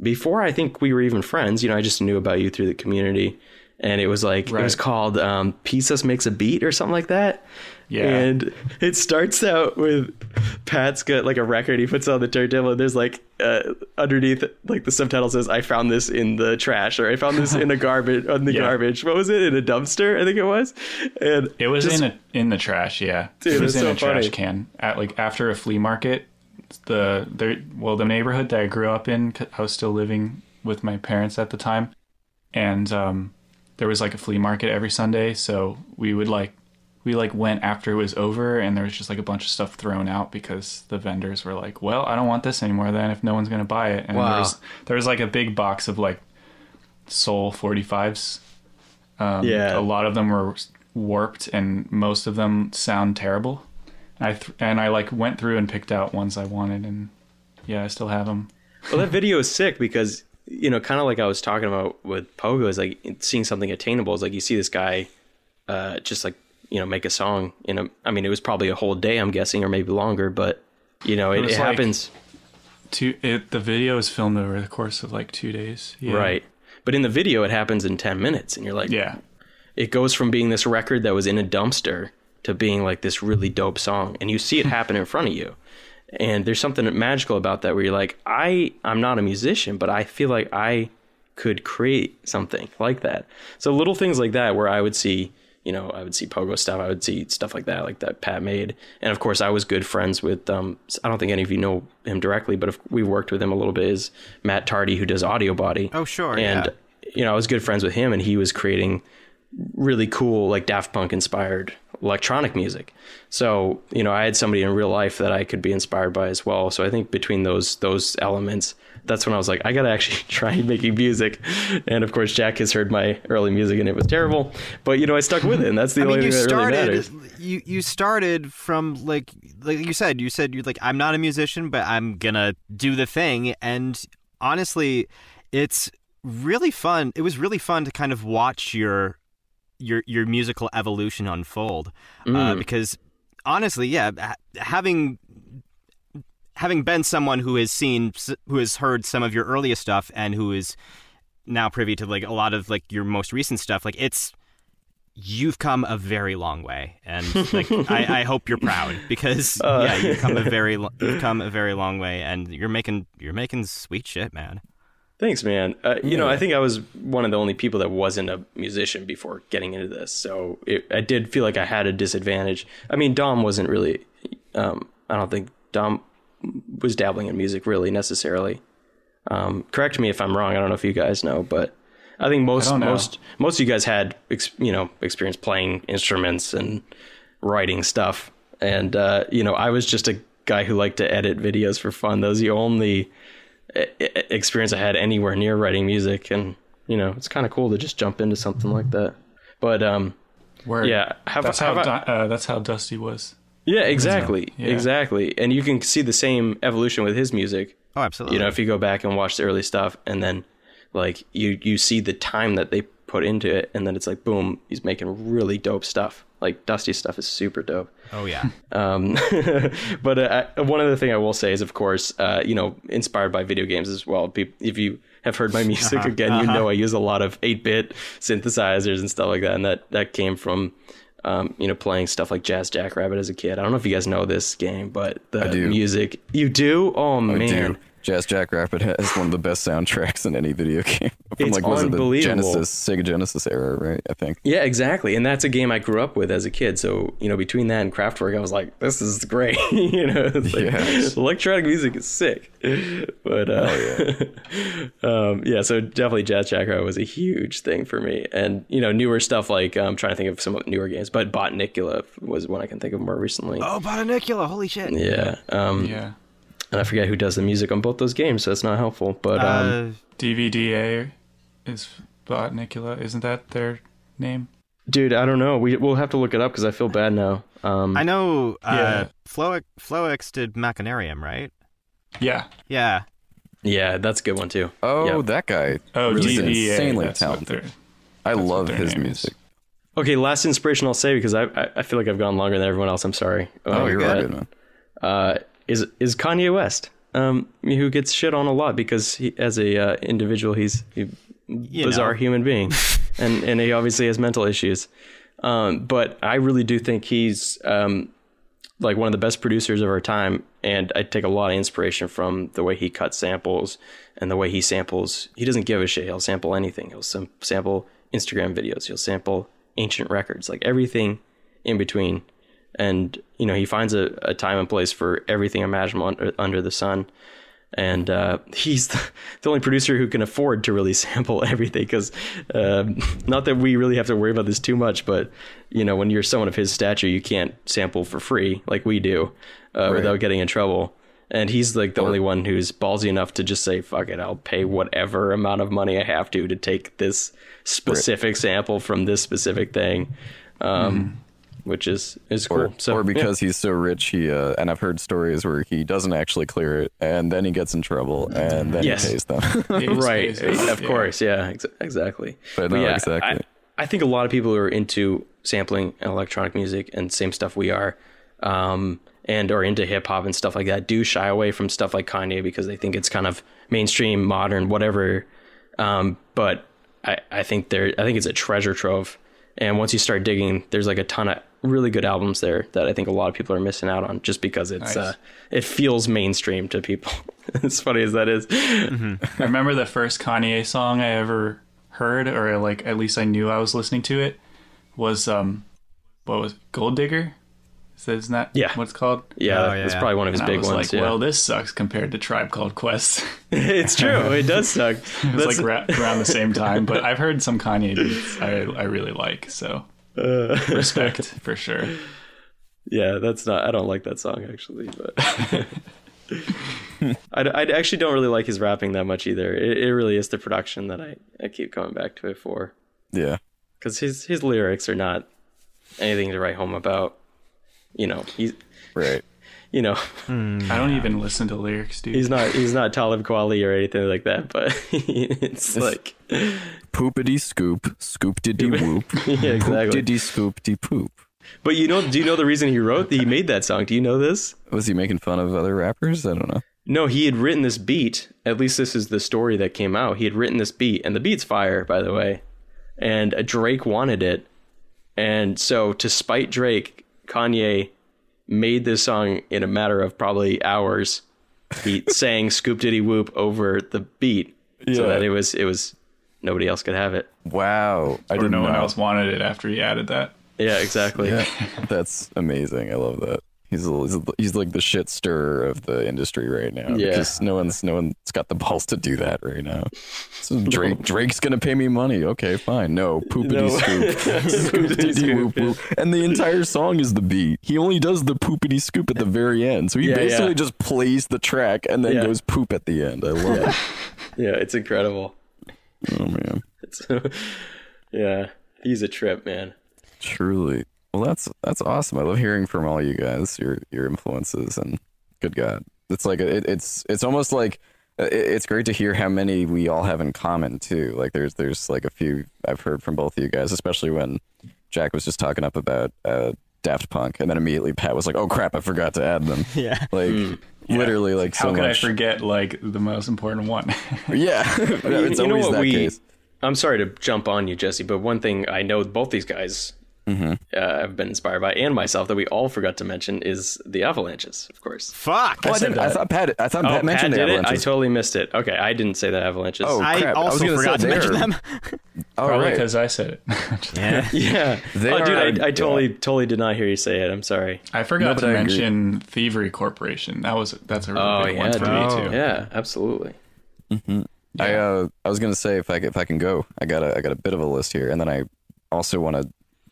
Speaker 3: before I think we were even friends. You know, I just knew about you through the community, and it was like right. it was called um, "Pieces Makes a Beat" or something like that. Yeah. And it starts out with Pat's got like a record he puts on the turntable and there's like uh, underneath like the subtitle says I found this in the trash or I found this in a garbage on the yeah. garbage. What was it? In a dumpster, I think it was. And
Speaker 4: it was just, in a in the trash, yeah. Dude, it was in so a funny. trash can at like after a flea market. The there well the neighborhood that I grew up in, I was still living with my parents at the time, and um, there was like a flea market every Sunday, so we would like we like went after it was over and there was just like a bunch of stuff thrown out because the vendors were like, "Well, I don't want this anymore then if no one's going to buy it." And wow. there was there was like a big box of like Soul 45s. Um, yeah. A lot of them were warped and most of them sound terrible. I th- and I like went through and picked out ones I wanted and yeah, I still have them.
Speaker 3: well, that video is sick because you know, kind of like I was talking about with Pogo is like seeing something attainable is like you see this guy uh, just like you know make a song in a i mean it was probably a whole day i'm guessing or maybe longer but you know it, it, it like happens.
Speaker 4: two it, the video is filmed over the course of like two days
Speaker 3: yeah. right. But in the video it happens in 10 minutes and you're like
Speaker 4: yeah.
Speaker 3: it goes from being this record that was in a dumpster to being like this really dope song and you see it happen in front of you. And there's something magical about that where you're like i i'm not a musician but i feel like i could create something like that. So little things like that where i would see you know, I would see pogo stuff. I would see stuff like that, like that Pat made. And of course, I was good friends with. Um, I don't think any of you know him directly, but if we worked with him a little bit. Is Matt Tardy who does Audio Body?
Speaker 1: Oh, sure.
Speaker 3: And
Speaker 1: yeah.
Speaker 3: you know, I was good friends with him, and he was creating really cool, like Daft Punk inspired electronic music. So you know, I had somebody in real life that I could be inspired by as well. So I think between those those elements, that's when I was like, I gotta actually try making music. And of course, Jack has heard my early music and it was terrible. But you know, I stuck with it, and that's the
Speaker 1: I
Speaker 3: only
Speaker 1: mean,
Speaker 3: thing that
Speaker 1: started,
Speaker 3: really matters.
Speaker 1: You you started from like like you said, you said you're like I'm not a musician, but I'm gonna do the thing. And honestly, it's really fun. It was really fun to kind of watch your your your musical evolution unfold uh,
Speaker 3: Mm.
Speaker 1: because honestly, yeah, ha- having having been someone who has seen who has heard some of your earliest stuff and who is now privy to like a lot of like your most recent stuff, like it's you've come a very long way, and like I, I hope you're proud because
Speaker 3: Uh.
Speaker 1: yeah, you've come a very lo- you've come a very long way, and you're making you're making sweet shit, man.
Speaker 3: Thanks, man. Uh, you know, I think I was one of the only people that wasn't a musician before getting into this, so it, I did feel like I had a disadvantage. I mean, Dom wasn't really. Um, I don't think Dom was dabbling in music really necessarily. Um, correct me if I'm wrong. I don't know if you guys know, but I think most
Speaker 4: don't
Speaker 3: most most of you guys had ex, you know experience playing instruments and writing stuff, and uh, you know I was just a guy who liked to edit videos for fun. That was the only experience I had anywhere near writing music, and you know it's kind of cool to just jump into something like that. But um,
Speaker 4: Word.
Speaker 3: yeah, have,
Speaker 4: that's
Speaker 3: have
Speaker 4: how
Speaker 3: I-
Speaker 4: uh, that's how Dusty was.
Speaker 3: Yeah, exactly,
Speaker 4: Yeah.
Speaker 3: exactly, and you can see the same evolution with his music.
Speaker 1: Oh, absolutely.
Speaker 3: You know, if you go back and watch the early stuff, and then like you you see the time that they put into it, and then it's like boom, he's making really dope stuff. Like Dusty stuff is super dope.
Speaker 1: oh yeah.
Speaker 3: Um, but uh, I- one other thing I will say is, of course, uh, you know, inspired by video games as well. If you have heard my music again, you know I use a lot of 8-bit synthesizers and stuff like that, and that that came from. Um, you know, playing stuff like Jazz Jackrabbit as a kid. I don't know if you guys know this game, but the music you do. Oh
Speaker 2: I
Speaker 3: man,
Speaker 2: do. Jazz Jackrabbit has one of the best soundtracks in any video game. From
Speaker 3: It's
Speaker 2: like was it the
Speaker 3: unbelievable.
Speaker 2: Genesis, Sega Genesis era, right? I think.
Speaker 3: Yeah, exactly. And that's a game I grew up with as a kid. So, you know, between that and Kraftwerk, I was like, this is great. you know, it's like,
Speaker 2: Yes.
Speaker 3: electronic music is sick. But, uh, um, yeah, so definitely Jazz Jackrabbit was a huge thing for me. And, you know, newer stuff like, I'm trying to think of some newer games, but Botanicula was one I can think of more recently.
Speaker 1: Oh, Botanicula, holy shit.
Speaker 3: Yeah. Um,
Speaker 4: Yeah.
Speaker 3: And I forget who does the music on both those games, so it's not helpful. But, um,
Speaker 1: Uh,
Speaker 4: DVA is Botanicula. Isn't that their name?
Speaker 3: dude, I don't know. We, we'll have to look it up because I feel bad now. Um,
Speaker 1: I know uh,
Speaker 4: Yeah.
Speaker 1: Floex, Floex did Machinarium, right?
Speaker 4: Yeah.
Speaker 1: Yeah.
Speaker 3: yeah, that's a good one too.
Speaker 2: Oh,
Speaker 3: Yeah.
Speaker 2: that guy.
Speaker 4: Oh,
Speaker 2: He's
Speaker 4: DVA.
Speaker 2: insanely talented. I love his
Speaker 4: name is.
Speaker 2: music.
Speaker 3: Okay, last inspiration I'll say because I I, I feel like I've gone longer than everyone else. I'm sorry.
Speaker 2: Oh,
Speaker 3: Uh,
Speaker 2: you're right, man.
Speaker 3: Uh, is is Kanye West, um, who gets shit on a lot because he, as a uh, individual, he's a bizarre
Speaker 1: know.
Speaker 3: human being, and and he obviously has mental issues. Um, but I really do think he's um, like one of the best producers of our time, and I take a lot of inspiration from the way he cuts samples and the way he samples. He doesn't give a shit. He'll sample anything. He'll sam- sample Instagram videos. He'll sample ancient records, like everything in between. And you know, he finds a, a time and place for everything imaginable under, under the sun. And uh, he's the, the only producer who can afford to really sample everything. Because um, not that we really have to worry about this too much, but you know, when you're someone of his stature, you can't sample for free like we do uh, without getting in trouble. And he's like the only one who's ballsy enough to just say, "Fuck it, I'll pay whatever amount of money I have to to take this specific sample from this specific thing," um, which is is cool.
Speaker 2: Or,
Speaker 3: so
Speaker 2: or
Speaker 3: yeah.
Speaker 2: because he's so rich, he uh, and I've heard stories where he doesn't actually clear it, and then he gets in trouble, and then
Speaker 3: Yes.
Speaker 2: he pays them.
Speaker 3: Right
Speaker 4: pays it.
Speaker 3: of
Speaker 4: Yeah.
Speaker 3: course yeah ex- exactly
Speaker 2: But no,
Speaker 3: yeah,
Speaker 2: exactly.
Speaker 3: I, I think a lot of people who are into sampling and electronic music and same stuff we are um, and are into hip hop and stuff like that do shy away from stuff like Kanye because they think it's kind of mainstream modern whatever um, but I, I think there I think it's a treasure trove and once you start digging there's like a ton of really good albums there that I think a lot of people are missing out on just because it's
Speaker 4: Nice.
Speaker 3: uh, it feels mainstream to people as funny as that is
Speaker 4: I remember the first Kanye song I ever heard, or like at least I knew I was listening to it, was um, what was it, Gold Digger? Is that, isn't that
Speaker 3: Yeah.
Speaker 4: what it's called?
Speaker 3: yeah,
Speaker 1: Oh,
Speaker 3: that's
Speaker 1: yeah.
Speaker 3: probably one of his
Speaker 4: And I
Speaker 3: big
Speaker 4: was
Speaker 3: ones
Speaker 4: like,
Speaker 3: yeah.
Speaker 4: well, this sucks compared to Tribe Called Quest.
Speaker 3: it's true. It does suck.
Speaker 4: it was
Speaker 3: That's-
Speaker 4: like ra- around the same time, but I've heard some Kanye beats I I really like, so
Speaker 3: Uh.
Speaker 4: respect for sure.
Speaker 3: yeah, that's not. I don't like that song actually, but I, I actually don't really like his rapping that much either. It, it really is the production that I, I keep coming back to it for
Speaker 2: yeah,
Speaker 3: because his his lyrics are not anything to write home about. You know, he's
Speaker 2: right.
Speaker 3: You know,
Speaker 4: I don't even listen to lyrics, dude.
Speaker 3: he's not he's not Talib Kweli or anything like that. But it's like,
Speaker 2: Poopity scoop, scoop diddy whoop,
Speaker 3: yeah, exactly.
Speaker 2: diddy scoop de poop.
Speaker 3: But you know, do you know the reason he wrote? He made that song. Do you know this?
Speaker 2: Was he making fun of other rappers? I don't know.
Speaker 3: No, he had written this beat. At least this is the story that came out. He had written this beat, and the beat's fire, by the way. And uh, Drake wanted it, and so to spite Drake, Kanye made this song in a matter of probably hours. He sang "Scoop Diddy Whoop" over the beat, so that it was it was nobody else could have it.
Speaker 2: Wow, I
Speaker 4: or
Speaker 2: didn't
Speaker 4: no one else wanted it after he added that.
Speaker 3: Yeah, exactly.
Speaker 2: Yeah, that's amazing. I love that. He's a, he's, he's like the shit stirrer of the industry right now.
Speaker 3: Yeah.
Speaker 2: because no one's no one's got the balls to do that right now. So Drake Drake's gonna pay me money. Okay, fine. No poopity
Speaker 3: No.
Speaker 2: scoop,
Speaker 3: Poopity
Speaker 2: Scoop-a-dee whoop whoop. and the entire song is the beat. He only does the poopity scoop at the very end. So he
Speaker 3: Yeah,
Speaker 2: basically
Speaker 3: yeah.
Speaker 2: just plays the track and then
Speaker 3: Yeah.
Speaker 2: goes poop at the end. I love it.
Speaker 3: Yeah, it's incredible.
Speaker 2: Oh man,
Speaker 3: It's, yeah, he's a trip, man.
Speaker 2: truly. Well, that's that's awesome. I love hearing from all you guys, your your influences, and good God, it's like it, it's it's almost like it, it's great to hear how many we all have in common too. Like there's there's like a few I've heard from both of you guys, especially when Jack was just talking up about uh, Daft Punk, and then immediately Pat was like, "Oh crap, I forgot to add them."
Speaker 1: Yeah.
Speaker 2: Like literally, like
Speaker 4: How
Speaker 2: so
Speaker 4: could
Speaker 2: much.
Speaker 4: I forget like the most important one?
Speaker 2: Yeah, it's
Speaker 3: you know
Speaker 2: always
Speaker 3: what
Speaker 2: that
Speaker 3: we?
Speaker 2: case.
Speaker 3: I'm sorry to jump on you, Jesse, but one thing I know both these guys
Speaker 2: Mm-hmm.
Speaker 3: uh, have been inspired by, and myself, that we all forgot to mention is the avalanches, of course.
Speaker 1: Fuck.
Speaker 2: Oh, I,
Speaker 3: said
Speaker 2: didn't, I
Speaker 3: that.
Speaker 2: thought Pat. I thought
Speaker 3: Oh,
Speaker 2: Pat mentioned the
Speaker 3: did it. I totally missed it. Okay, I didn't say the avalanches.
Speaker 2: Oh,
Speaker 1: I
Speaker 2: crap. I was
Speaker 1: also
Speaker 2: gonna
Speaker 1: forgot to mention them.
Speaker 2: All
Speaker 4: Probably
Speaker 2: right.
Speaker 4: because I said it.
Speaker 1: Yeah.
Speaker 3: yeah.
Speaker 2: They
Speaker 3: oh, dude,
Speaker 2: are-
Speaker 3: I, I
Speaker 2: yeah.
Speaker 3: totally, totally did not hear you say it. I'm sorry.
Speaker 4: I forgot
Speaker 2: No,
Speaker 4: to
Speaker 2: I agree.
Speaker 4: mention Thievery Corporation. That was that's a really
Speaker 3: Oh,
Speaker 4: big
Speaker 3: yeah,
Speaker 4: one for
Speaker 3: dude.
Speaker 4: me too.
Speaker 3: Yeah, absolutely.
Speaker 2: I uh, I was gonna say if I if I can go, I got a I got a bit of a list here, and then I also want to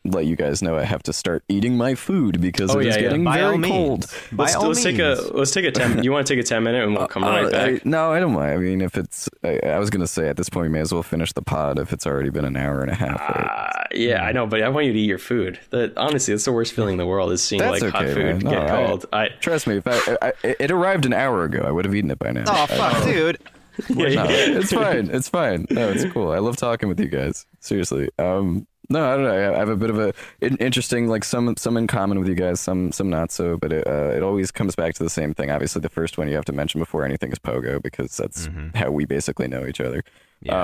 Speaker 2: let you guys know I have to start eating my food because
Speaker 3: Oh,
Speaker 2: it is
Speaker 3: yeah, yeah.
Speaker 2: getting
Speaker 1: By all
Speaker 2: very
Speaker 1: means.
Speaker 2: cold.
Speaker 1: By
Speaker 3: let's
Speaker 1: all
Speaker 3: let's take a let's take a ten. You want to take a ten minute, and we'll come right
Speaker 2: Uh,
Speaker 3: back.
Speaker 2: I- no, I don't mind. I mean, if it's, I, I was gonna say at this point we may as well finish the pod if it's already been an hour and a half. right?
Speaker 3: Uh, yeah, I know, but I want you to eat your food. That honestly, that's the worst feeling in the world is seeing
Speaker 2: That's
Speaker 3: like hot food.
Speaker 2: No,
Speaker 3: get
Speaker 2: I-
Speaker 3: cold. I,
Speaker 2: Trust me, if I, I, it arrived an hour ago, I would have eaten it by now.
Speaker 1: Oh fuck, dude.
Speaker 3: yeah, yeah.
Speaker 2: it's fine. It's fine. No, it's cool. I love talking with you guys. Seriously. Um, no, I don't know. I have a bit of a interesting, like some some in common with you guys, some some not so. But it uh, it always comes back to the same thing. Obviously, the first one you have to mention before anything is Pogo because that's how we basically know each other.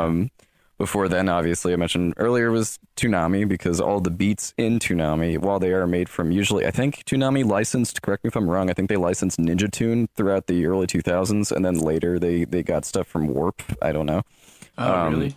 Speaker 2: Um, before then, obviously, I mentioned earlier was Toonami because all the beats in Toonami, while they are made from usually, I think Toonami licensed. Correct me if I'm wrong. I think they licensed Ninja Tune throughout the early 2000s, and then later they they got stuff from Warp. I don't know.
Speaker 4: Oh,
Speaker 2: Um,
Speaker 4: really?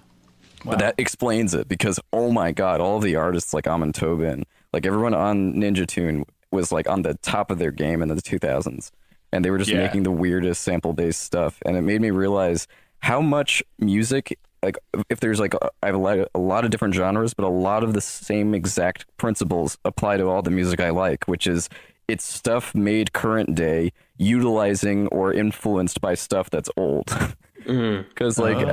Speaker 2: But that explains it because oh my god, all the artists like Amon Tobin, like everyone on Ninja Tune was like on the top of their game in the 2000s, and they were just
Speaker 4: Yeah.
Speaker 2: making the weirdest sample based stuff, and it made me realize how much music like if there's like a- I have a lot, a lot of different genres, but a lot of the same exact principles apply to all the music I like, which is it's stuff made current day, utilizing or influenced by stuff that's old. Because like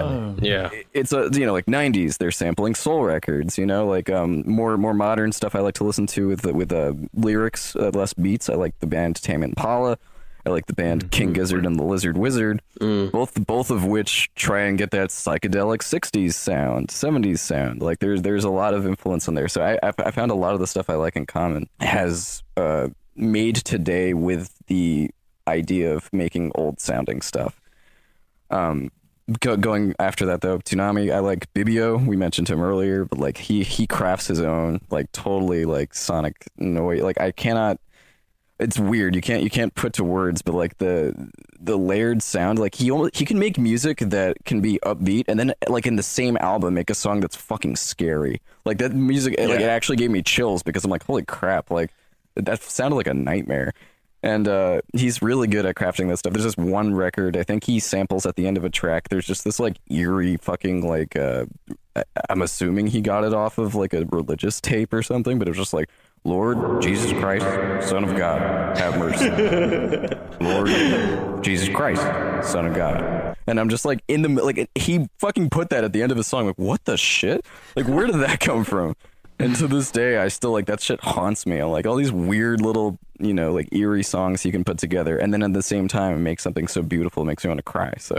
Speaker 3: yeah.
Speaker 2: it's a you know like 90s they're sampling soul records you know? Like um more more modern stuff i like to listen to with with uh, lyrics uh, less beats. I like the band tame impala. I like the band king gizzard and the lizard wizard. Both both of which try and get that psychedelic 60s sound 70s sound. Like there's there's a lot of influence in there. So i i I found a lot of the stuff i like in common has uh made today with the idea of making old sounding stuff um, go, going after that though, Toonami, I like Bibio. We mentioned him earlier, but like he he crafts his own like totally like sonic noise. Like I cannot. It's weird. You can't you can't put to words, but like the the layered sound. Like he almost, he can make music that can be upbeat, and then like in the same album make a song that's fucking scary. Like that music, like it actually gave me chills because I'm like, holy crap! Like that sounded like a nightmare. And uh, he's really good at crafting this stuff. There's this one record, I think he samples at the end of a track. There's just this like eerie fucking like uh, I'm assuming he got it off of like a religious tape or something, but it was just like Lord Jesus Christ, Son of God, have mercy. Lord Jesus Christ, Son of God. And I'm just like in the like he fucking put that at the end of his song. Like what the shit? Like where did that come from? And to this day, I still like that shit haunts me. I'm like all these weird little, you know, like eerie songs you can put together, and then at the same time, it makes something so beautiful, makes me want to cry. So,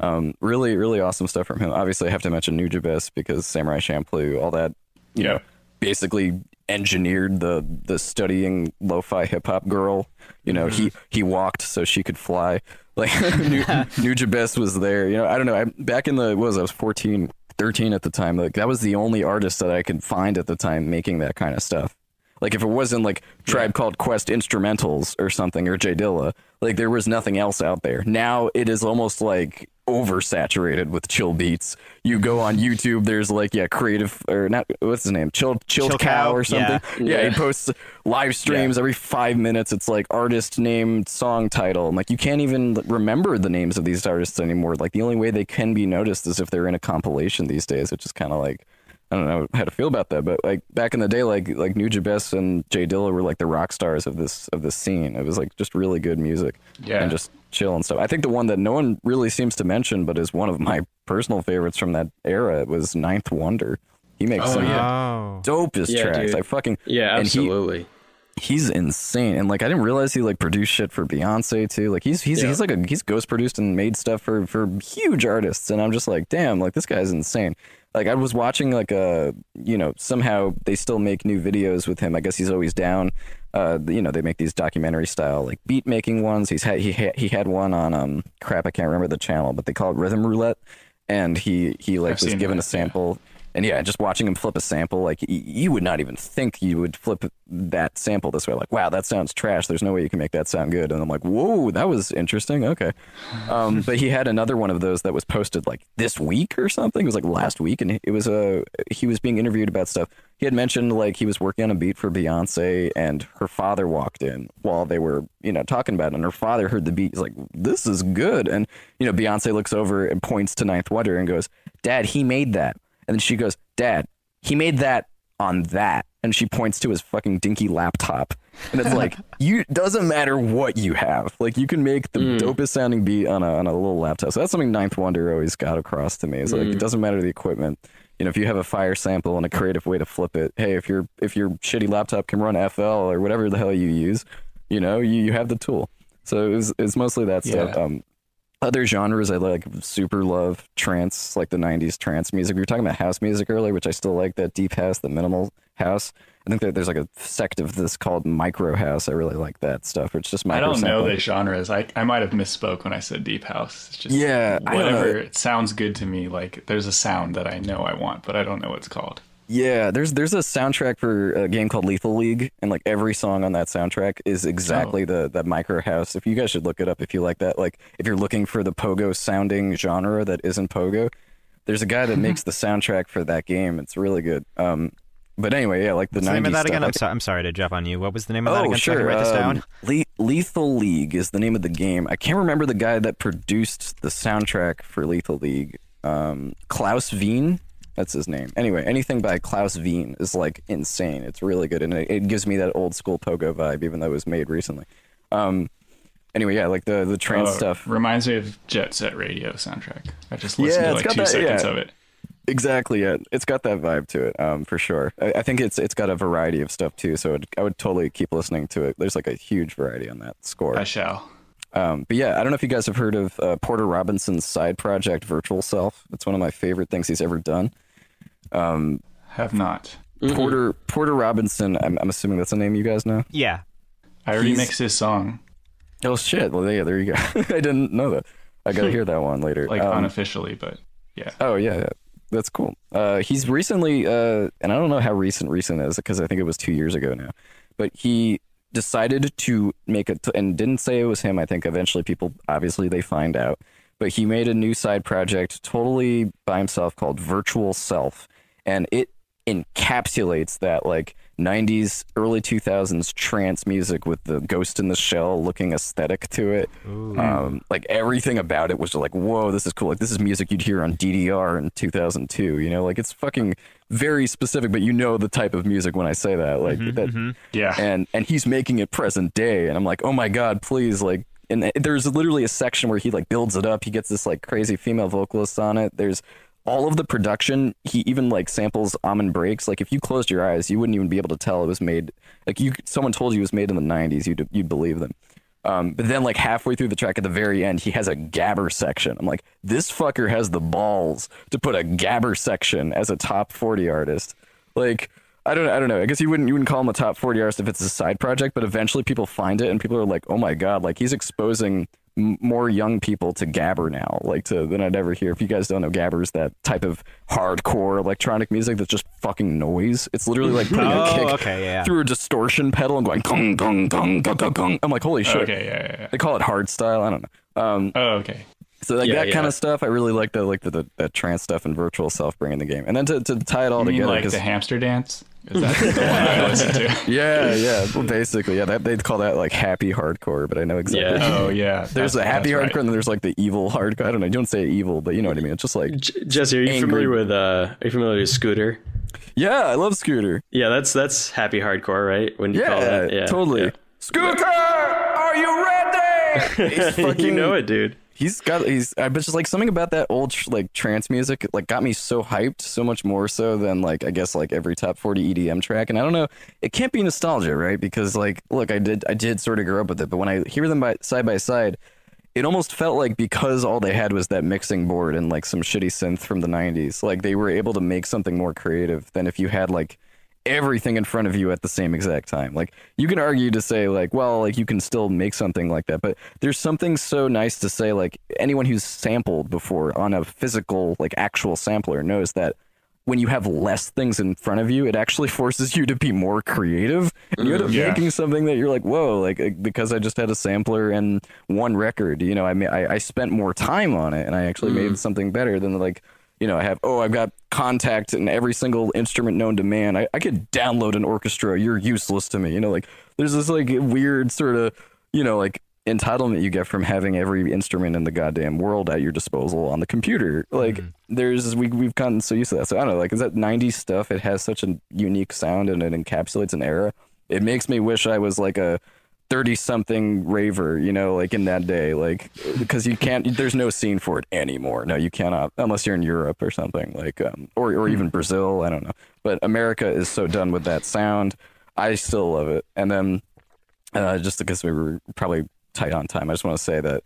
Speaker 2: um, really, really awesome stuff from him. Obviously, I have to mention Nujabes because Samurai Champloo, all that, you
Speaker 4: Yeah.
Speaker 2: know, basically engineered the the studying lo-fi hip hop girl. You know, he he walked so she could fly. Like Nu- Nujabes was there. You know, I don't know. I, back in the what was I, I was 14, 13 at the time. Like that was the only artist that I could find at the time making that kind of stuff. Like if it wasn't like Tribe Called Quest instrumentals or something or J Dilla, like there was nothing else out there. Now it is almost like oversaturated with chill beats. You go on YouTube, there's like yeah, creative or not what's his name? Chill Chilled
Speaker 1: Chill
Speaker 2: Cow,
Speaker 1: Cow,
Speaker 2: or something.
Speaker 1: yeah.
Speaker 2: Yeah, he posts live streams every five minutes. It's like artist name, song title. I'm like you can't even remember the names of these artists anymore. Like the only way they can be noticed is if they're in a compilation these days, which is kind of like I don't know how to feel about that, but like back in the day, like like Nujabes and J Dilla were like the rock stars of this of this scene. It was like just really good music,
Speaker 4: Yeah.
Speaker 2: and just chill and stuff. I think the one that no one really seems to mention, but is one of my personal favorites from that era, was Ninth Wonder. He makes
Speaker 3: Oh,
Speaker 2: some
Speaker 3: yeah.
Speaker 2: Dopest
Speaker 3: Yeah,
Speaker 2: tracks.
Speaker 3: dude.
Speaker 2: I fucking
Speaker 3: Yeah,
Speaker 2: and he-
Speaker 3: absolutely.
Speaker 2: he's insane and like i didn't realize he like produced shit for beyonce too like he's he's
Speaker 3: Yeah.
Speaker 2: he's like a he's ghost produced and made stuff for for huge artists and i'm just like damn like this guy's insane like i was watching like a you know somehow they still make new videos with him i guess he's always down uh you know they make these documentary style like beat making ones he's had he had he had one on um crap i can't remember the channel but they call it rhythm roulette and he he like
Speaker 4: I've
Speaker 2: was given a
Speaker 4: sample. yeah.
Speaker 2: And yeah, just watching him flip a sample, like y- you would not even think you would flip that sample this way. Like, wow, that sounds trash. There's no way you can make that sound good. And I'm like, whoa, that was interesting. Okay. Um, but he had another one of those that was posted like this week or something. It was like last week, and it was a he was being interviewed about stuff. He had mentioned like he was working on a beat for Beyonce, and her father walked in while they were you know talking about it, and her father heard the beat. He's like, this is good. And you know, Beyonce looks over and points to Ninth Wonder and goes, Dad, he made that. And then she goes, Dad, he made that on that. And she points to his fucking dinky laptop. And it's like, you doesn't matter what you have. Like you can make the dopest sounding beat on a on a little laptop. So that's something Ninth Wonder always got across to me. Is like it doesn't matter the equipment. You know, if you have a fire sample and a creative way to flip it, hey, if your if your shitty laptop can run FL or whatever the hell you use, you know, you, you have the tool. So it was it's mostly that stuff.
Speaker 4: Yeah.
Speaker 2: Um, other genres I like super love trance, like the '90s trance music. We were talking about house music earlier, which I still like. That deep house, the minimal house. I think that there's like a sect of this called micro house. I really like that stuff. It's just
Speaker 4: I don't know the genres. I, I might have misspoke when I said deep house. It's just
Speaker 2: Yeah, I don't know.
Speaker 4: whatever. It sounds good to me. Like there's a sound that I know I want, but I don't know what it's called.
Speaker 2: Yeah, there's there's a soundtrack for a game called Lethal League, and like every song on that soundtrack is exactly the that micro house. If you guys should look it up if you like that. Like if you're looking for the pogo sounding genre that isn't pogo, there's a guy that makes the soundtrack for that game. It's really good. Um, but anyway, yeah, like the
Speaker 1: What's the
Speaker 2: 90s
Speaker 1: name of that again? I'm, so, I'm sorry to jump on you. What was the name of that
Speaker 2: Oh,
Speaker 1: again? So I
Speaker 2: sure.
Speaker 1: can write this down.
Speaker 2: Um, Le- Lethal League is the name of the game. I can't remember the guy that produced the soundtrack for Lethal League. Um, Klaus Veen, that's his name. Anyway, anything by Klaus Veen is like insane. It's really good, and it, it gives me that old school pogo vibe, even though it was made recently. Um, anyway, yeah, like the the trance
Speaker 4: Oh,
Speaker 2: stuff.
Speaker 4: reminds me of Jet Set Radio soundtrack. I just listened
Speaker 2: Yeah,
Speaker 4: to like two
Speaker 2: that-
Speaker 4: seconds
Speaker 2: yeah.
Speaker 4: of it.
Speaker 2: Exactly, yeah. It's got that vibe to it, um, for sure. I, I think it's it's got a variety of stuff too, so it, I would totally keep listening to it. There's like a huge variety on that score.
Speaker 4: I shall.
Speaker 2: Um, but yeah, I don't know if you guys have heard of uh, Porter Robinson's side project, Virtual Self. It's one of my favorite things he's ever done.
Speaker 4: Have not.
Speaker 2: Porter Porter Robinson. I'm, I'm assuming that's a name you guys know.
Speaker 1: Yeah.
Speaker 4: I already
Speaker 2: He's-
Speaker 4: mixed his song,
Speaker 2: Oh shit! Well, yeah, there you go. I didn't know that. I gotta hear that one later.
Speaker 4: like
Speaker 2: Um,
Speaker 4: unofficially, but yeah.
Speaker 2: Oh yeah, yeah. That's cool. Uh, he's recently, uh, and I don't know how recent recent is because I think it was two years ago now, but he decided to make it and didn't say it was him. I think eventually people obviously they find out, but he made a new side project totally by himself called Virtual Self, and it encapsulates that like 90s early 2000s trance music with the ghost in the shell looking aesthetic to it. Um, like everything about it was like whoa this is cool. Like this is music you'd hear on ddr in 2002 you know? Like it's fucking very specific but you know the type of music when i say that like mm-hmm, that mm-hmm.
Speaker 4: Yeah.
Speaker 2: and and he's making it present day and i'm like oh my god please like and uh, there's literally a section where he like builds it up. He gets this like crazy female vocalist on it. There's all of the production, he even like samples amen breaks. Like if you closed your eyes, you wouldn't even be able to tell it was made. Like you, someone told you it was made in the '90s, you'd you'd believe them. Um, but then like halfway through the track at the very end, he has a gabber section. I'm like, this fucker has the balls to put a gabber section as a top 40 artist. Like, I don't, I don't know. I guess you wouldn't, you wouldn't call him a top 40 artist if it's a side project, but eventually people find it and people are like, oh my god, like he's exposing more young people to gabber now, like to than I'd ever hear. If you guys don't know, gabber's that type of hardcore electronic music that's just fucking noise. It's literally like putting
Speaker 1: Oh,
Speaker 2: a kick
Speaker 1: okay, yeah.
Speaker 2: through a distortion pedal and going gong gong gong gong gong gong. I'm like, holy shit.
Speaker 4: Okay, yeah, yeah, yeah.
Speaker 2: They call it hard style. I don't know. Um,
Speaker 4: Oh, okay.
Speaker 2: so like
Speaker 3: Yeah,
Speaker 2: that kind of stuff, I really like the like the, the that trance stuff and virtual self bringing the game, and then to, to tie it all
Speaker 4: You mean
Speaker 2: together.
Speaker 4: like
Speaker 2: 'cause-
Speaker 4: the hamster dance? Is that the one I listen to?
Speaker 2: yeah, yeah, well, basically, yeah. That they'd call that like happy hardcore, but I know exactly.
Speaker 3: Yeah.
Speaker 4: Oh yeah.
Speaker 2: There's
Speaker 4: that's-
Speaker 2: the happy hardcore,
Speaker 4: right.
Speaker 2: and then there's like the evil hardcore. I don't know. You don't say evil, but you know what I mean. It's just like,
Speaker 3: J- Jesse, are you
Speaker 2: Angry.
Speaker 3: familiar with uh? Are you familiar with Scooter?
Speaker 2: yeah, I love Scooter.
Speaker 3: Yeah, that's that's happy hardcore, right? When you
Speaker 2: Yeah,
Speaker 3: call that, yeah,
Speaker 2: totally.
Speaker 3: yeah.
Speaker 2: Scooter, are you ready? He's fucking,
Speaker 3: you know it, dude.
Speaker 2: He's got he's I but just like something about that old like trance music like got me so hyped so much more so than like I guess like every top 40 EDM track. And I don't know it can't be nostalgia right? Because like look I did I did sort of grow up with it but when I hear them by side by side it almost felt like because all they had was that mixing board and like some shitty synth from the 90s like they were able to make something more creative than if you had like everything in front of you at the same exact time. Like you can argue to say like, well, like you can still make something like that, but there's something so nice to say like anyone who's sampled before on a physical like actual sampler knows that when you have less things in front of you, it actually forces you to be more creative. And you end up mm,
Speaker 4: Yeah.
Speaker 2: making something that you're like, whoa, like because I just had a sampler and one record, you know, I mean, I, I spent more time on it and I actually made mm. something better than like you know, I have, oh, I've got Kontakt and every single instrument known to man. I, I could download an orchestra. You're useless to me. You know, like there's this like weird sort of, you know, like entitlement you get from having every instrument in the goddamn world at your disposal on the computer. Like mm-hmm. there's, we, we've gotten so used to that. So I don't know, like, is that 90s stuff? It has such a unique sound and it encapsulates an era. It makes me wish I was like a, 30 something raver, you know, like in that day, like because you can't there's no scene for it anymore. No, you cannot unless you're in Europe or something like um or or even Brazil, I don't know. But America is so done with that sound. I still love it. And then uh just because we were probably tight on time, I just want to say that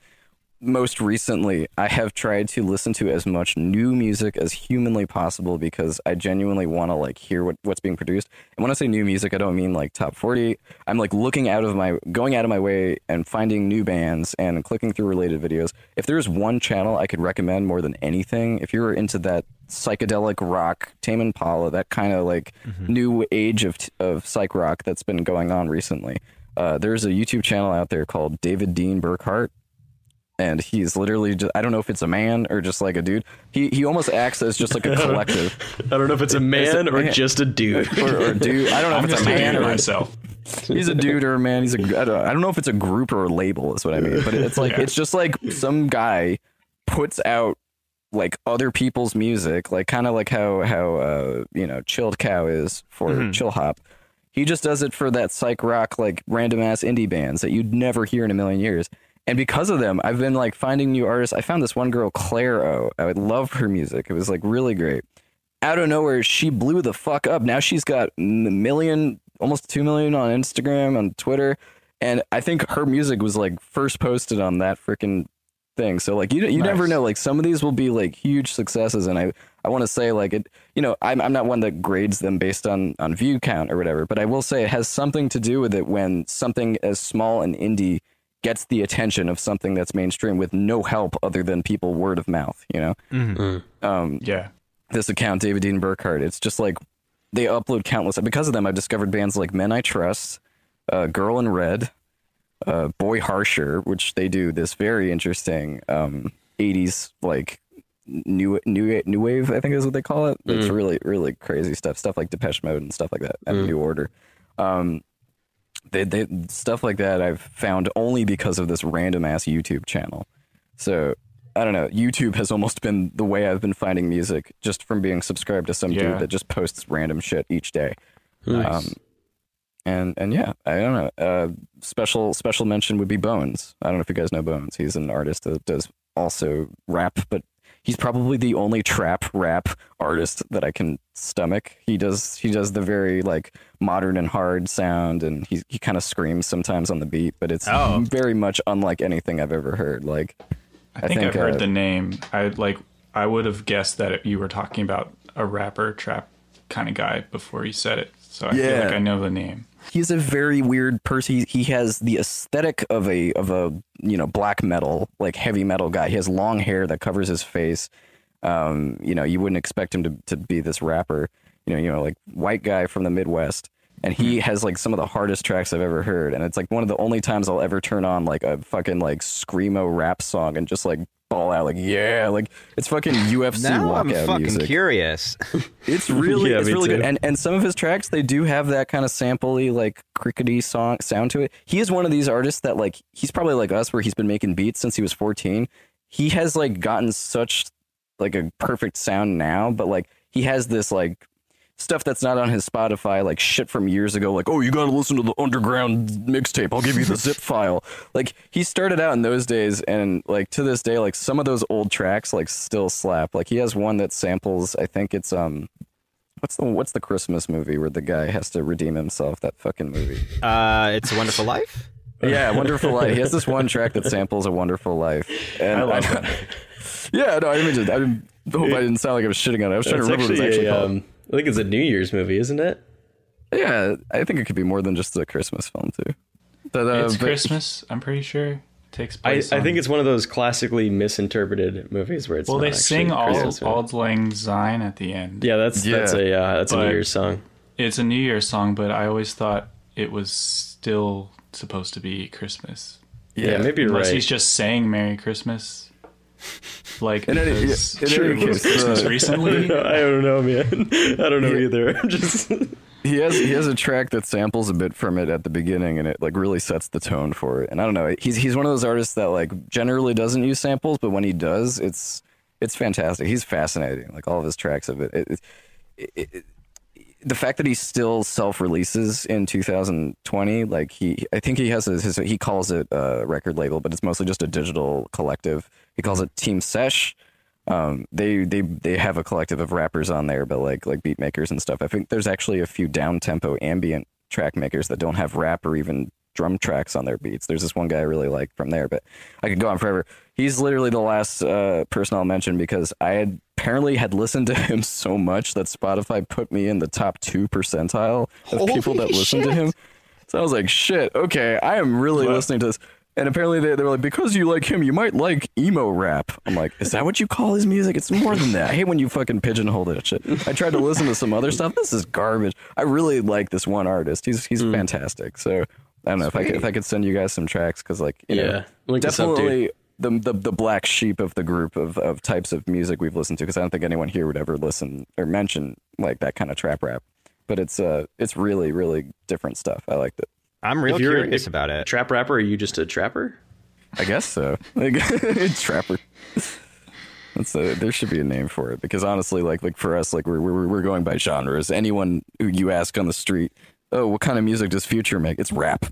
Speaker 2: most recently, I have tried to listen to as much new music as humanly possible because I genuinely want to like hear what, what's being produced. And when I say new music, I don't mean like top 40. I'm like looking out of my going out of my way and finding new bands and clicking through related videos. If there's one channel I could recommend more than anything, if you're into that psychedelic rock, Tame Impala, that kind of like new age of of psych rock that's been going on recently. Uh, there's a YouTube channel out there called David Dean Burkhart and he's literally just I don't know if it's a man or just like a dude. He he almost acts as just like a collective
Speaker 3: I don't know if it's a man or
Speaker 2: man.
Speaker 3: just a dude.
Speaker 2: or, or a dude. I don't know
Speaker 4: I'm
Speaker 2: if it's a man or
Speaker 4: myself.
Speaker 2: he's a dude or a man. He's a I don't, I don't know if it's a group or a label is what I mean. But it's like it's just like some guy puts out like other people's music, like kind of like how how uh you know Chilled Cow is for Chill Hop. He just does it for that psych rock like random ass indie bands that you'd never hear in a million years. And because of them, I've been like finding new artists. I found this one girl, Clairo I would love her music. It was like really great. Out of nowhere, she blew the fuck up. Now she's got a million, almost two million on Instagram, on Twitter, and I think her music was like first posted on that freaking thing. So like you you never know. Like some of these will be like huge successes, and I I want to say like it. You know, I'm I'm not one that grades them based on on view count or whatever, but I will say it has something to do with it when something as small and indie gets the attention of something that's mainstream with no help other than people word of mouth. You know, um,
Speaker 4: Yeah.
Speaker 2: this account, David Dean Burkhart, it's just like they upload countless. Because of them, I've discovered bands like Men I Trust, uh, Girl in Red, uh, Boy Harsher, which they do this very interesting um, 80s like new new new wave, I think is what they call it. It's really really crazy stuff, stuff like Depeche Mode and stuff like that, and New Order. Um, they, they stuff like that I've found only because of this random ass YouTube channel. So I don't know. YouTube has almost been the way I've been finding music, just from being subscribed to some
Speaker 4: Yeah.
Speaker 2: dude that just posts random shit each day.
Speaker 4: Nice.
Speaker 2: Um, and and yeah, I don't know. Uh, special special mention would be Bones. I don't know if you guys know Bones. He's an artist that does also rap, but he's probably the only trap rap artist that I can stomach. He does he does the very like modern and hard sound, and he he kind of screams sometimes on the beat, but it's
Speaker 1: Oh.
Speaker 2: very much unlike anything I've ever heard. Like
Speaker 4: I think, I've heard
Speaker 2: uh,
Speaker 4: the name. I like. I would have guessed that you were talking about a rapper trap kind of guy before you said it. So I feel
Speaker 2: Yeah.
Speaker 4: like I know the name.
Speaker 2: He's a very weird person. He, he has the aesthetic of a of a you know black metal like heavy metal guy. He has long hair that covers his face. Um, you know, you wouldn't expect him to to be this rapper. You know, you know, like white guy from the Midwest, and he has like some of the hardest tracks I've ever heard. And it's like one of the only times I'll ever turn on like a fucking like screamo rap song and just like ball out like yeah, like it's fucking UFC
Speaker 1: Now I'm fucking
Speaker 2: music.
Speaker 1: curious.
Speaker 2: It's really
Speaker 3: Yeah,
Speaker 2: it's really
Speaker 3: too.
Speaker 2: good. And and some of his tracks they do have that kind of sampley like crickety song sound to it. He is one of these artists that like he's probably like us where he's been making beats since he was 14. He has like gotten such like a perfect sound now, but like he has this like stuff that's not on his Spotify, like shit from years ago, like, oh, you gotta listen to the underground mixtape. I'll give you the zip file. Like he started out in those days and like to this day, like some of those old tracks like still slap. Like he has one that samples, I think it's um what's the what's the Christmas movie where the guy has to redeem himself, that fucking movie.
Speaker 1: Uh, it's a Wonderful Life.
Speaker 2: Yeah, Wonderful Life. He has this one track that samples a wonderful life. And
Speaker 4: I love that.
Speaker 2: Yeah, no, I didn't just I didn't hope I didn't sound like I was shitting on it. I was trying to remember what it was
Speaker 3: actually,
Speaker 2: actually
Speaker 3: a,
Speaker 2: called.
Speaker 3: um, I think it's a New Year's movie, isn't it?
Speaker 2: Yeah, I think it could be more than just a Christmas film too. But, uh,
Speaker 4: it's
Speaker 2: but-
Speaker 4: Christmas. I'm pretty sure. It takes place.
Speaker 3: I
Speaker 4: on-
Speaker 3: think it's one of those classically misinterpreted movies where it's
Speaker 4: Well,
Speaker 3: not
Speaker 4: they sing
Speaker 3: a
Speaker 4: all
Speaker 3: Christmas movie.
Speaker 4: Auld Lang Syne at the end.
Speaker 3: Yeah, that's that's a uh, that's a New Year's song.
Speaker 4: It's a New Year's song, but I always thought it was still supposed to be Christmas.
Speaker 3: Yeah, maybe
Speaker 4: Unless
Speaker 3: right.
Speaker 4: he's just saying Merry Christmas. Like
Speaker 2: In any- in any case,
Speaker 4: Christmas
Speaker 2: uh,
Speaker 4: recently.
Speaker 3: I don't know, man. I don't know either. I'm just
Speaker 2: he has he has a track that samples a bit from it at the beginning, and it like really sets the tone for it. And I don't know, he's he's one of those artists that like generally doesn't use samples, but when he does, it's it's fantastic. He's fascinating. Like all of his tracks of it. it, it, it, it the fact that he still self releases in 2020, like he, I think he has his, his he calls it a record label, but it's mostly just a digital collective. He calls it Team Sesh. Um, they they they have a collective of rappers on there, but like like beat makers and stuff. I think there's actually a few down tempo ambient track makers that don't have rap or even drum tracks on their beats. There's this one guy I really like from there, but I could go on forever. He's literally the last uh, person I'll mention because I had apparently had listened to him so much that Spotify put me in the top two percentile of people that listen to him. So I was like, shit, okay, I am really listening to this. And apparently they, they were like, because you like him, you might like emo rap. I'm like, is that what you call his music? It's more than that. I hate when you fucking pigeonhole that shit. I tried to listen to some other stuff. This is garbage. I really like this one artist. He's he's hmm. fantastic. So I don't know if I could, if I could send you guys some tracks because like you
Speaker 3: Yeah.
Speaker 2: know,
Speaker 3: Link us up,
Speaker 2: definitely the, the the black sheep of the group of, of types of music we've listened to because I don't think anyone here would ever listen or mention like that kind of trap rap. But it's uh it's really really different stuff. I liked it.
Speaker 1: I'm real curious
Speaker 3: if-
Speaker 1: about it.
Speaker 3: trap rapper. Are you just a trapper?
Speaker 2: I guess so. Like trapper. That's a, there should be a name for it because honestly, like like for us, like we're we're we're going by genres. Anyone who you ask on the street, oh, what kind of music does Future make? It's rap.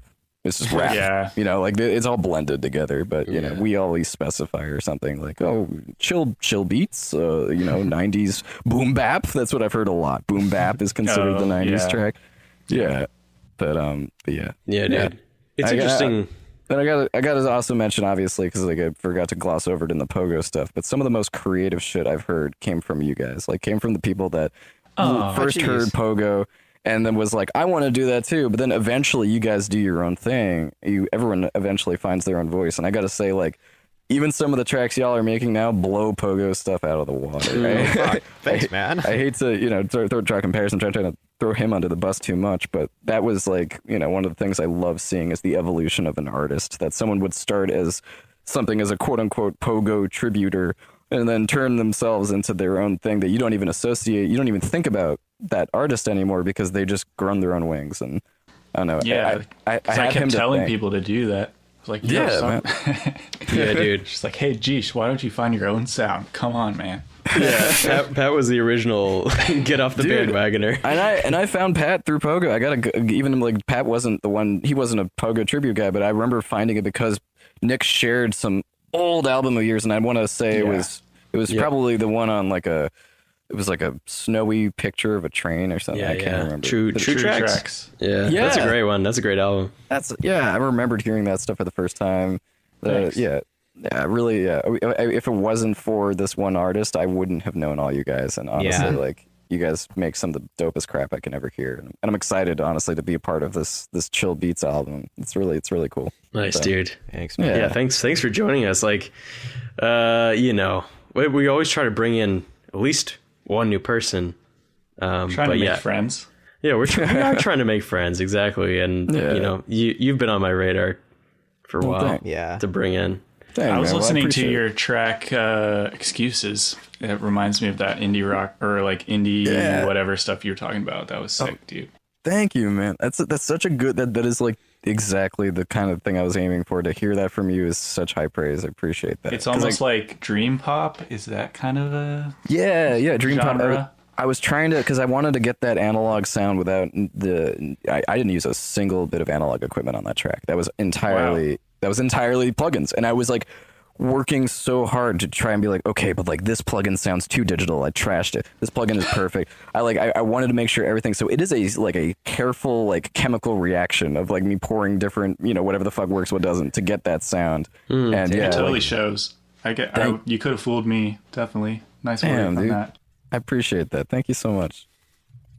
Speaker 2: It's just rap.
Speaker 4: Yeah.
Speaker 2: You know, like it's all blended together. But you know, we always specify or something like, oh, chill chill beats. Uh, you know, '90s boom bap. That's what I've heard a lot. Boom bap is considered
Speaker 4: Oh,
Speaker 2: the '90s
Speaker 4: yeah.
Speaker 2: track. Yeah. But um, but yeah.
Speaker 3: Yeah, dude.
Speaker 2: Yeah.
Speaker 3: It's
Speaker 2: I got-
Speaker 3: interesting.
Speaker 2: Then I got I got to also mention obviously because like I forgot to gloss over it in the pogo stuff, but some of the most creative shit I've heard came from you guys. Like came from the people that first
Speaker 1: jeez.
Speaker 2: heard pogo and then was like, I want to do that too. But then eventually you guys do your own thing. You everyone eventually finds their own voice, and I got to say like. Even some of the tracks y'all are making now blow pogo stuff out of the water.
Speaker 1: Fuck. Thanks, man.
Speaker 2: I hate to, you know, throw, throw draw comparison, trying to throw him under the bus too much, but that was like, you know, one of the things I love seeing is the evolution of an artist. That someone would start as something as a quote unquote pogo tributer and then turn themselves into their own thing that you don't even associate, you don't even think about that artist anymore because they just grown their own wings. And I don't know.
Speaker 4: Yeah,
Speaker 2: I, I, I,
Speaker 4: 'Cause I,
Speaker 2: had him
Speaker 4: kept
Speaker 2: to
Speaker 4: telling
Speaker 2: thank.
Speaker 4: people to do that. I was like,
Speaker 2: Yeah,
Speaker 4: yeah,
Speaker 2: man.
Speaker 3: Yeah, dude.
Speaker 4: She's like, hey, Jeesh, why don't you find your own sound? Come on, man.
Speaker 3: Yeah, Pat, Pat was the original get off the
Speaker 2: Dude.
Speaker 3: bandwagoner.
Speaker 2: and I and I found Pat through Pogo. I got a even like Pat wasn't the one. He wasn't a Pogo tribute guy, but I remember finding it because Nick shared some old album of yours, and I want to say it was It was probably the one on like a. It was like a snowy picture of a train or something.
Speaker 3: Yeah,
Speaker 2: I can't
Speaker 3: yeah.
Speaker 2: remember.
Speaker 3: True, true,
Speaker 4: True
Speaker 3: tracks.
Speaker 4: tracks.
Speaker 3: Yeah,
Speaker 2: Yeah.
Speaker 3: that's a great one. That's a great album.
Speaker 2: That's yeah. I remembered hearing that stuff for the first time. Uh, yeah, yeah. Really, yeah. I- I- If it wasn't for this one artist, I wouldn't have known all you guys. And honestly,
Speaker 1: Yeah.
Speaker 2: like you guys make some of the dopest crap I can ever hear. And I'm excited, honestly, to be a part of this this Chill Beats album. It's really it's really cool.
Speaker 3: Nice,
Speaker 2: So,
Speaker 3: dude.
Speaker 1: Thanks,
Speaker 2: Yeah.
Speaker 3: Yeah, thanks. Thanks for joining us. Like, uh, you know, we, we always try to bring in at least one new person. Um,
Speaker 4: Trying
Speaker 3: but
Speaker 4: to make
Speaker 3: yeah,
Speaker 4: friends.
Speaker 3: yeah, we're try- we are trying to make friends exactly, and
Speaker 2: Yeah.
Speaker 3: you know, you you've been on my radar for a while.
Speaker 1: Yeah.
Speaker 3: to bring in.
Speaker 2: Dang,
Speaker 4: I was
Speaker 2: man, well,
Speaker 4: listening to your track uh, "Excuses." It reminds me of that indie rock or like indie
Speaker 2: Yeah. Oh.
Speaker 4: whatever stuff you were talking about. That was sick, dude.
Speaker 2: Thank you, man. That's that's such a good. That that is like exactly the kind of thing I was aiming for. To hear that from you is such high praise. I appreciate that.
Speaker 4: It's almost
Speaker 2: like,
Speaker 4: like dream pop. Is that kind of a
Speaker 2: Yeah, yeah, Dream Pop. I, I was trying to because I wanted to get that analog sound without the. I, I didn't use a single bit of analog equipment on that track. That was entirely that was entirely plugins, and I was like working so hard to try and be like, okay, but like this plugin sounds too digital. I trashed it. This plugin is perfect. I like. I, I wanted to make sure everything. So it is a like a careful like chemical reaction of like me pouring different you know whatever the fuck works, what doesn't to get that sound. Hmm, and yeah,
Speaker 4: it totally
Speaker 2: like,
Speaker 4: shows. I get. I,
Speaker 2: Thank-
Speaker 4: you could have fooled me. Definitely. Nice work
Speaker 2: Damn,
Speaker 4: on
Speaker 2: dude.
Speaker 4: that.
Speaker 2: I appreciate that. Thank you so much.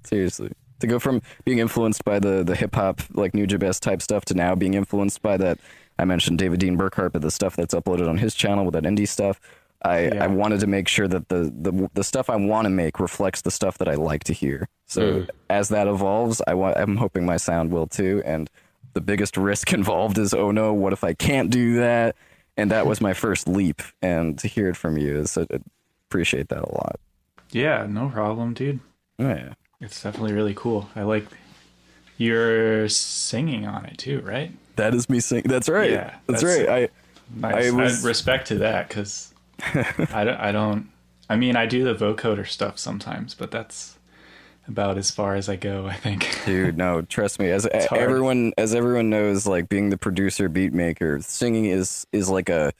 Speaker 2: Seriously. To go from being influenced by the the hip hop like Nujabes type stuff to now being influenced by that I mentioned David Dean Burkhart, but the stuff that's uploaded on his channel with that indie stuff. I,
Speaker 4: Yeah.
Speaker 2: I wanted to make sure that the, the the stuff I want to make reflects the stuff that I like to hear. So hmm. as that evolves, I want I'm hoping my sound will too. And the biggest risk involved is oh no, what if I can't do that? And that was my first leap. And to hear it from you is I appreciate that a lot.
Speaker 4: Yeah, no problem, dude.
Speaker 2: Oh, yeah.
Speaker 4: It's definitely really cool. I like you're singing on it too, right?
Speaker 2: That is me singing. That's right.
Speaker 4: Yeah,
Speaker 2: that's,
Speaker 4: that's-
Speaker 2: right.
Speaker 4: Nice.
Speaker 2: I was-
Speaker 4: respect to that because I don't. I don't. I mean, I do the vocoder stuff sometimes, but that's about as far as I go. I think.
Speaker 2: Dude, no, trust me. As everyone, as everyone knows, like being the producer, beat maker, singing is is like a,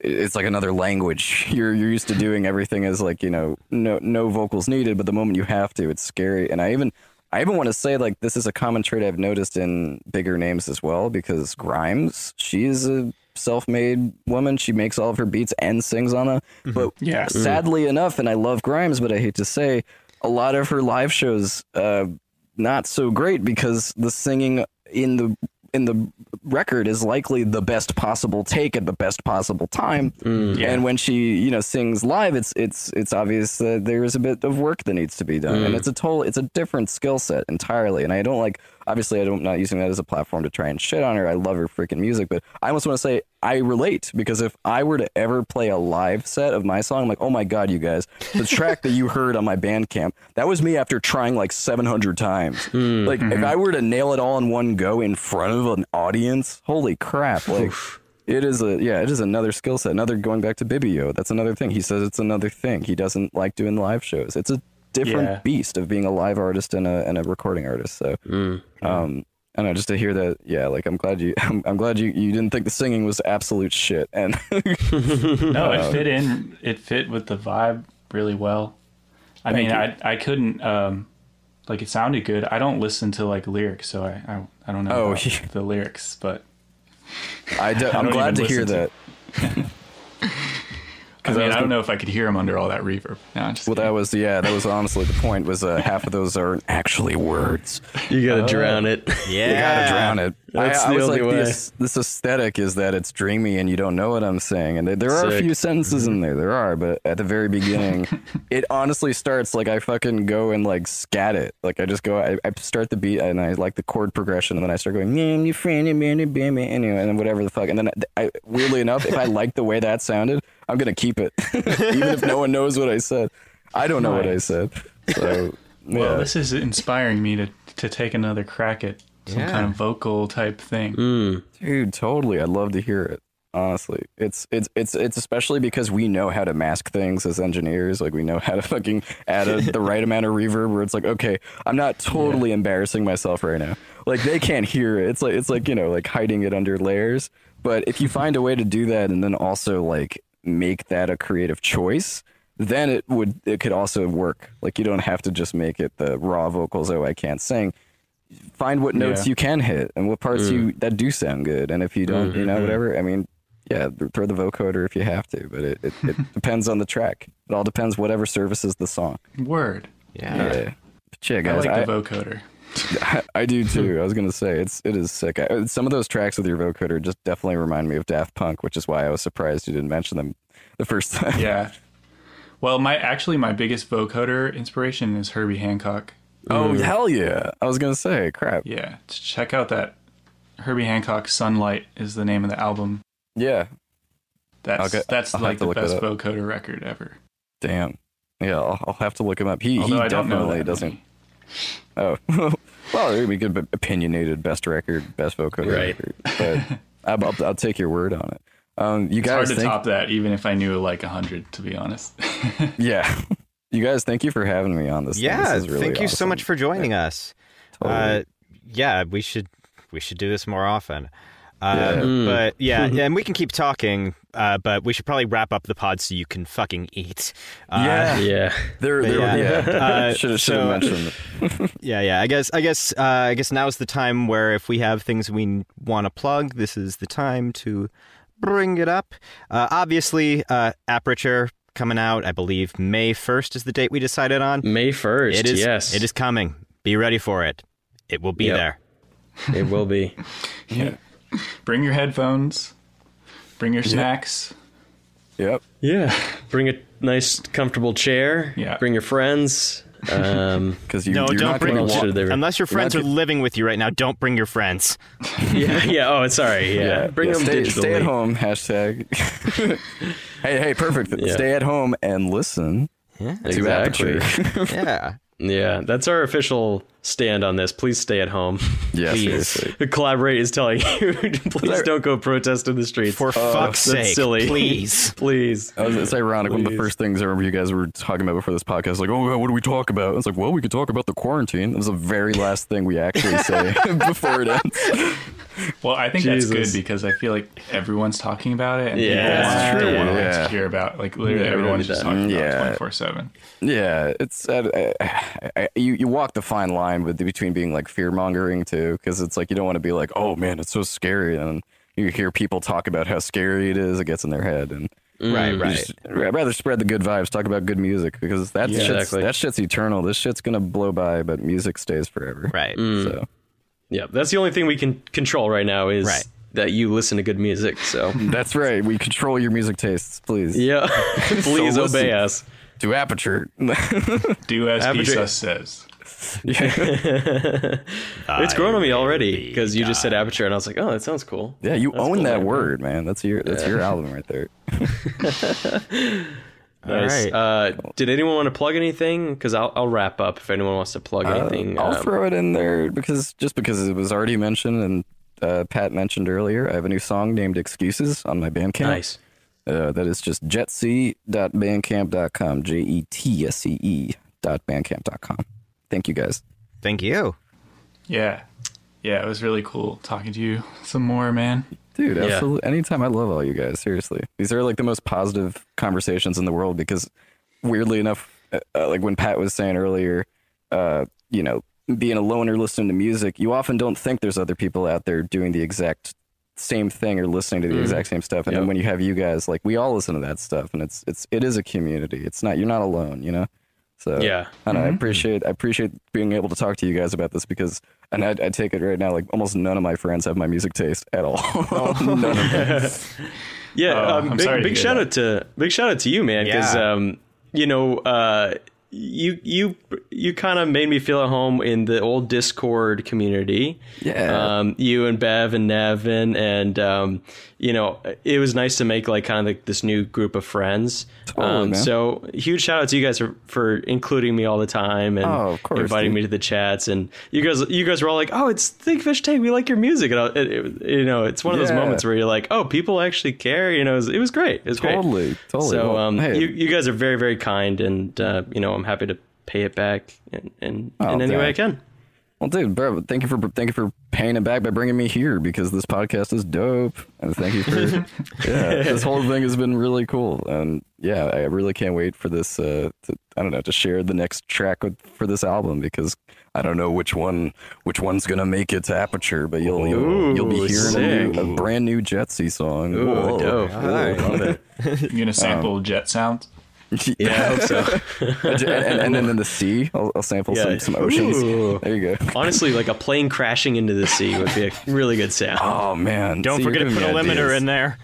Speaker 2: it's like another language. You're you're used to doing everything as like you know, no no vocals needed, but the moment you have to, it's scary. And I even. I even want to say like this is a common trait I've noticed in bigger names as well because Grimes, she is a self-made woman. She makes all of her beats and sings on them. But
Speaker 4: Yeah.
Speaker 2: sadly enough, and I love Grimes, but I hate to say, a lot of her live shows uh, not so great because the singing in the in the record is likely the best possible take at the best possible time.
Speaker 4: Mm, yeah.
Speaker 2: And when she, you know, sings live, it's it's it's obvious that there is a bit of work that needs to be done, and mm. it's a total, it's a different skill set entirely. And I don't like, obviously, I don't I'm not using that as a platform to try and shit on her. I love her freaking music, but I almost want to say I relate because if I were to ever play a live set of my song, I'm like, oh my god, you guys, the track that you heard on my Bandcamp, that was me after trying like 700 times. Hmm. Like if mm-hmm. I were to nail it all in one go in front of an audience, holy crap! Like. It is a yeah, it is another skill set. Another going back to Bibio, that's another thing. He says it's another thing. He doesn't like doing live shows. It's a different
Speaker 4: Yeah.
Speaker 2: beast of being a live artist and a and a recording artist. So hmm. Um I don't know, just to hear that, yeah, like I'm glad you I'm, I'm glad you you didn't think the singing was absolute shit. And
Speaker 4: No, it fit in. It fit with the vibe really well. I mean,
Speaker 2: you.
Speaker 4: I I couldn't um like it sounded good. I don't listen to like lyrics, so I I, I don't know
Speaker 2: Oh,
Speaker 4: about
Speaker 2: yeah.
Speaker 4: the lyrics, but
Speaker 2: I do, I'm
Speaker 4: don't
Speaker 2: glad to hear
Speaker 4: listen
Speaker 2: that.
Speaker 4: To- I mean, I don't know if I could hear them under all that reverb. No, I'm just
Speaker 2: Well, that was yeah, that was honestly the point. Was uh, half of those aren't actually words.
Speaker 3: You gotta drown it.
Speaker 1: Yeah.
Speaker 2: You gotta drown it.
Speaker 3: That's
Speaker 2: I, I was
Speaker 3: only
Speaker 2: like,
Speaker 3: way.
Speaker 2: this, this aesthetic is that it's dreamy and you don't know what I'm saying. And there, there are a few sentences in there. There are, but at the very beginning, it honestly starts like I fucking go and like scat it. Like I just go, I, I start the beat and I like the chord progression, and then I start going, man, you friend, man, you baby, anyway, and then whatever the fuck. And then I, weirdly enough, if I like the way that sounded, I'm gonna keep it, even if no one knows what I said. I don't know what I said. So yeah.
Speaker 4: Well, this is inspiring me to to take another crack at some
Speaker 1: Yeah.
Speaker 4: kind of vocal type thing. Hmm.
Speaker 2: Dude, totally. I'd love to hear it. Honestly, it's it's it's it's especially because we know how to mask things as engineers. Like we know how to fucking add a, the right amount of reverb. Where it's like, okay, I'm not totally embarrassing myself right now. Like they can't hear it. It's like it's like you know like hiding it under layers. But if you find a way to do that, and then also like make that a creative choice, then it would it could also work. Like you don't have to just make it the raw vocals. Oh, I can't sing. Find what notes
Speaker 4: Yeah.
Speaker 2: you can hit and what parts you mm. that do sound good. And if you don't, you know, mm-hmm. whatever. I mean, yeah, throw the vocoder if you have to, but it, it, it depends on the track. It all depends whatever services the song.
Speaker 4: Word.
Speaker 1: Yeah.
Speaker 2: Yeah. But yeah,
Speaker 4: I like the vocoder.
Speaker 2: I do too. I was gonna say it's it is sick. I, some of those tracks with your vocoder just definitely remind me of Daft Punk, which is why I was surprised you didn't mention them the first time.
Speaker 4: Yeah. Well, my actually my biggest vocoder inspiration is Herbie Hancock.
Speaker 2: Oh hell yeah! I was gonna say crap.
Speaker 4: Yeah, check out that Herbie Hancock "Sunlight" is the name of the album.
Speaker 2: Yeah.
Speaker 4: That's
Speaker 2: get-
Speaker 4: that's
Speaker 2: I'll
Speaker 4: like the best vocoder record ever.
Speaker 2: Damn. Yeah, I'll, I'll have to look him up. He
Speaker 4: Although
Speaker 2: he
Speaker 4: I
Speaker 2: definitely doesn't.
Speaker 4: many.
Speaker 2: Oh, well, it'd be good, but opinionated best record, best vocal
Speaker 3: Right.
Speaker 2: record. But I'll, I'll, I'll take your word on it. Um, you
Speaker 4: It's hard
Speaker 2: guys
Speaker 4: to
Speaker 2: think?
Speaker 4: top that, even if I knew like a hundred. To be honest.
Speaker 2: Yeah. You guys, thank you for having me on this. thing.
Speaker 1: Yeah,
Speaker 2: this is really
Speaker 1: thank you so much for joining us.
Speaker 2: Totally.
Speaker 1: Uh, yeah, we should we should do this more often. Uh,
Speaker 2: Yeah.
Speaker 3: Mm.
Speaker 1: But yeah, yeah, and we can keep talking, uh, but we should probably wrap up the pod so you can fucking eat. Uh,
Speaker 2: Yeah.
Speaker 3: Yeah.
Speaker 2: There, there,
Speaker 1: yeah.
Speaker 2: yeah.
Speaker 1: Uh,
Speaker 2: should have
Speaker 1: so-
Speaker 2: mentioned.
Speaker 1: Yeah, yeah. I guess, I guess, uh, I guess now's the time where if we have things we want to plug, this is the time to bring it up. Uh, obviously, uh, Aperture coming out. I believe May first is the date we decided on.
Speaker 3: May 1st.
Speaker 1: It is.
Speaker 3: Yes.
Speaker 1: It is coming. Be ready for it. It will be
Speaker 3: Yep.
Speaker 1: there.
Speaker 3: It will be.
Speaker 4: yeah. Bring your headphones. Bring your snacks.
Speaker 2: Yep.
Speaker 3: Yeah. Bring a nice, comfortable chair.
Speaker 4: Yeah.
Speaker 3: Bring your friends. Um,
Speaker 2: Because you,
Speaker 1: No,
Speaker 2: you're
Speaker 1: don't
Speaker 2: not
Speaker 1: bring.
Speaker 2: gonna walk-
Speaker 1: unless your friends are
Speaker 2: not
Speaker 1: living with you right now, don't bring your friends.
Speaker 3: yeah. Yeah. Oh, sorry. Yeah.
Speaker 2: Yeah,
Speaker 3: Bring
Speaker 2: yeah,
Speaker 3: them
Speaker 2: stay,
Speaker 3: digitally.
Speaker 2: stay at home. Hashtag. hey, hey, perfect.
Speaker 3: Yeah.
Speaker 2: Stay at home and listen
Speaker 1: Yeah.
Speaker 2: to
Speaker 3: Exactly.
Speaker 2: Aperture.
Speaker 1: yeah.
Speaker 3: Yeah. That's our official stand on this. Please stay at home.
Speaker 2: yeah,
Speaker 1: Please.
Speaker 2: seriously.
Speaker 3: Collaborate is telling you, please don't go protest in the streets.
Speaker 1: For fuck's
Speaker 3: Oh, that's
Speaker 1: sake,
Speaker 3: silly.
Speaker 1: please.
Speaker 3: please.
Speaker 2: Uh, It's ironic. One of the first things I remember you guys were talking about before this podcast, like, oh, what do we talk about? It's like, well, we could talk about the quarantine. It was the very last thing we actually say before it ends.
Speaker 4: Well, I think that's good because I feel like everyone's talking about it, and
Speaker 3: Yeah,
Speaker 4: people
Speaker 3: that's
Speaker 4: want
Speaker 3: true.
Speaker 4: their
Speaker 2: Yeah.
Speaker 4: to hear about. Like literally,
Speaker 3: Yeah, we
Speaker 4: everyone is just
Speaker 3: that.
Speaker 4: talking about
Speaker 2: Yeah.
Speaker 4: twenty four seven.
Speaker 2: Yeah, it's uh, I, I, you you walk the fine line with between being like fear mongering too, because it's like you don't want to be like, oh man, it's so scary, and you hear people talk about how scary it is, it gets in their head, and
Speaker 1: mm.
Speaker 2: Right,
Speaker 1: right.
Speaker 2: just- I'd rather spread the good vibes, talk about good music, because that
Speaker 3: Yeah,
Speaker 2: shit's,
Speaker 3: exactly.
Speaker 2: that shit's eternal. This shit's gonna blow by, but music stays forever.
Speaker 1: Right. Mm.
Speaker 2: So
Speaker 3: Yeah. That's the only thing we can control right now is
Speaker 1: Right.
Speaker 3: that you listen to good music. So,
Speaker 2: that's right. We control your music tastes, please.
Speaker 3: yeah. please
Speaker 2: So
Speaker 3: obey
Speaker 2: listen.
Speaker 3: us.
Speaker 2: To Aperture.
Speaker 4: Do as
Speaker 3: Aperture-
Speaker 4: Pisa says.
Speaker 3: It's grown on me already because you just said aperture, and I was like, oh, that sounds cool.
Speaker 2: yeah, you
Speaker 3: That's
Speaker 2: own
Speaker 3: cool,
Speaker 2: that
Speaker 3: man.
Speaker 2: word, man. That's your that's your album right there.
Speaker 3: Nice.
Speaker 1: right.
Speaker 3: Uh, did anyone want to plug anything? Because I'll, I'll wrap up if anyone wants to plug anything.
Speaker 2: Uh, I'll
Speaker 3: um,
Speaker 2: throw it in there because just because it was already mentioned and uh, Pat mentioned earlier, I have a new song named "Excuses" on my Bandcamp.
Speaker 3: nice.
Speaker 2: Uh, that is just jetsee.bandcamp.com. J e t s e e dot bandcamp.com. Thank you guys.
Speaker 1: Thank you.
Speaker 4: Yeah, yeah, it was really cool talking to you some more, man.
Speaker 2: Dude,
Speaker 3: Yeah.
Speaker 2: absolutely. Anytime I love all you guys, seriously. These are like the most positive conversations in the world because weirdly enough, uh, uh, like when Pat was saying earlier, uh, you know, being a loner listening to music, you often don't think there's other people out there doing the exact same thing or listening to the exact same stuff. And then when you have you guys, like we all listen to that stuff and it's, it's, it is a community. It's not, you're not alone, you know? So
Speaker 3: Yeah.
Speaker 2: I, don't know, I appreciate I appreciate being able to talk to you guys about this because, and I, I take it right now, like almost none of my friends have my music taste at all. none of them.
Speaker 3: Yeah,
Speaker 4: Oh,
Speaker 3: um,
Speaker 4: I'm
Speaker 3: big,
Speaker 4: sorry
Speaker 3: big shout
Speaker 4: that.
Speaker 3: out to big shout out to you, man, because
Speaker 1: Yeah.
Speaker 3: um, you know, uh, you you you kind of made me feel at home in the old Discord community.
Speaker 2: Yeah.
Speaker 3: Um, you and Bev and Nevin, and um, you know, it was nice to make like kind of like this new group of friends.
Speaker 2: Totally,
Speaker 3: um, so huge shout out to you guys for, for including me all the time and
Speaker 2: Oh, of course,
Speaker 3: inviting
Speaker 2: dude.
Speaker 3: me to the chats. And you guys, you guys were all like, "Oh, it's Think Fish Tank. We like your music." And I, it, it- you know, it's one of those moments where you're like, "Oh, people actually care." You know, it was, it was great. It was great.
Speaker 2: Totally, totally.
Speaker 3: So,
Speaker 2: Well,
Speaker 3: um,
Speaker 2: hey.
Speaker 3: you you guys are very very kind, and uh, you know, I'm happy to pay it back in in,
Speaker 2: Oh,
Speaker 3: in any way I can.
Speaker 2: Well, dude, bro, thank you for thank you for paying it back by bringing me here because this podcast is dope, and thank you for yeah. This whole thing has been really cool, and yeah, I really can't wait for this. Uh, to, I don't know to share the next track with, for this album because I don't know which one which one's gonna make it to Aperture, but you'll you'll, you'll be hearing a, new, a brand new Jetsee song.
Speaker 3: Ooh,
Speaker 2: Whoa.
Speaker 3: dope.
Speaker 1: Alright.
Speaker 3: Ooh, love it.
Speaker 4: You gonna sample jet sounds?
Speaker 3: Yeah, I hope so.
Speaker 2: and, and, and then in the sea, I'll, I'll sample
Speaker 3: Yeah.
Speaker 2: some, some oceans.
Speaker 3: Ooh.
Speaker 2: There you go.
Speaker 3: Honestly, like a plane crashing into the sea would be a really good sound.
Speaker 2: Oh man!
Speaker 1: Don't
Speaker 2: See,
Speaker 1: forget to put a limiter
Speaker 2: ideas.
Speaker 1: in there.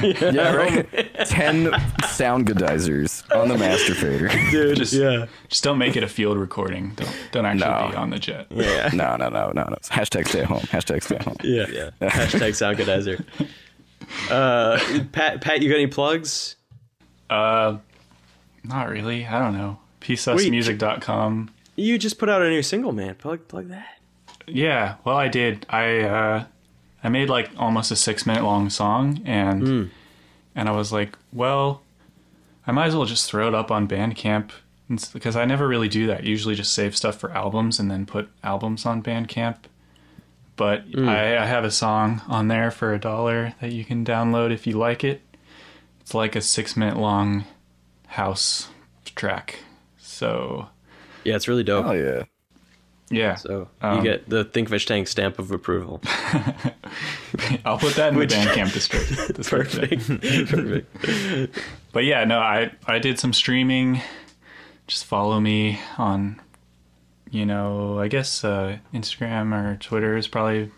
Speaker 2: Yeah, right. Ten Soundgoodizers on the master fader.
Speaker 3: Dude,
Speaker 4: Just-
Speaker 3: yeah.
Speaker 4: Just don't make it a field recording. Don't don't actually
Speaker 2: No.
Speaker 4: be on the jet.
Speaker 1: Yeah.
Speaker 2: No, no, no, no, no. Hashtag stay at home. Hashtag stay at home.
Speaker 3: Yeah. yeah. Hashtag Soundgoodizer. Uh, Pat, Pat, you got any plugs?
Speaker 4: Uh, not really. I don't know. PeaceUsMusic.com.
Speaker 3: You just put out a new single, man. Plug, plug that.
Speaker 4: Yeah, well, I did. I uh, I made like almost a six minute long song, and and I was like, well, I might as well just throw it up on Bandcamp It's- because I never really do that. Usually, just save stuff for albums and then put albums on Bandcamp. But I, I have a song on there for a dollar that you can download if you like it. It's like a six minute long house track. So
Speaker 3: Yeah, it's really dope.
Speaker 2: Oh yeah.
Speaker 4: yeah,
Speaker 3: So
Speaker 4: Um,
Speaker 3: you get the Think Fish Tank stamp of approval.
Speaker 4: I'll put that in the Bandcamp description. description.
Speaker 3: Perfect. Perfect.
Speaker 4: But yeah, no, I I did some streaming. Just follow me on, you know, I guess uh, Instagram or Twitter is probably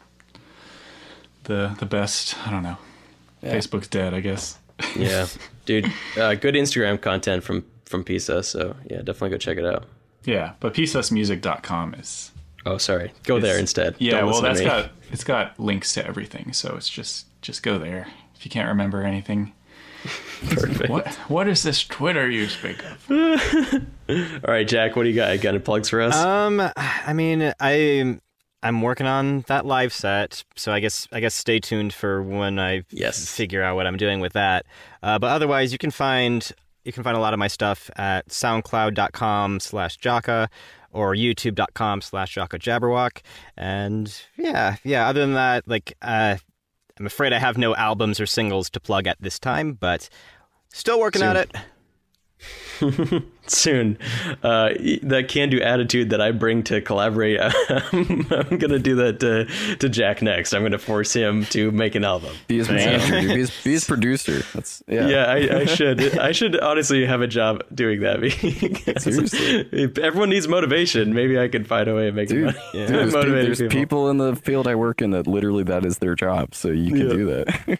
Speaker 4: the the best. I don't know. Facebook's dead, I guess.
Speaker 3: Yeah, dude. Uh, good Instagram content from from Pisa. So yeah, definitely go check it out.
Speaker 4: Yeah, but peaceusmusic.com is
Speaker 3: Oh, sorry. Go there instead.
Speaker 4: Yeah,
Speaker 3: Don't
Speaker 4: well,
Speaker 3: listen to
Speaker 4: that's
Speaker 3: me.
Speaker 4: got it's got links to everything, so it's just just go there if you can't remember anything.
Speaker 3: Perfect.
Speaker 4: What what is this Twitter you speak of?
Speaker 3: All right, Jack. What do you got? Got any plugs for us?
Speaker 1: Um, I mean, I I'm working on that live set, so I guess I guess stay tuned for when I
Speaker 3: Yes.
Speaker 1: figure out what I'm doing with that. Uh, but otherwise, you can find you can find a lot of my stuff at SoundCloud.com/Jaka or YouTube.com/Jaka Jabberwock. And yeah, yeah. Other than that, like uh, I'm afraid I have no albums or singles to plug at this time, but still working at it.
Speaker 3: soon. Uh, that can-do attitude that I bring to collaborate, I'm gonna do that to, to Jack next. I'm gonna force him to make an album.
Speaker 2: Be his manager. Be his, be his producer. That's yeah.
Speaker 3: Yeah, I, I should. I should honestly have a job doing that.
Speaker 2: Seriously.
Speaker 3: if everyone needs motivation. Maybe I can find a way of making
Speaker 2: Dude,
Speaker 3: money.
Speaker 2: dude, there's, pe-
Speaker 3: Motivating
Speaker 2: there's people. in the field I work in that literally that is their job, so you can
Speaker 3: Yeah.
Speaker 2: do that.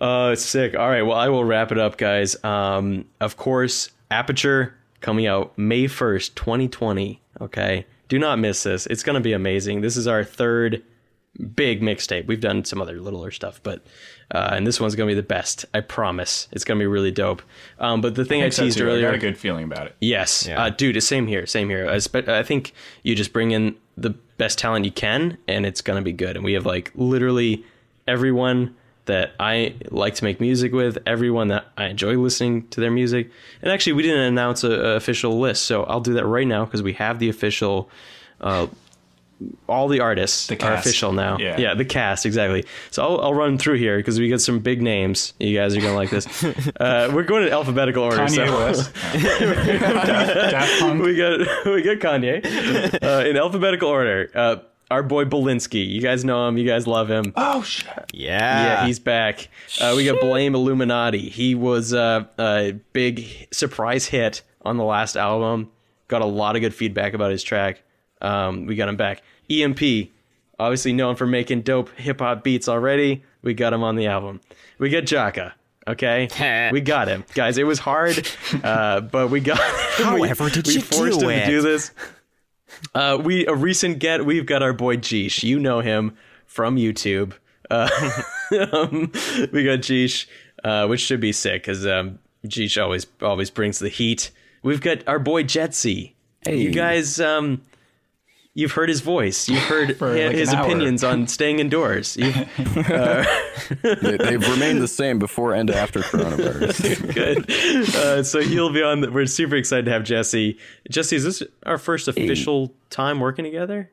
Speaker 3: Uh, it's sick. All right, well, I will wrap it up, guys. Um, of course, Aperture coming out May 1st, 2020. Okay. Do not miss this. It's going to be amazing. This is our third big mixtape. We've done some other littler stuff, but, uh, and this one's going to be the best. I promise. It's going to be really dope. Um, but the thing I,
Speaker 4: so,
Speaker 3: teased.
Speaker 4: I
Speaker 3: earlier.
Speaker 4: got a good feeling about it.
Speaker 3: Yes,
Speaker 1: Yeah.
Speaker 3: uh, dude. Same here. Same here. I, spe- I think you just bring in the best talent you can, and it's gonna be good. And we have like literally everyone that I like to make music with, everyone that I enjoy listening to their music. And actually, we didn't announce a, a official list, so I'll do that right now because we have the official. Uh, all the artists
Speaker 4: The
Speaker 3: are official now.
Speaker 4: Yeah.
Speaker 3: yeah, the cast exactly. So I'll, I'll run through here because we got some big names. You guys are gonna like this. Uh, we're going in alphabetical order.
Speaker 4: Kanye
Speaker 3: so.
Speaker 4: West,
Speaker 3: we got we got Kanye uh, in alphabetical order. Our boy Belinsky, you guys know him, you guys love him.
Speaker 4: Oh shit!
Speaker 1: Yeah,
Speaker 3: yeah, he's back. Uh, we got Blame Illuminati. He was uh, a big surprise hit on the last album. Got a lot of good feedback about his track. Um, we got him back. EMP, obviously known for making dope hip hop beats already. We got him on the album. We got Jaka. Okay, we got him, guys. It was hard, uh, but we got. him. We-
Speaker 1: However, did
Speaker 3: we
Speaker 1: you
Speaker 3: forced
Speaker 1: do
Speaker 3: him
Speaker 1: it?
Speaker 3: to do this. Uh, we a recent get. We've got our boy Jeesh. You know him from YouTube. Uh, um, we got Jeesh, uh, which should be sick because um, Jeesh always always brings the heat. We've got our boy Jetsee.
Speaker 2: Hey.
Speaker 3: You guys, um, you've heard his voice. You've heard
Speaker 4: For
Speaker 3: hi-
Speaker 4: like
Speaker 3: his opinions on staying indoors. You've,
Speaker 2: they, they've remained the same before and after coronavirus.
Speaker 3: good. Uh, so he'll be on. The, we're super excited to have Jesse. Jesse, is this our first official time working together?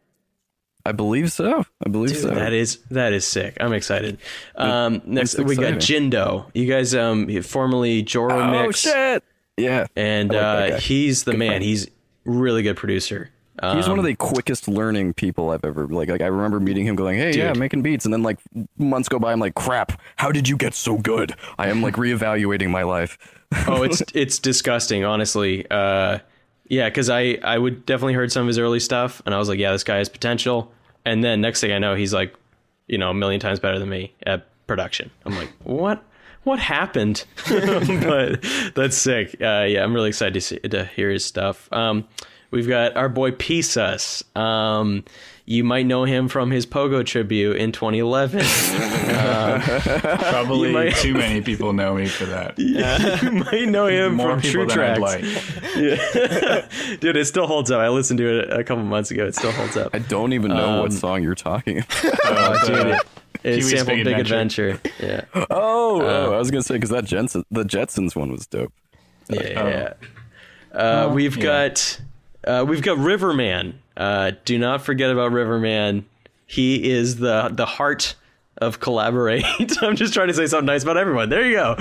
Speaker 2: I believe so. I believe so.
Speaker 3: That is that is sick. I'm excited. Um, next
Speaker 2: it's
Speaker 3: we got. Jindo. You guys, um, formerly Joro
Speaker 2: oh
Speaker 3: Mix,
Speaker 2: shit! Yeah,
Speaker 3: and
Speaker 2: like
Speaker 3: uh, he's the man.
Speaker 2: friend.
Speaker 3: He's really good producer. Um,
Speaker 2: He's one of the quickest learning people I've ever like. Like I remember meeting him, going, "Hey, yeah,
Speaker 3: Dude.
Speaker 2: making beats," and then like months go by. I'm like, "Crap! How did you get so good?" I am like reevaluating my life.
Speaker 3: oh, it's it's disgusting, honestly. Uh, yeah, because I I would definitely heard some of his early stuff, and I was like, yeah, this guy has potential. And then next thing I know, he's like, you know, a million times better than me at production. I'm like, what? What happened? but that's sick. Uh, yeah, I'm really excited to see, to hear his stuff. Um, we've got our boy Pisas. Um, you might know him from his Pogo tribute in 2011.
Speaker 4: Probably
Speaker 3: might-
Speaker 4: too many people know me for that.
Speaker 3: you might know him
Speaker 4: More
Speaker 3: from True
Speaker 4: than I'd
Speaker 3: Tracks.
Speaker 4: like.
Speaker 3: Dude, it still holds up. I listened to it a couple months ago. It still holds up.
Speaker 2: I don't even know
Speaker 3: Um,
Speaker 2: what song you're talking about.
Speaker 4: Uh,
Speaker 3: Dude,
Speaker 4: the-
Speaker 3: it, it
Speaker 4: Pee-wee's Big
Speaker 3: Big,
Speaker 4: Adventure.
Speaker 3: Adventure. Yeah.
Speaker 2: oh, oh, I was gonna say because that Jensen, the Jetsons one was dope.
Speaker 3: Yeah.
Speaker 4: Oh.
Speaker 3: yeah. Uh, we've
Speaker 4: yeah.
Speaker 3: got uh, we've got Riverman. Uh, do not forget about Riverman. He is the the heart of collaborate. I'm just trying to say something nice about everyone. There you go.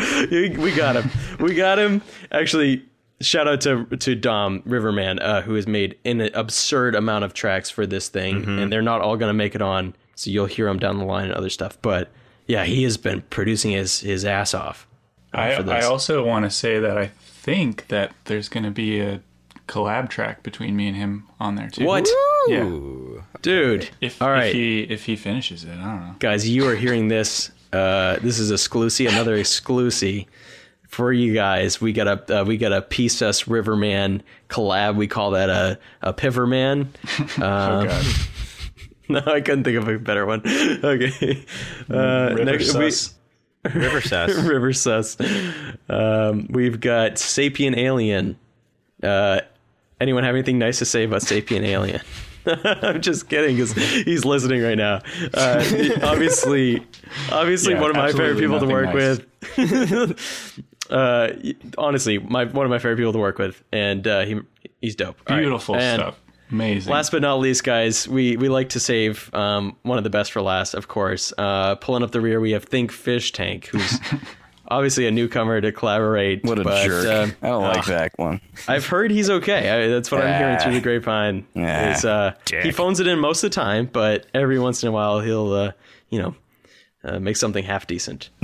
Speaker 3: We got him. We got him. Actually, shout out to to Dom Riverman, uh, who has made an absurd amount of tracks for this thing, and they're not all going to make it on. So you'll hear him down the line and other stuff. But yeah, he has been producing his his ass off. uh,
Speaker 4: I, I also want to say that I think that there's going to be a collab track between me and him on there too.
Speaker 3: What?
Speaker 4: Yeah.
Speaker 3: Dude.
Speaker 4: If,
Speaker 3: all right.
Speaker 4: if he if he finishes it, I don't know.
Speaker 3: guys you are hearing this uh this is exclusive another exclusive for you guys we got a uh, we got a piece us riverman collab we call that a a piverman
Speaker 4: oh god.
Speaker 3: no i couldn't think of a better one okay uh
Speaker 4: River
Speaker 3: next we,
Speaker 1: River Sus.
Speaker 3: river sus um we've got sapien alien uh anyone have anything nice to say about sapien alien I'm just kidding because he's listening right now. Uh, obviously, obviously,
Speaker 4: Yeah,
Speaker 3: one of my favorite people to work
Speaker 4: nothing
Speaker 3: with. uh, honestly, my one of my favorite people to work with, and uh, he he's dope.
Speaker 4: Beautiful
Speaker 3: And
Speaker 4: stuff. Amazing.
Speaker 3: Last but not least, guys, we we like to save um, one of the best for last, of course. Uh, pulling up the rear, we have Think Fish Tank, who's obviously a newcomer to collaborate.
Speaker 2: What a
Speaker 3: but,
Speaker 2: jerk!
Speaker 3: um,
Speaker 2: I don't like that one.
Speaker 3: I've heard he's okay. I, that's what I'm hearing through the grapevine.
Speaker 2: Ah,
Speaker 3: is uh, he phones it in most of the time, but every once in a while he'll, uh, you know, uh, make something half decent.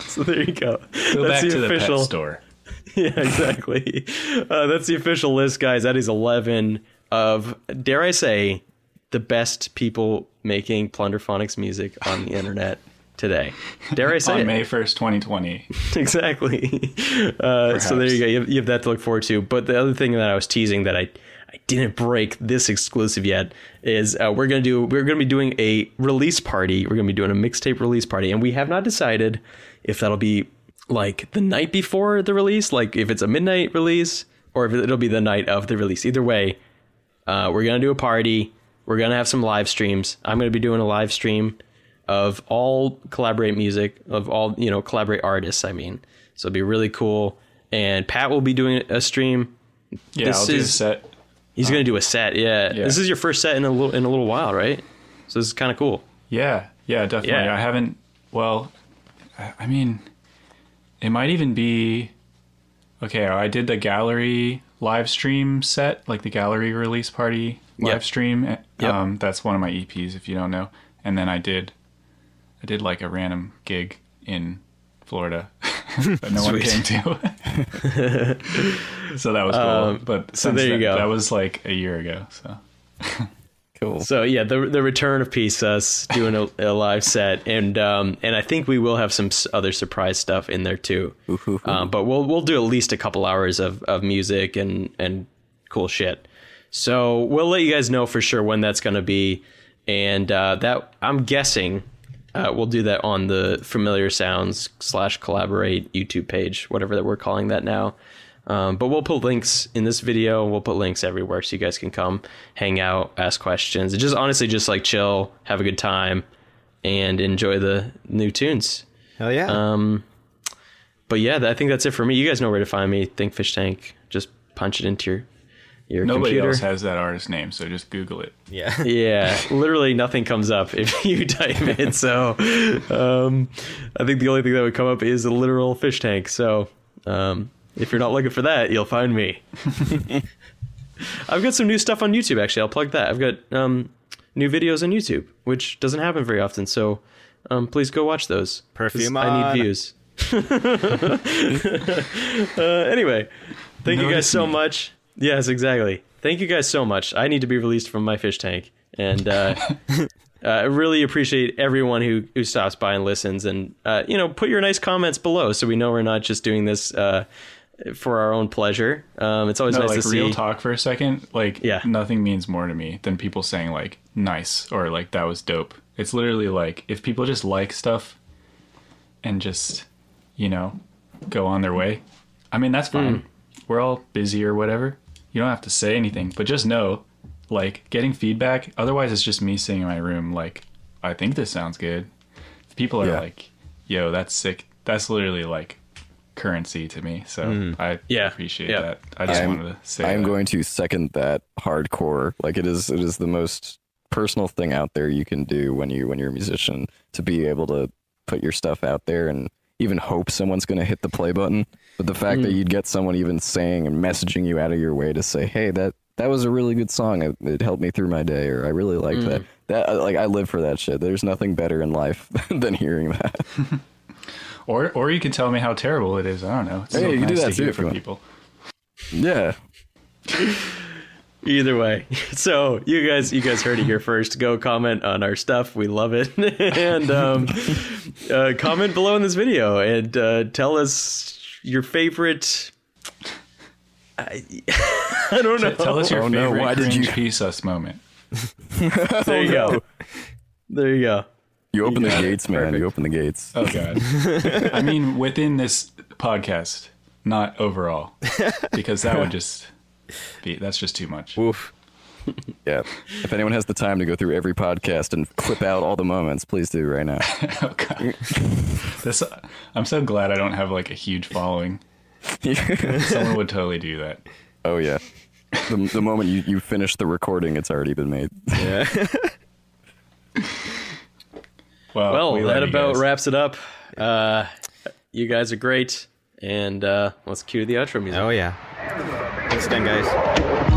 Speaker 3: so there you go.
Speaker 4: Go
Speaker 3: that's
Speaker 4: back
Speaker 3: the
Speaker 4: to
Speaker 3: official.
Speaker 4: the pet store.
Speaker 3: yeah, exactly. Uh, that's the official list, guys. That is 11 of, dare I say, the best people making Plunderphonics music on the internet today. Dare I say
Speaker 4: On? May 1st, 2020.
Speaker 3: exactly. Uh, so there you go. You have, you have that to look forward to. But the other thing that I was teasing that I I didn't break this exclusive yet is uh, we're gonna do we're gonna be doing a release party. We're gonna be doing a mixtape release party, and we have not decided if that'll be like the night before the release, like if it's a midnight release, or if it'll be the night of the release. Either way, uh, we're gonna do a party. We're gonna have some live streams. I'm gonna be doing a live stream of all collaborate music of all you know collaborate artists. I mean, so it'd be really cool. And Pat will be doing a stream.
Speaker 4: Yeah,
Speaker 3: This
Speaker 4: I'll do the
Speaker 3: is-
Speaker 4: set.
Speaker 3: He's gonna do a set. Yeah.
Speaker 4: Yeah.
Speaker 3: this is your first set in a little in a little while, right? So this is kind of cool.
Speaker 4: Yeah, yeah, definitely.
Speaker 3: Yeah.
Speaker 4: I haven't. Well, I I mean, it might even be. Okay, I did the gallery live stream set, like the gallery release party live
Speaker 3: Yep.
Speaker 4: stream.
Speaker 3: Yep.
Speaker 4: Um, that's one of my EPs, if you don't know. And then I did, I did like a random gig in Florida that no one came to. so that was cool.
Speaker 3: Um,
Speaker 4: but
Speaker 3: so there you
Speaker 4: then-
Speaker 3: go.
Speaker 4: That was like a year ago. So
Speaker 2: Cool.
Speaker 3: So yeah, the the return of Peace us doing a, a live set, and um and I think we will have some other surprise stuff in there too. Um, but we'll we'll do at least a couple hours of of music and and cool shit. So we'll let you guys know for sure when that's going to be, and uh, that I'm guessing uh, we'll do that on the Familiar Sounds slash Collaborate YouTube page, whatever that we're calling that now. Um, but we'll put links in this video. We'll put links everywhere so you guys can come, hang out, ask questions, and just honestly just like chill, have a good time, and enjoy the new tunes.
Speaker 1: Hell yeah.
Speaker 3: Um, but yeah, I think that's it for me. You guys know where to find me. Think Fish Tank. Just punch it into your your
Speaker 4: Nobody
Speaker 3: computer.
Speaker 4: else has that artist name, so just Google it.
Speaker 1: Yeah.
Speaker 3: yeah, literally nothing comes up if you type it. So, um, I think the only thing that would come up is a literal fish tank. So, um, if you're not looking for that, you'll find me. I've got some new stuff on YouTube. Actually, I'll plug that. I've got um, new videos on YouTube, which doesn't happen very often. So, um, please go watch those.
Speaker 1: Perfume
Speaker 3: I need views. uh, anyway, thank you guys so
Speaker 4: me.
Speaker 3: much. Yes, exactly. Thank you guys so much. I need to be released from my fish tank, and uh, uh, I really appreciate everyone who who stops by and listens. And uh, you know, put your nice comments below so we know we're not just doing this uh, for our own pleasure. Um, it's always
Speaker 4: No,
Speaker 3: nice
Speaker 4: like
Speaker 3: to
Speaker 4: real
Speaker 3: see.
Speaker 4: talk for a second. Like,
Speaker 3: Yeah.
Speaker 4: nothing means more to me than people saying like "nice" or like "that was dope." It's literally like if people just like stuff and just you know go on their way. I mean, that's fine.
Speaker 3: Hmm.
Speaker 4: We're all busy or whatever. You don't have to say anything, but just know, like, getting feedback. Otherwise, it's just me sitting in my room, like, I think this sounds good. If people are
Speaker 2: Yeah.
Speaker 4: like, "Yo, that's sick," that's literally like currency to me. So I
Speaker 3: Hmm. Yeah.
Speaker 4: appreciate
Speaker 3: Yeah.
Speaker 4: that. I just
Speaker 2: I'm-
Speaker 4: wanted to say
Speaker 2: I'm
Speaker 4: that.
Speaker 2: going to second that hardcore. Like it is, it is the most personal thing out there you can do when you when you're a musician to be able to put your stuff out there and even hope someone's going to hit the play button. But the fact that
Speaker 3: Mm.
Speaker 2: you'd get someone even saying and messaging you out of your way to say, "Hey, that that was a really good song. It, it helped me through my day," or "I really liked
Speaker 3: Mm.
Speaker 2: that." That uh, like I live for that shit. There's nothing better in life than hearing that.
Speaker 4: Or or you can tell me how terrible it is. I don't know. It's
Speaker 2: Hey,
Speaker 4: so
Speaker 2: you can do that
Speaker 4: to
Speaker 2: too
Speaker 4: hear
Speaker 2: if you
Speaker 4: from
Speaker 2: want.
Speaker 4: people.
Speaker 2: yeah.
Speaker 3: Either way, so you guys, you guys heard it here first. Go comment on our stuff. We love it, and um, uh, comment below in this video and uh, tell us your favorite. I, I don't know.
Speaker 4: Tell us your
Speaker 2: Oh, no,
Speaker 4: favorite
Speaker 2: why did you-
Speaker 4: piece us moment.
Speaker 3: There you go. There you go.
Speaker 2: You open the
Speaker 3: got it.
Speaker 2: gates, man.
Speaker 3: Perfect.
Speaker 2: You open the gates.
Speaker 4: Oh god. I mean, within this podcast, not overall, because that would just be that's just too much.
Speaker 1: Oof.
Speaker 2: Yeah. If anyone has the time to go through every podcast and clip out all the moments, please do right now.
Speaker 4: Oh god. This I'm so glad I don't have like a huge following. Someone would totally do that.
Speaker 2: oh yeah. The, the moment you, you finish the recording, it's already been made.
Speaker 1: Yeah.
Speaker 4: Well,
Speaker 3: Well,
Speaker 4: we
Speaker 3: that about
Speaker 4: guys.
Speaker 3: wraps it up. Uh, you guys are great, and uh, let's cue the outro music.
Speaker 1: oh yeah. Thanks again, guys.